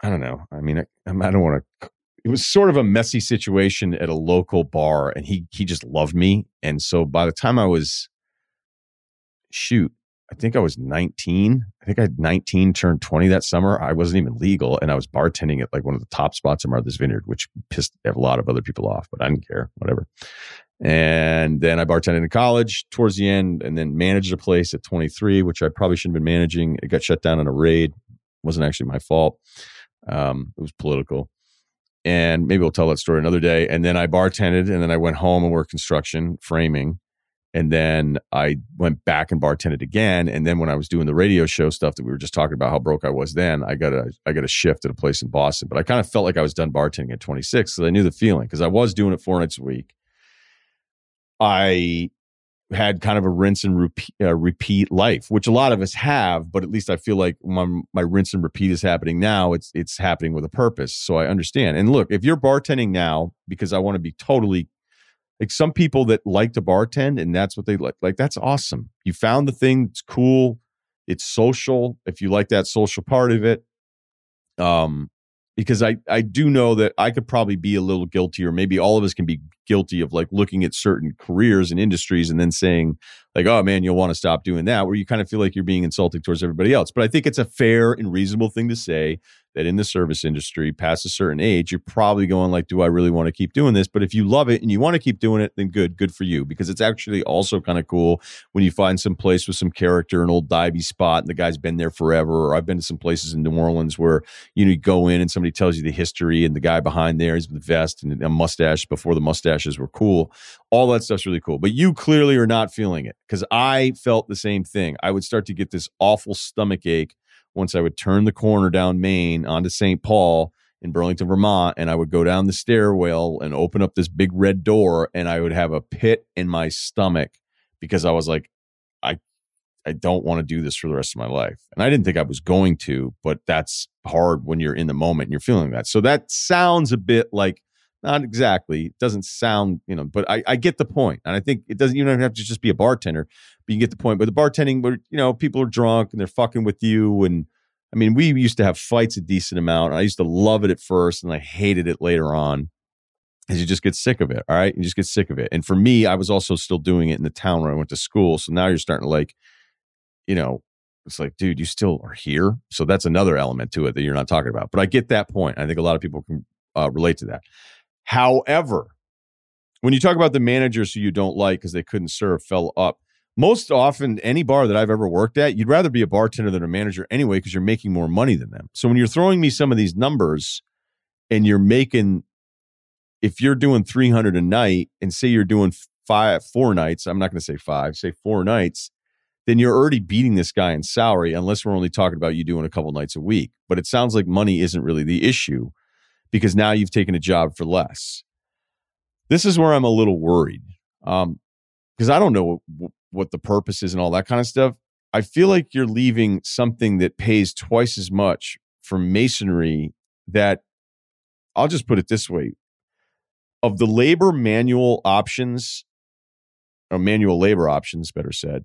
I don't know. I mean, I, I don't want to. It was sort of a messy situation at a local bar, and he he just loved me, and so by the time I was, shoot, I think I was 19. I think I had 19 turned 20 that summer. I wasn't even legal, and I was bartending at like one of the top spots in Martha's Vineyard, which pissed a lot of other people off, but I didn't care, whatever. And then I bartended in college towards the end, and then managed a place at 23, which I probably shouldn't have been managing. It got shut down in a raid. wasn't actually my fault. Um, it was political. And maybe we'll tell that story another day. And then I bartended, and then I went home and worked construction framing. And then I went back and bartended again. And then when I was doing the radio show stuff that we were just talking about, how broke I was then, I got a I got a shift at a place in Boston. But I kind of felt like I was done bartending at 26 because I knew the feeling because I was doing it four nights a week. I had kind of a rinse and repeat, uh, repeat life, which a lot of us have, but at least I feel like my, my rinse and repeat is happening now. It's it's happening with a purpose, so I understand. And look, if you're bartending now, because I want to be totally like some people that like to bartend and that's what they like, like that's awesome. You found the thing, it's cool, it's social. If you like that social part of it, um, because I I do know that I could probably be a little guilty, or maybe all of us can be guilty of like looking at certain careers and industries and then saying like, oh man, you'll want to stop doing that, where you kind of feel like you're being insulting towards everybody else. But I think it's a fair and reasonable thing to say that in the service industry, past a certain age, you're probably going like, "Do I really want to keep doing this?" But if you love it and you want to keep doing it, then good, good for you. Because it's actually also kind of cool when you find some place with some character, an old divey spot, and the guy's been there forever. Or I've been to some places in New Orleans where you know you go in and somebody tells you the history, and the guy behind there is with the vest and a mustache before the mustaches were cool. All that stuff's really cool. But you clearly are not feeling it because I felt the same thing. I would start to get this awful stomach ache once I would turn the corner down Main onto St. Paul in Burlington, Vermont, and I would go down the stairwell and open up this big red door, and I would have a pit in my stomach because I was like, I, I don't want to do this for the rest of my life, and I didn't think I was going to, but that's hard when you're in the moment and you're feeling that. So that sounds a bit like not exactly. It doesn't sound, you know, but I, I get the point. And I think it doesn't, you don't have to just be a bartender, but you get the point. But the bartending, where, you know, people are drunk and they're fucking with you. And I mean, we used to have fights a decent amount. I used to love it at first and I hated it later on as you just get sick of it. All right. You just get sick of it. And for me, I was also still doing it in the town where I went to school. So now you're starting to like, you know, it's like, dude, you still are here. So that's another element to it that you're not talking about. But I get that point. I think a lot of people can uh, relate to that. However, when you talk about the managers who you don't like because they couldn't serve fell up, most often any bar that I've ever worked at, you'd rather be a bartender than a manager anyway because you're making more money than them. So when you're throwing me some of these numbers and you're making if you're doing 300 a night and say you're doing five four nights, I'm not going to say five, say four nights, then you're already beating this guy in salary unless we're only talking about you doing a couple nights a week. But it sounds like money isn't really the issue because now you've taken a job for less. This is where I'm a little worried because um, I don't know what, what the purpose is and all that kind of stuff. I feel like you're leaving something that pays twice as much for masonry that I'll just put it this way of the labor manual options or manual labor options better said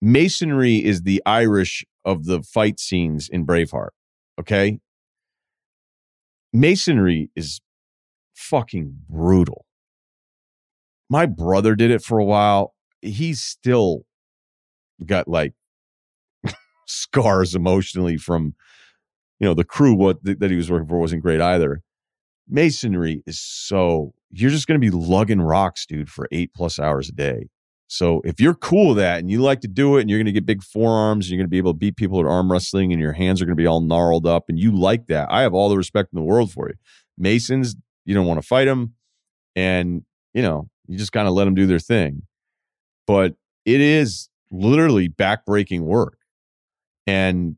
masonry is the irish of the fight scenes in braveheart okay masonry is fucking brutal. My brother did it for a while. He's still got like scars emotionally from you know the crew what that he was working for wasn't great either masonry is so you're just going to be lugging rocks dude for 8 plus hours a day so if you're cool with that and you like to do it and you're going to get big forearms and you're going to be able to beat people at arm wrestling and your hands are going to be all gnarled up and you like that, I have all the respect in the world for you. Masons, you don't want to fight them and, you know, you just kind of let them do their thing. But it is literally backbreaking work. And,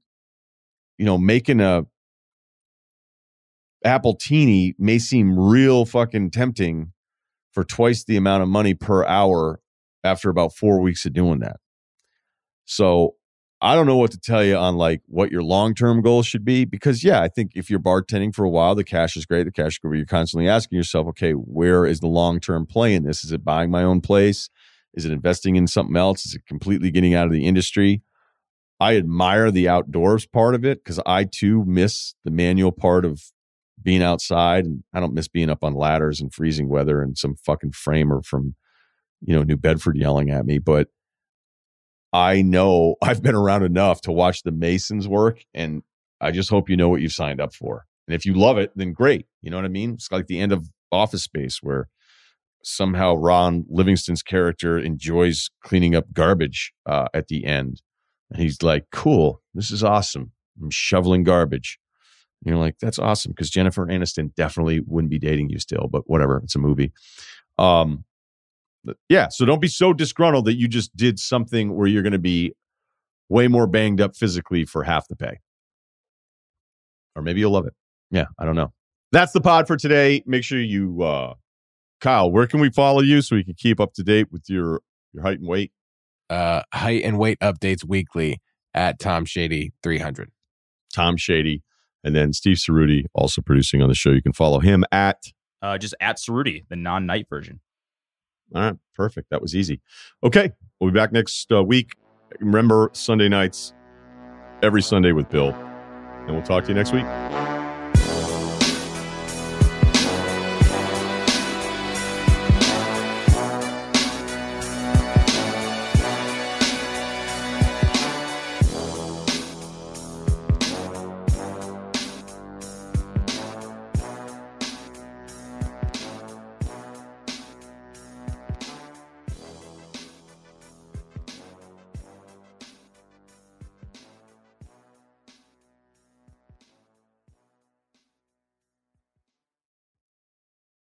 you know, making a appletini may seem real fucking tempting for twice the amount of money per hour after about four weeks of doing that. So I don't know what to tell you on like what your long term goals should be because yeah, I think if you're bartending for a while, the cash is great. The cash is great. You're constantly asking yourself, okay, where is the long term play in this? Is it buying my own place? Is it investing in something else? Is it completely getting out of the industry? I admire the outdoors part of it because I too miss the manual part of being outside, and I don't miss being up on ladders in freezing weather and some fucking framer from you know, New Bedford yelling at me, but I know I've been around enough to watch the Masons work, and I just hope you know what you've signed up for. And if you love it, then great. You know what I mean? It's like the end of Office Space, where somehow Ron Livingston's character enjoys cleaning up garbage uh, at the end, and he's like, "Cool, this is awesome. I'm shoveling garbage." And you're like, "That's awesome," because Jennifer Aniston definitely wouldn't be dating you still, but whatever. It's a movie. Um, yeah, so don't be so disgruntled that you just did something where you're going to be way more banged up physically for half the pay. Or maybe you'll love it. Yeah, I don't know. That's the pod for today. Make sure you uh Kyle, where can we follow you so we can keep up to date with your your height and weight? Uh height and weight updates weekly at Tom Shady 300. Tom Shady. And then Steve Ceruti also producing on the show. You can follow him at uh, just at Ceruti, the non-knight version. All right, perfect. That was easy. Okay, we'll be back next uh, week. Remember Sunday nights every Sunday with Bill, and we'll talk to you next week.